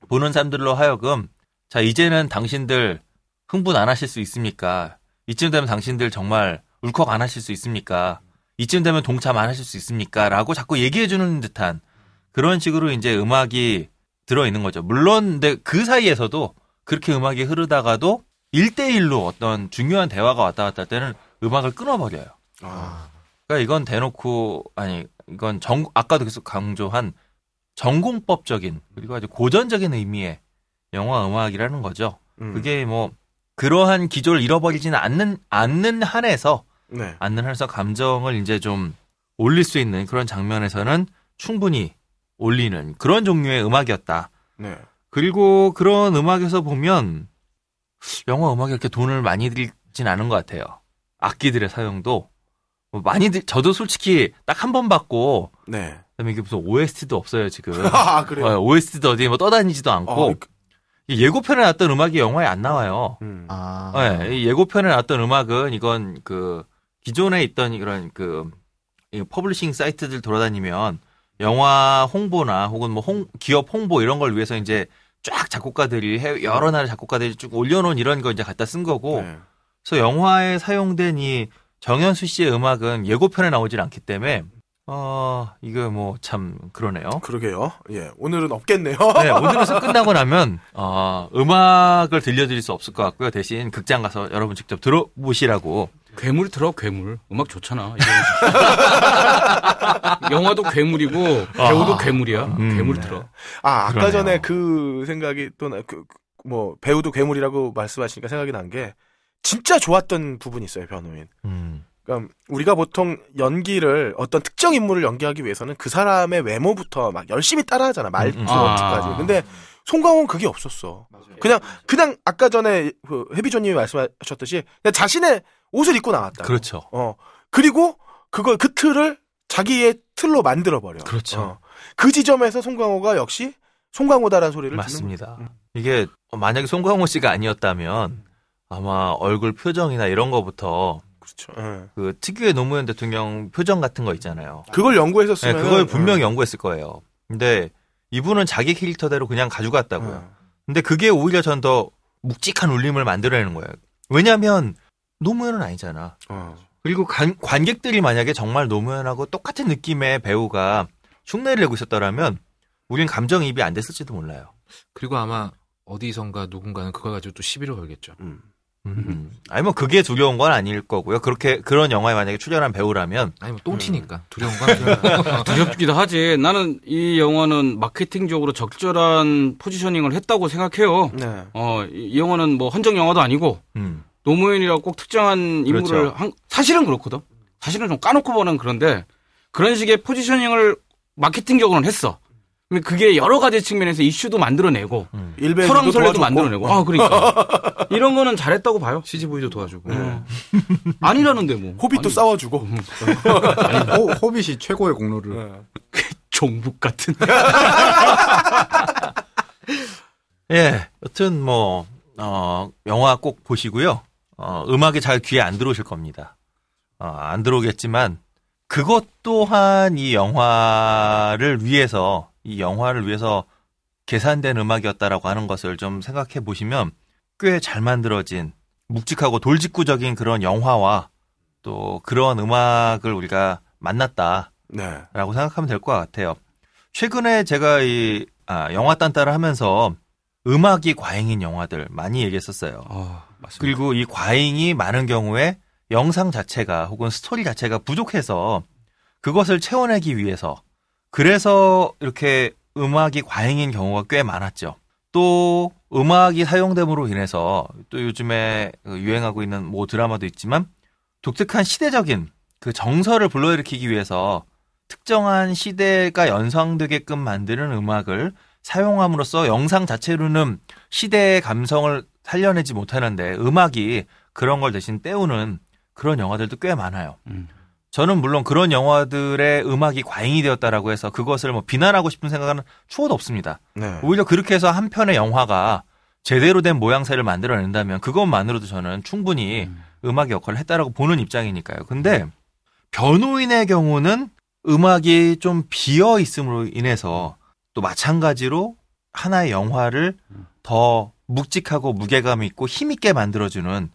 보는 사람들로 하여금 자 이제는 당신들 흥분 안 하실 수 있습니까? 이쯤 되면 당신들 정말 울컥 안 하실 수 있습니까? 이쯤 되면 동참 안 하실 수 있습니까? 라고 자꾸 얘기해 주는 듯한 그런 식으로 이제 음악이 들어 있는 거죠. 물론 근데 그 사이에서도 그렇게 음악이 흐르다가도 1대1로 어떤 중요한 대화가 왔다 갔다 할 때는 음악을 끊어버려요. 아. 그러니까 이건 대놓고 아니 이건 정 아까도 계속 강조한 전공법적인 그리고 아주 고전적인 의미의 영화 음악이라는 거죠. 음. 그게 뭐 그러한 기조를 잃어버리지는 않는 않는 한에서 네. 않는 한에서 감정을 이제 좀 올릴 수 있는 그런 장면에서는 충분히 올리는 그런 종류의 음악이었다. 네. 그리고 그런 음악에서 보면 영화 음악에 이렇게 돈을 많이 들진 않은 것 같아요. 악기들의 사용도 뭐 많이 들, 저도 솔직히 딱 한 번 받고 네. 그다음에 이게 무슨 OST도 없어요 지금. 아, 그래요. 어, OST도 어디 뭐 떠다니지도 않고 어, 그- 이 예고편에 나왔던 음악이 영화에 안 나와요. 음. 아. 네, 이 예고편에 나왔던 음악은 이건 그 기존에 있던 이런 그이 publishing 사이트들 돌아다니면 영화 홍보나 혹은 뭐 홍, 기업 홍보 이런 걸 위해서 이제 쫙 작곡가들이 해외- 여러 나라 작곡가들이 쭉 올려놓은 이런 거 이제 갖다 쓴 거고 네. 그래서 영화에 사용된 이 정현수 씨의 음악은 예고편에 나오질 않기 때문에 어 이거 뭐 참 그러네요. 그러게요. 예. 오늘은 없겠네요. 네, 오늘은 쓱 끝나고 나면 어, 음악을 들려드릴 수 없을 것 같고요. 대신 극장 가서 여러분 직접 들어보시라고. 괴물 들어 괴물 음악 좋잖아. 영화도 괴물이고 배우도 괴물이야. 음. 괴물 들어. 아, 아까 그러네요. 전에 그 생각이 또, 나- 그, 그, 뭐, 배우도 괴물이라고 말씀하시니까 생각이 난 게, 진짜 좋았던 부분이 있어요, 변호인. 음, 그러니까 우리가 보통 연기를 어떤 특정 인물을 연기하기 위해서는 그 사람의 외모부터 막 열심히 따라하잖아 말투 음, 음. 아. 근데 송강호는 그게 없었어. 그냥 그냥 아까 전에 그 해비조님이 말씀하셨듯이 그냥 자신의 옷을 입고 나왔다. 그렇죠. 어 그리고 그걸 그 틀을 자기의 틀로 만들어 버려. 그렇죠. 어. 그 지점에서 송강호가 역시 송강호다라는 소리를 맞습니다. 듣는 이게 만약에 송강호 씨가 아니었다면 아마 얼굴 표정이나 이런 거부터 그렇죠. 예. 그 특유의 노무현 대통령 표정 같은 거 있잖아요. 그걸 네, 연구했었으면 그걸 분명히 연구했을 거예요. 근데 이분은 자기 캐릭터대로 그냥 어. 가져갔다고요. 근데 그게 오히려 전 더 묵직한 울림을 만들어내는 거예요. 왜냐하면 노무현은 아니잖아. 어. 그리고 관, 관객들이 만약에 정말 노무현하고 똑같은 느낌의 배우가 흉내를 내고 있었더라면 우린 감정이입이 안 됐을지도 몰라요. 그리고 아마 어디선가 누군가는 그걸 가지고 또 시비를 걸겠죠. 음. 음. 아니 뭐 그게 두려운 건 아닐 거고요. 그렇게 그런 영화에 만약에 출연한 배우라면 아니 뭐 똥튀니까 두려운 건 아니야. 두렵기도 하지. 나는 이 영화는 마케팅적으로 적절한 포지셔닝을 했다고 생각해요. 네. 어, 이, 이 영화는 뭐 헌정 영화도 아니고 음. 노무현이라고 꼭 특정한 인물을 그렇죠. 한- 사실은 그렇거든. 사실은 좀 까놓고 보는 그런데 그런 식의 포지셔닝을 마케팅적으로는 했어. 근데 그게 여러 가지 측면에서 이슈도 만들어내고 일베 설왕설래도 만들어내고 아 그러니까 이런 거는 잘했다고 봐요. CGV도 도와주고. 어. 아니라는데 뭐 호빗도 아니, 싸워주고. 호, 호빗이 최고의 공로를. 네. 종북 같은 예, 여튼 뭐 어, 영화 꼭 보시고요. 어, 음악이 잘 귀에 안 들어오실 겁니다. 어, 안 들어오겠지만 그것 또한 이 영화를 위해서 이 영화를 위해서 계산된 음악이었다라고 하는 것을 좀 생각해 보시면 꽤 잘 만들어진 묵직하고 돌직구적인 그런 영화와 또 그런 음악을 우리가 만났다. 네. 라고 생각하면 될 것 같아요. 최근에 제가 이 아, 영화 딴따라 하면서 음악이 과잉인 영화들 많이 얘기했었어요. 아, 맞습니다. 그리고 이 과잉이 많은 경우에 영상 자체가 혹은 스토리 자체가 부족해서 그것을 채워내기 위해서 그래서 이렇게 음악이 과잉인 경우가 꽤 많았죠. 또 음악이 사용됨으로 인해서 또 요즘에 그 유행하고 있는 뭐 드라마도 있지만 독특한 시대적인 그 정서를 불러일으키기 위해서 특정한 시대가 연상되게끔 만드는 음악을 사용함으로써 영상 자체로는 시대의 감성을 살려내지 못하는데 음악이 그런 걸 대신 때우는 그런 영화들도 꽤 많아요. 음. 저는 물론 그런 영화들의 음악이 과잉이 되었다라고 해서 그것을 뭐 비난하고 싶은 생각은 추호도 없습니다. 네. 오히려 그렇게 해서 한 편의 영화가 제대로 된 모양새를 만들어낸다면 그것만으로도 저는 충분히 음. 악의 역할을 했다라고 보는 입장이니까요. 근데 변호인의 경우는 음악이 좀 비어 있음으로 인해서 또 마찬가지로 하나의 영화를 더 묵직하고 무게감 있고 힘있게 만들어주는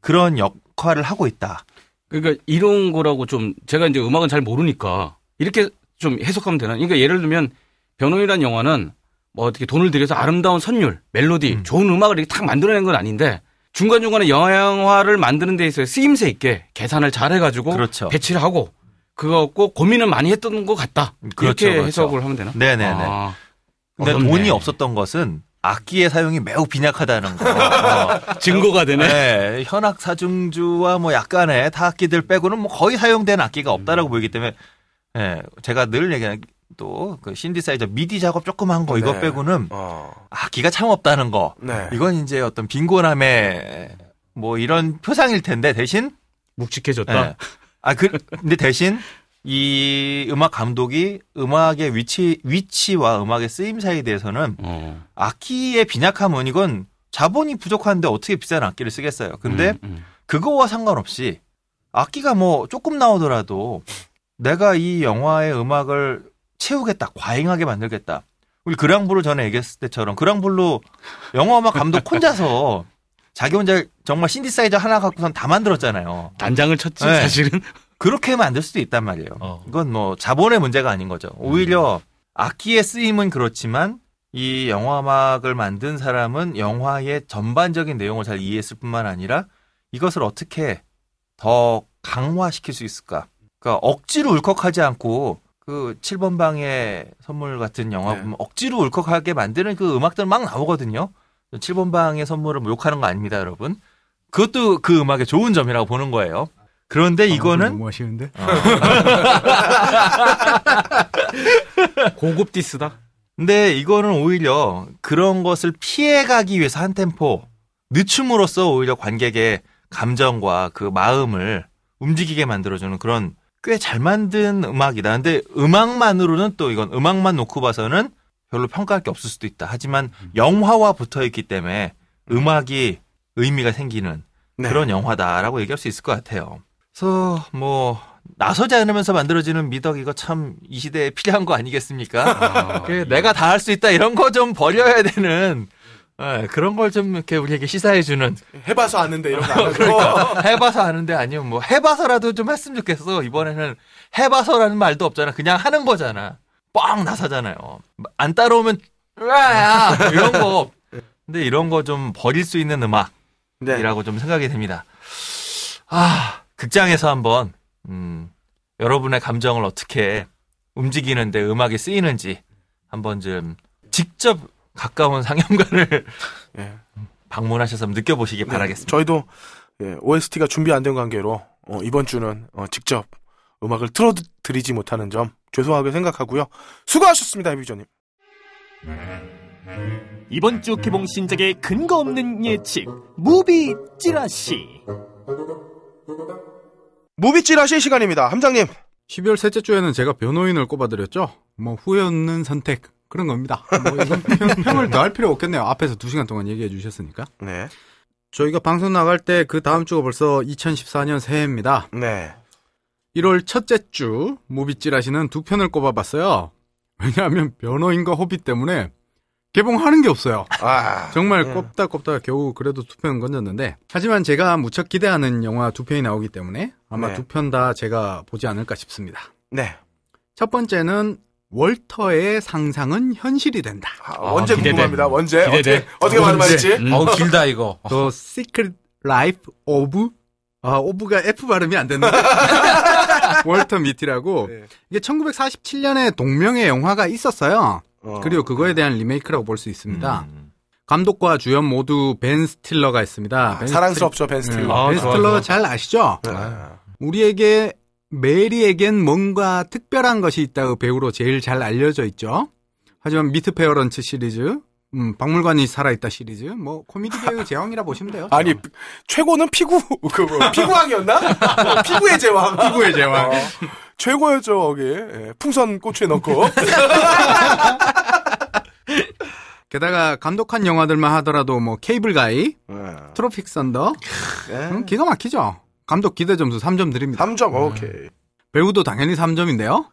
그런 역할을 하고 있다. 그러니까 이런 거라고 좀 제가 이제 음악은 잘 모르니까 이렇게 좀 해석하면 되나? 그러니까 예를 들면 변호인이라는 영화는 뭐 어떻게 돈을 들여서 아름다운 선율, 멜로디, 음. 좋은 음악을 이렇게 탁 만들어낸 건 아닌데 중간중간에 영화를 만드는 데 있어서 쓰임새 있게 계산을 잘 해가지고 그렇죠. 배치를 하고 그거 갖고 고민을 많이 했던 것 같다. 그렇죠, 이렇게 그렇죠. 해석을 하면 되나? 네네네. 아, 근데 어렵네. 돈이 없었던 것은 악기의 사용이 매우 빈약하다는 거. 어. 증거가 되네. 네, 현악 사중주와 뭐 약간의 타악기들 빼고는 뭐 거의 사용된 악기가 없다라고 음. 보이기 때문에 네, 제가 늘 얘기하는 또그 신디사이저 미디 작업 조금 한 거 이거 네. 빼고는 어. 악기가 참 없다는 거. 네. 이건 이제 어떤 빈곤함의 뭐 이런 표상일 텐데 대신 묵직해졌다. 네. 아, 그, 근데 대신 이 음악 감독이 음악의 위치 위치와 음악의 쓰임새에 대해서는 어. 악기의 빈약함은 이건 자본이 부족한데 어떻게 비싼 악기를 쓰겠어요. 근데 음, 음. 그거와 상관없이 악기가 뭐 조금 나오더라도 내가 이 영화의 음악을 채우겠다, 과잉하게 만들겠다. 우리 그랑블루 전에 얘기했을 때처럼 그랑블루 영화 음악 감독 혼자서 자기 혼자 정말 신디사이저 하나 갖고선 다 만들었잖아요. 단장을 쳤지 네. 사실은. 그렇게 만들 수도 있단 말이에요. 어. 이건 뭐 자본의 문제가 아닌 거죠. 오히려 악기의 쓰임은 그렇지만 이 영화음악을 만든 사람은 영화의 전반적인 내용을 잘 이해했을 뿐만 아니라 이것을 어떻게 더 강화시킬 수 있을까? 그러니까 억지로 울컥하지 않고 그 7번 방의 선물 같은 영화 보면 네. 억지로 울컥하게 만드는 그 음악들 막 나오거든요. 7번 방의 선물을 뭐 욕하는 거 아닙니다, 여러분. 그것도 그 음악의 좋은 점이라고 보는 거예요. 그런데 아, 이거는 너무 하시는데 어. 고급 디스다. 근데 이거는 오히려 그런 것을 피해가기 위해서 한 템포 늦춤으로써 오히려 관객의 감정과 그 마음을 움직이게 만들어주는 그런 꽤 잘 만든 음악이다. 근데 음악만으로는 또 이건 음악만 놓고 봐서는 별로 평가할 게 없을 수도 있다. 하지만 영화와 붙어 있기 때문에 음악이 의미가 생기는 네. 그런 영화다라고 얘기할 수 있을 것 같아요. 그래서 뭐 나서지 않으면서 만들어지는 미덕 이거 참 이 시대에 필요한 거 아니겠습니까? 아, 그 내가 다 할 수 있다 이런 거 좀 버려야 되는 네, 그런 걸 좀 이렇게 우리에게 시사해 주는. 해봐서 아는데 이런 거 그러니까. 해봐서 아는데 아니면 뭐 해봐서라도 좀 했으면 좋겠어. 이번에는 해봐서라는 말도 없잖아. 그냥 하는 거잖아. 뻥 나서잖아요. 안 따라오면 으야! 이런 거. 근데 이런 거 좀 버릴 수 있는 음악이라고 네. 좀 생각이 됩니다. 아 극장에서 한번 음, 여러분의 감정을 어떻게 움직이는데 음악이 쓰이는지 한번 좀 직접 가까운 상영관을 예. 방문하셔서 느껴보시기 네, 바라겠습니다. 저희도 예, OST가 준비 안 된 관계로 어, 이번 주는 어, 직접 음악을 틀어드리지 못하는 점 죄송하게 생각하고요. 수고하셨습니다, 해비전님. 이번 주 개봉 신작의 근거 없는 예측 무비 찌라시 무비 찌라시 시간입니다. 함장님. 12월 셋째 주에는 제가 변호인을 꼽아드렸죠. 뭐 후회 없는 선택 그런 겁니다. 뭐 이건 평, 을 더 할 필요 없겠네요. 앞에서 2시간 동안 얘기해 주셨으니까. 네. 저희가 방송 나갈 때 그 다음 주가 벌써 2014년 새해입니다. 네. 1월 첫째 주 무비 찌라시는 두 편을 꼽아봤어요. 왜냐하면 변호인과 호비 때문에 개봉하는 게 없어요. 아, 정말 예. 꼽다 꼽다 겨우 그래도 두 편 건졌는데 하지만 제가 무척 기대하는 영화 두 편이 나오기 때문에 아마 네. 두편 다 제가 보지 않을까 싶습니다. 네. 첫 번째는 월터의 상상은 현실이 된다. 아, 언제 기대돼. 궁금합니다. 언제 기대돼. 어떻게 어떻게 말씀하실지. 음. 어우 길다 이거. The Secret Life of 아 of가 F 발음이 안 됐는데 월터 미티라고 네. 이게 1947년에 동명의 영화가 있었어요. 어. 그리고 그거에 대한 리메이크라고 볼 수 있습니다. 음. 감독과 주연 모두 벤 스틸러가 있습니다. 아, 벤 사랑스럽죠, 벤 스틸러. 네. 아, 벤 스틸러 잘 아시죠? 네. 우리에게 메리에겐 뭔가 특별한 것이 있다고 배우로 제일 잘 알려져 있죠. 하지만 미트 페어런츠 시리즈, 음, 박물관이 살아있다 시리즈. 뭐, 코미디 배우 제왕이라 보시면 돼요. 아니 최고는 피구 그 뭐, 피구왕이었나? 어, 피구의 제왕. 피구의 제왕. 어, 최고였죠 거기 예, 풍선 꼬추에 넣고. 게다가 감독한 영화들만 하더라도 뭐, 케이블 가이, 예. 트로픽 선더. 예. 음, 기가 막히죠. 감독 기대 점수 3점 드립니다. 3점 오케이. 배우도 당연히 3점인데요.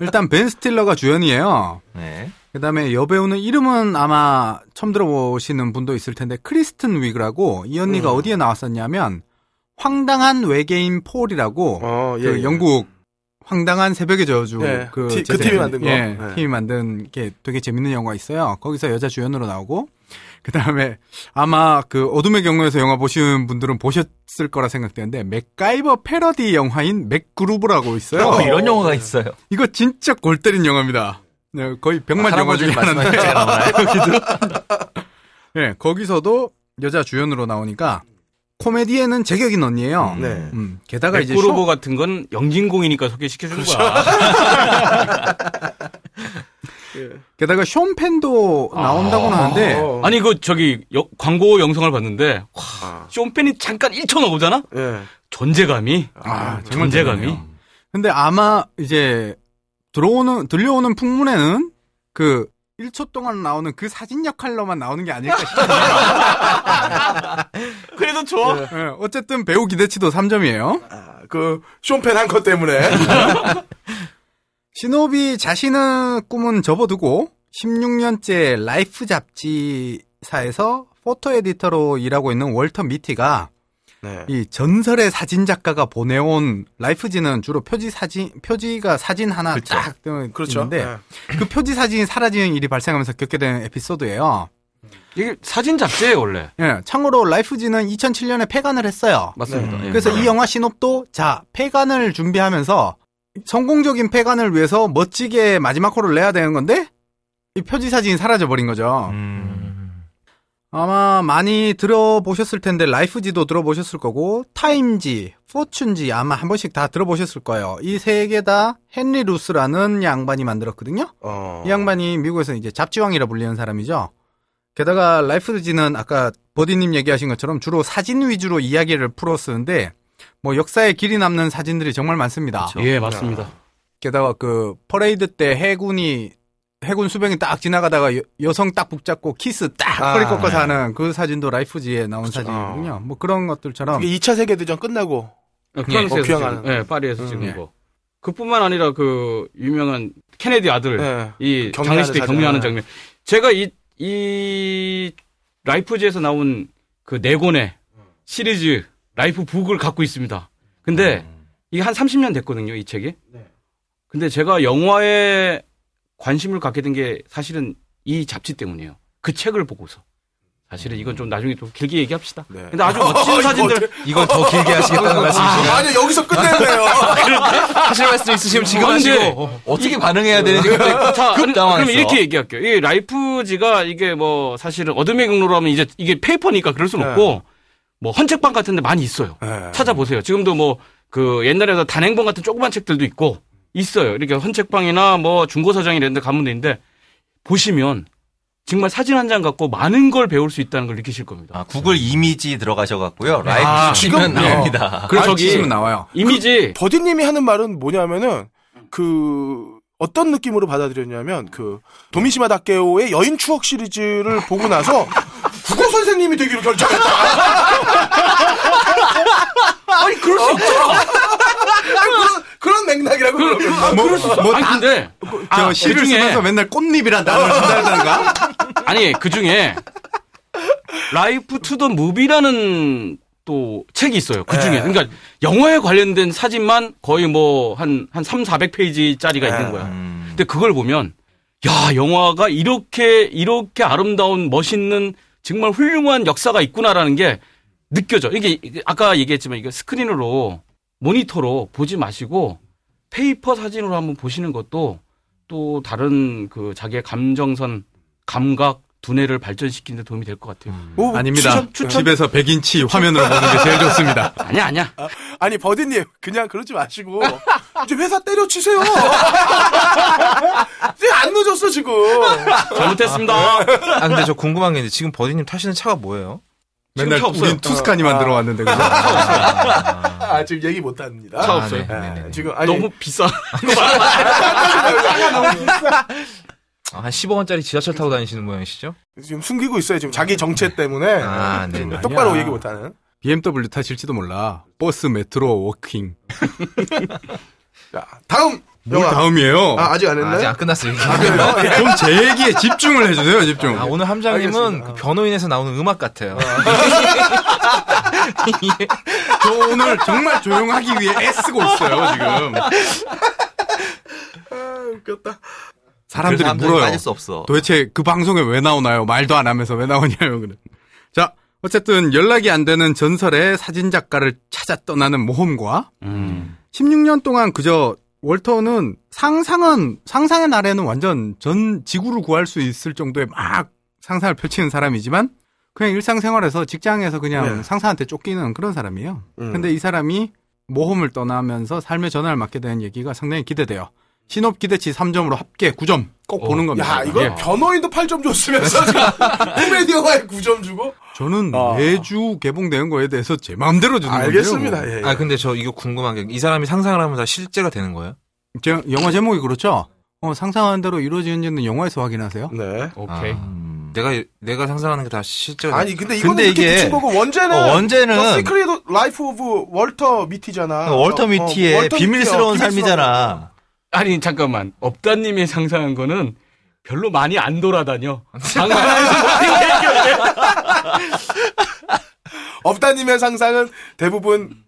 일단 벤 스틸러가 주연이에요. 네. 그다음에 여배우는 이름은 아마 처음 들어보시는 분도 있을 텐데 크리스틴 위그라고 이 언니가 음. 어디에 나왔었냐면 황당한 외계인 폴이라고 어, 예, 그 예. 영국 황당한 새벽의 저주 네, 그, 티- 그 팀이 만든 거. 예, 네. 팀이 만든 게 되게 재밌는 영화 있어요. 거기서 여자 주연으로 나오고 그 다음에 아마 그 어둠의 경로에서 영화 보신 분들은 보셨을 거라 생각되는데 맥가이버 패러디 영화인 맥그루브라고 있어요. 어, 이런 영화가 있어요. 이거 진짜 골 때린 영화입니다. 네, 거의 병맛 영화 중에 하나인데. 네, 거기서도 여자 주연으로 나오니까 코미디에는 제격인 언니예요. 네. 음, 게다가 이제 쇼, 같은 건 영진공이니까 소개시켜주는 그렇죠. 거야. 게다가 쇼펜도 나온다고는 하는데 어. 아니 그 저기 여- 광고 영상을 봤는데 와, 아. 쇼펜이 잠깐 1초 나오잖아. 예. 존재감이 아, 존재감이 대단해요. 근데 아마 이제 들어오는 들려오는 풍문에는 그 1초 동안 나오는 그 사진 역할로만 나오는 게 아닐까 싶어요. 그래도 좋아. 네, 어쨌든 배우 기대치도 3점이에요. 아, 그 쇼펜 한 컷 때문에. 시놉이 자신의 꿈은 접어두고 16년째 라이프 잡지사에서 photo editor로 일하고 있는 월터 미티가 네. 이 전설의 사진 작가가 보내온 라이프지는 주로 표지 사진 표지가 사진 하나 그쵸. 딱 뜨- 그렇죠. 있는데 예. 그 표지 사진이 사라지는 일이 발생하면서 겪게 된 에피소드예요. 이게 사진 잡지예요 원래. 예, 참고로 라이프지는 2007년에 폐간을 했어요. 맞습니다. 예. 그래서 이 영화 시놉도 자 폐간을 준비하면서 성공적인 폐간을 위해서 멋지게 마지막 호를 내야 되는 건데 이 표지 사진이 사라져 버린 거죠. 음. 아마 많이 들어보셨을 텐데 라이프지도 들어보셨을 거고 타임지, 포춘지 아마 한 번씩 다 들어보셨을 거예요. 이 세 개 다 헨리 루스라는 양반이 만들었거든요. 어. 이 양반이 미국에서 이제 잡지왕이라 불리는 사람이죠. 게다가 라이프지는 아까 버디님 얘기하신 것처럼 주로 사진 위주로 이야기를 풀어 쓰는데 뭐 역사에 길이 남는 사진들이 정말 많습니다. 예 맞습니다. 게다가 그 퍼레이드 때 해군이 해군 수병이 딱 지나가다가 여, 성 딱 붙잡고 키스 딱 아, 허리 꺾어서 네. 하는 그 사진도 라이프지에 나온 사진이거든요. 뭐 그런 것들처럼 이게 2차 세계 대전 끝나고 어, 프랑스에서 어, 귀향하는. 찍은, 예, 파리에서 음. 찍은 예. 거. 그뿐만 아니라 그 유명한 케네디 아들 예. 이 장례식 때. 경례하는 예. 장면. 제가 이, 이 라이프지에서 나온 그 네 권의 시리즈 Life book을 갖고 있습니다. 근데 이게 한 30년 됐거든요, 이 책이. 근데 제가 영화에 관심을 갖게 된 게 사실은 이 잡지 때문이에요. 그 책을 보고서. 사실은 이건 좀 나중에 좀 길게 얘기합시다. 네. 근데 아주 멋진 사진들. 이건 더 길게 하시겠다는 말씀이신가요? 아니 여기서 끝내네요. 하실 말씀 있으시면 지금 아, 하시고. 어떻게 반응해야 되는지 자, 급 아니, 당황했어. 그럼 이렇게 얘기할게요. 이 라이프지가 이게 뭐 사실은 어둠의 경로로 하면 이제 이게 페이퍼니까 그럴 수는 네. 없고 뭐 헌책방 같은 데 많이 있어요. 네. 찾아보세요. 지금도 뭐 그 옛날에 단행본 같은 조그만 책들도 있고 있어요. 이렇게 헌책방이나 뭐 중고서장 이런 데 가면 되는데 보시면 정말 사진 한 장 갖고 많은 걸 배울 수 있다는 걸 느끼실 겁니다. 아, 구글 이미지 들어가셔갖고요. 라이브 아, 치면 지금, 네. 나옵니다. 그래서 저기- 나와요. 이미지 버디님이 하는 말은 뭐냐면은 그 어떤 느낌으로 받아들였냐면 그 도미시마 다케오의 여인 추억 시리즈를 보고 나서 국어 선생님이 되기로 결정했다. 아니 그럴 수 있죠. 그런 그런 맥락이라고 그, 그러는 아. 그럴 수 아니 근데 저 아, 시를 그 중에- 쓰면서 맨날 꽃잎이란 단어를 쓴다던가. 아니 그 중에 Life to the Movie라는 또 책이 있어요. 그 중에. 네. 그러니까 영화에 관련된 사진만 거의 뭐 한 한 3, 400페이지짜리가 네. 있는 거야. 음. 근데 그걸 보면 야, 영화가 이렇게 이렇게 아름다운 멋있는 정말 훌륭한 역사가 있구나라는 게 느껴져. 이게 아까 얘기했지만 이게 스크린으로 모니터로 보지 마시고 paper 사진으로 한번 보시는 것도 또 다른 그 자기의 감정선 감각 두뇌를 발전시키는 데 도움이 될 것 같아요. 뭐, 아닙니다. 추천, 추천. 집에서 100인치 화면으로 보는 게 제일 좋습니다. 아니야, 아니야. 아 니 버디님 그냥 그러지 마시고 이제 회사 때려치세요. 이제 안 늦었어 지금. 잘못했습니다. 아 근데 저 궁금한 게 있는데 지금 버디님 타시는 차가 뭐예요? 지금 맨날 차 없어요. 우린 투스카니만 아. 들어 왔는데 그죠? 아, 지금 얘기 못 합니다. 차 없어요. 네, 네, 네, 네. 지금 아니 너무 비싸. 아, 한 10억 원짜리 지하철 타고 다니시는 모양이시죠? 지금 숨기고 있어요. 지금 자기 정체 때문에 아, 네. 지금 똑바로 아니야. 얘기 못 하는. BMW 타실지도 몰라. 버스, metro, walking. 자, 다음 뭘 영화. 다음이에요? 아, 아직 안 아, 했나요? 아직 안 끝났어요. 얘기. 좀 제 얘기에 집중을 해주세요, 집중. 아, 오늘 함장님은 알겠습니다. 그 변호인에서 나오는 음악 같아요. 저 오늘 정말 조용하기 위해 애쓰고 있어요, 지금. 아, 웃겼다. 사람들이 함정이 물어요. 빠질 수 없어. 도대체 그 방송에 왜 나오나요? 말도 안 하면서 왜 나오냐요, 그래. 자, 어쨌든 연락이 안 되는 전설의 사진 작가를 찾아 떠나는 모험과 음. 16년 동안 그저 월터는 상상은 상상의 날에는 완전 전 지구를 구할 수 있을 정도의 막 상상을 펼치는 사람이지만 그냥 일상생활에서 직장에서 그냥 네. 상사한테 쫓기는 그런 사람이에요. 음. 근데 이 사람이 모험을 떠나면서 삶의 전환을 맞게 되는 얘기가 상당히 기대돼요. 신업 기대치 3점으로 합계 9점 꼭 보는 겁니다. 야, 이거 예. 변호인도 8점 줬으면서 지금 코미디 영화에 9점 주고? 저는 아. 매주 개봉되는 거에 대해서 제 마음대로 주는 알겠습니다. 건데요. 예, 예. 아, 근데 저 이거 궁금한 게 이 사람이 상상을 하면 다 실제가 되는 거예요? 제, 영화 제목이 그렇죠? 어, 상상하는 대로 이루어지는지는 영화에서 확인하세요. 네. 오케이. 음. 내가 내가 상상하는 게 다 실제가 아니, 근데 이거는 근데 이게- 붙인 거고, 원제는. 어, 원제는- Secret Life of 월터 미티잖아. 월터 어, 미티의 월터 비밀스러운 미티야, 삶이잖아. 아니 잠깐만. 업다님이 상상한 거는 별로 많이 안 돌아다녀. 업다님의 상상은 대부분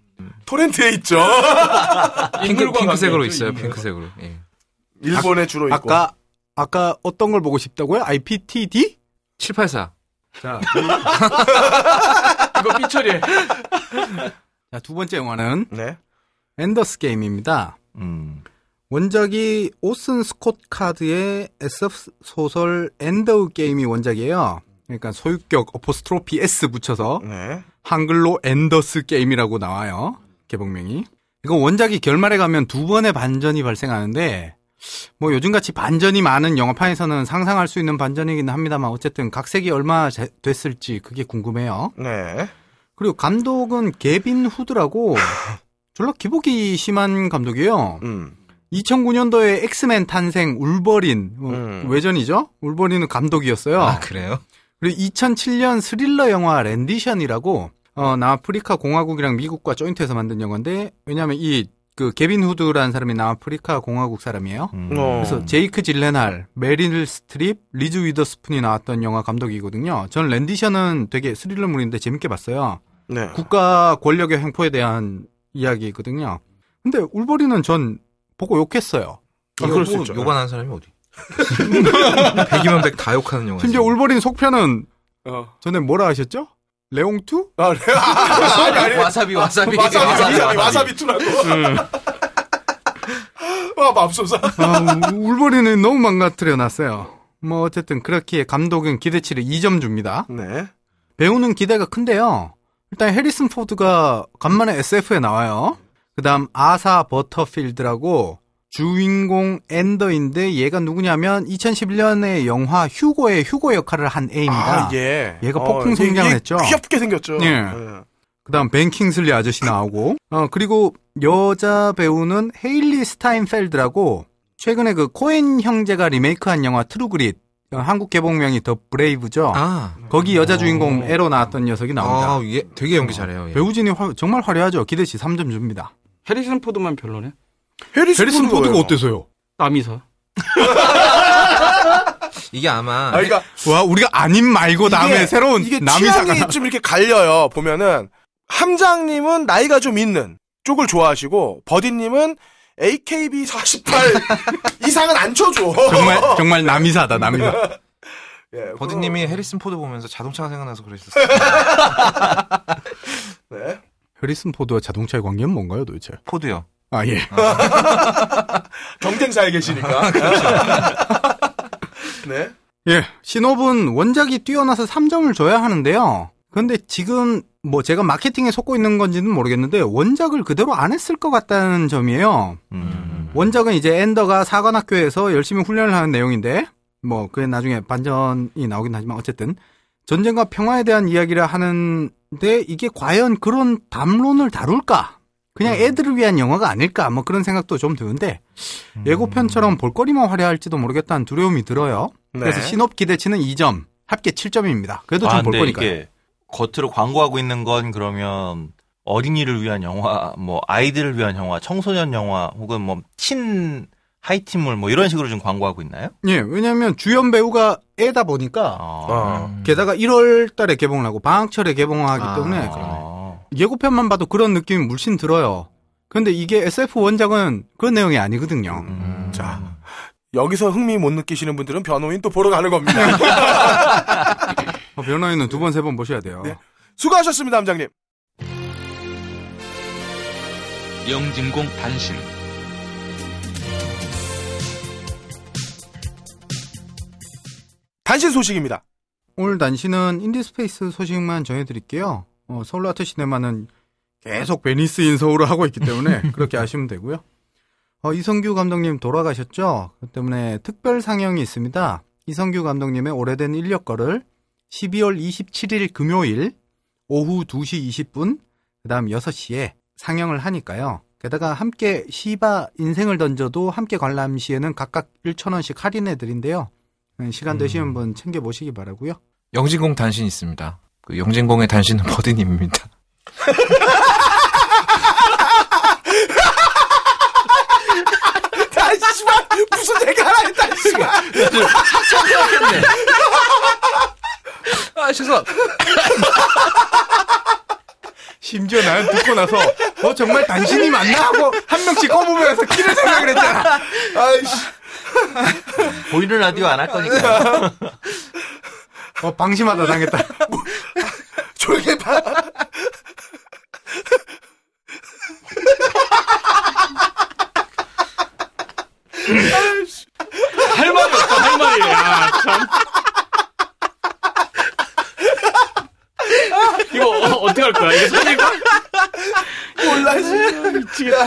토렌트에 있죠. 핑크, 핑크색으로 있어요. 핑크색으로. 예. 일본에 주로 있고. 아까, 아까 어떤 걸 보고 싶다고요? IPTD? 784. 자, 이거 삐처리해. 자, 두 번째 영화는 네. 엔더스 게임입니다. 음. 원작이 오슨 스콧 카드의 SF 소설 엔더 게임이 원작이에요. 그러니까 소유격 apostrophe S 붙여서 네. 한글로 엔더스 게임이라고 나와요. 개봉명이. 이거 원작이 결말에 가면 두 번의 반전이 발생하는데 뭐 요즘같이 반전이 많은 영화판에서는 상상할 수 있는 반전이긴 합니다만 어쨌든 각색이 얼마 제- 됐을지 그게 궁금해요. 네. 그리고 감독은 개빈 후드라고 졸라 기복이 심한 감독이에요. 음. 2009년도에 엑스맨 탄생 울버린 어, 음. 외전이죠. 울버린은 감독이었어요. 아, 그래요? 그리고 2007년 스릴러 영화 렌디션이라고 어, 남아프리카 공화국이랑 미국과 조인트해서 만든 영화인데 왜냐하면 이 그 개빈 후드라는 사람이 남아프리카 공화국 사람이에요. 음. 어. 그래서 제이크 질렌할, 메릴 스트립, 리즈 위더스푼이 나왔던 영화 감독이거든요. 전 렌디션은 되게 스릴러물인데 재밌게 봤어요. 네. 국가 권력의 횡포에 대한 이야기거든요. 근데 울버린은 전 보고 욕했어요. 아, 그럴 수 있죠. 욕안 하는 사람이 어디? 100이면 100 다 욕하는 영화. 심지어 울버린 속편은 어. 전에 뭐라 하셨죠? 레옹2? 아, 네. 아니, 아니. 와사비 와사비. 와사비, 와사비, 와사비 투라고. 와, 맙소사. 아, 우- 울버린은 너무 망가뜨려 놨어요. 뭐 어쨌든 그렇기에 감독은 기대치를 2점 줍니다. 네. 배우는 기대가 큰데요. 일단 해리슨 포드가 간만에 SF에 나와요. 그 다음 아사 버터필드라고 주인공 엔더인데 얘가 누구냐면 2011년에 영화 휴고의 휴고 역할을 한 애입니다. 아, 예. 얘가 폭풍 성장을 했죠. 귀엽게 생겼죠. 예. 예. 그다음 벤 킹슬리 아저씨 나오고 어 그리고 여자 배우는 헤일리 스타인펠드라고 최근에 그 코엔 형제가 리메이크한 영화 트루그릿 어, 한국 개봉명이 더 브레이브죠. 아, 거기 여자 주인공 애로 나왔던 녀석이 나옵니다. 아, 얘 되게 연기 잘해요. 얘. 배우진이 화- 정말 화려하죠. 기대치 3점 줍니다. 해리슨 포드만 별로네. 해리슨, 해리슨 포드가 왜요? 어때서요? 남이서. 이게 아마 아, 그러니까 와 우리가 아님 말고 다음에 이게- 새로운 이게 남이사가 취향이 좀 이렇게 갈려요. 보면은 함장님은 나이가 좀 있는 쪽을 좋아하시고 버디님은 AKB 48 이상은 안 쳐줘. 정말 정말 남이사다 남이사. 예, 버디님이 해리슨 포드 보면서 자동차가 생각나서 그러셨어요. 네. 해리슨 포드와 자동차의 관계는 뭔가요 도대체? 포드요. 아 예. 경쟁사에 계시니까. 네. 예, 시놉은 원작이 뛰어나서 3점을 줘야 하는데요. 근데 지금 뭐 제가 마케팅에 속고 있는 건지는 모르겠는데 원작을 그대로 안 했을 것 같다는 점이에요. 음. 원작은 이제 엔더가 사관학교에서 열심히 훈련을 하는 내용인데 뭐 그게 나중에 반전이 나오긴 하지만 어쨌든 전쟁과 평화에 대한 이야기를 하는 데 이게 과연 그런 담론을 다룰까? 그냥 애들을 위한 영화가 아닐까? 뭐 그런 생각도 좀 드는데 예고편처럼 볼거리만 화려할지도 모르겠다는 두려움이 들어요. 그래서 네. 신업 기대치는 2점, 합계 7점입니다. 그래도 좀 아, 볼 근데 거니까요. 이게 겉으로 광고하고 있는 건 그러면 어린이를 위한 영화, 뭐 아이들을 위한 영화, 청소년 영화 혹은 뭐 친 하이틴물 뭐 이런 식으로 좀 광고하고 있나요? 예, 왜냐면 주연 배우가 애다 보니까 아, 어. 게다가 1월 달에 개봉을 하고 방학철에 개봉하기 아, 때문에 아. 예고편만 봐도 그런 느낌이 물씬 들어요. 근데 이게 SF 원작은 그런 내용이 아니거든요. 음. 자, 여기서 흥미 못 느끼시는 분들은 변호인 또 보러 가는 겁니다. 어, 변호인은 두 번, 세 번 보셔야 돼요. 네. 수고하셨습니다, 함장님. 영진공 단신 단신 소식입니다. 오늘 단신은 인디스페이스 소식만 전해드릴게요. 어, 서울 아트 시네마는 계속 베니스 인 서울을 하고 있기 때문에 그렇게 아시면 되고요. 어, 이성규 감독님 돌아가셨죠? 그 때문에 특별 상영이 있습니다. 이성규 감독님의 오래된 인력거를 12월 27일 금요일 오후 2시 20분, 그 다음 6시에 상영을 하니까요. 게다가 함께 시바 인생을 던져도 함께 관람 시에는 각각 1,000원씩 할인해 드린대요. 네, 시간 되시면 한번 챙겨 보시기 바라고요 영진공 단신 있습니다. 그 영진공의 단신은 버드님입니다. 아, 씨발! 무슨 얘기 하나 했다, 씨발! 아, 죄송. 심지어 나는 듣고 나서 어 정말 당신이 맞나 하고 한 명씩 꼽으면서 키를 생각을 했잖아. 아이씨. 보이는 라디오 안 할 거니까. 어 방심하다 당했다. 조용히 봐. 할 말이 없다, 할 말이. 야, 참. 이거 어, 어떻게 할 거야? 이게 살릴까? 몰라, 씨. 미치겠다.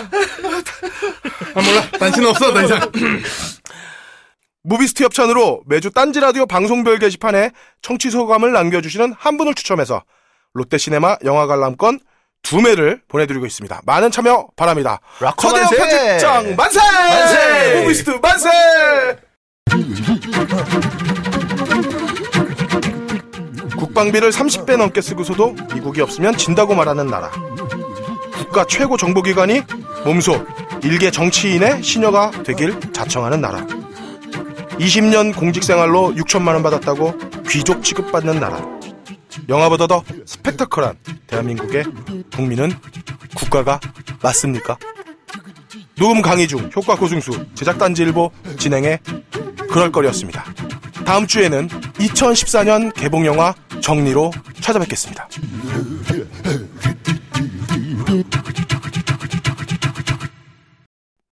아 몰라 당신 없어 더 이상. 무비스트 협찬으로 매주 딴지 라디오 방송별 게시판에 청취 소감을 남겨주시는 한 분을 추첨해서 롯데시네마 영화 관람권 두 매를 보내드리고 있습니다. 많은 참여 바랍니다. 만세! 편집장 만세! 만세! 무비스트 만세! 국방비를 30배 넘게 쓰고서도 미국이 없으면 진다고 말하는 나라. 국가 최고 정보기관이 몸소 일개 정치인의 시녀가 되길 자청하는 나라. 20년 공직생활로 6천만 원 받았다고 귀족 취급받는 나라. 영화보다 더 스펙타클한 대한민국의 국민은 국가가 맞습니까? 녹음 강의 중 효과 고승수 제작단지 일보 진행해 그럴거리였습니다. 다음 주에는 2014년 개봉 영화 정리로 찾아뵙겠습니다.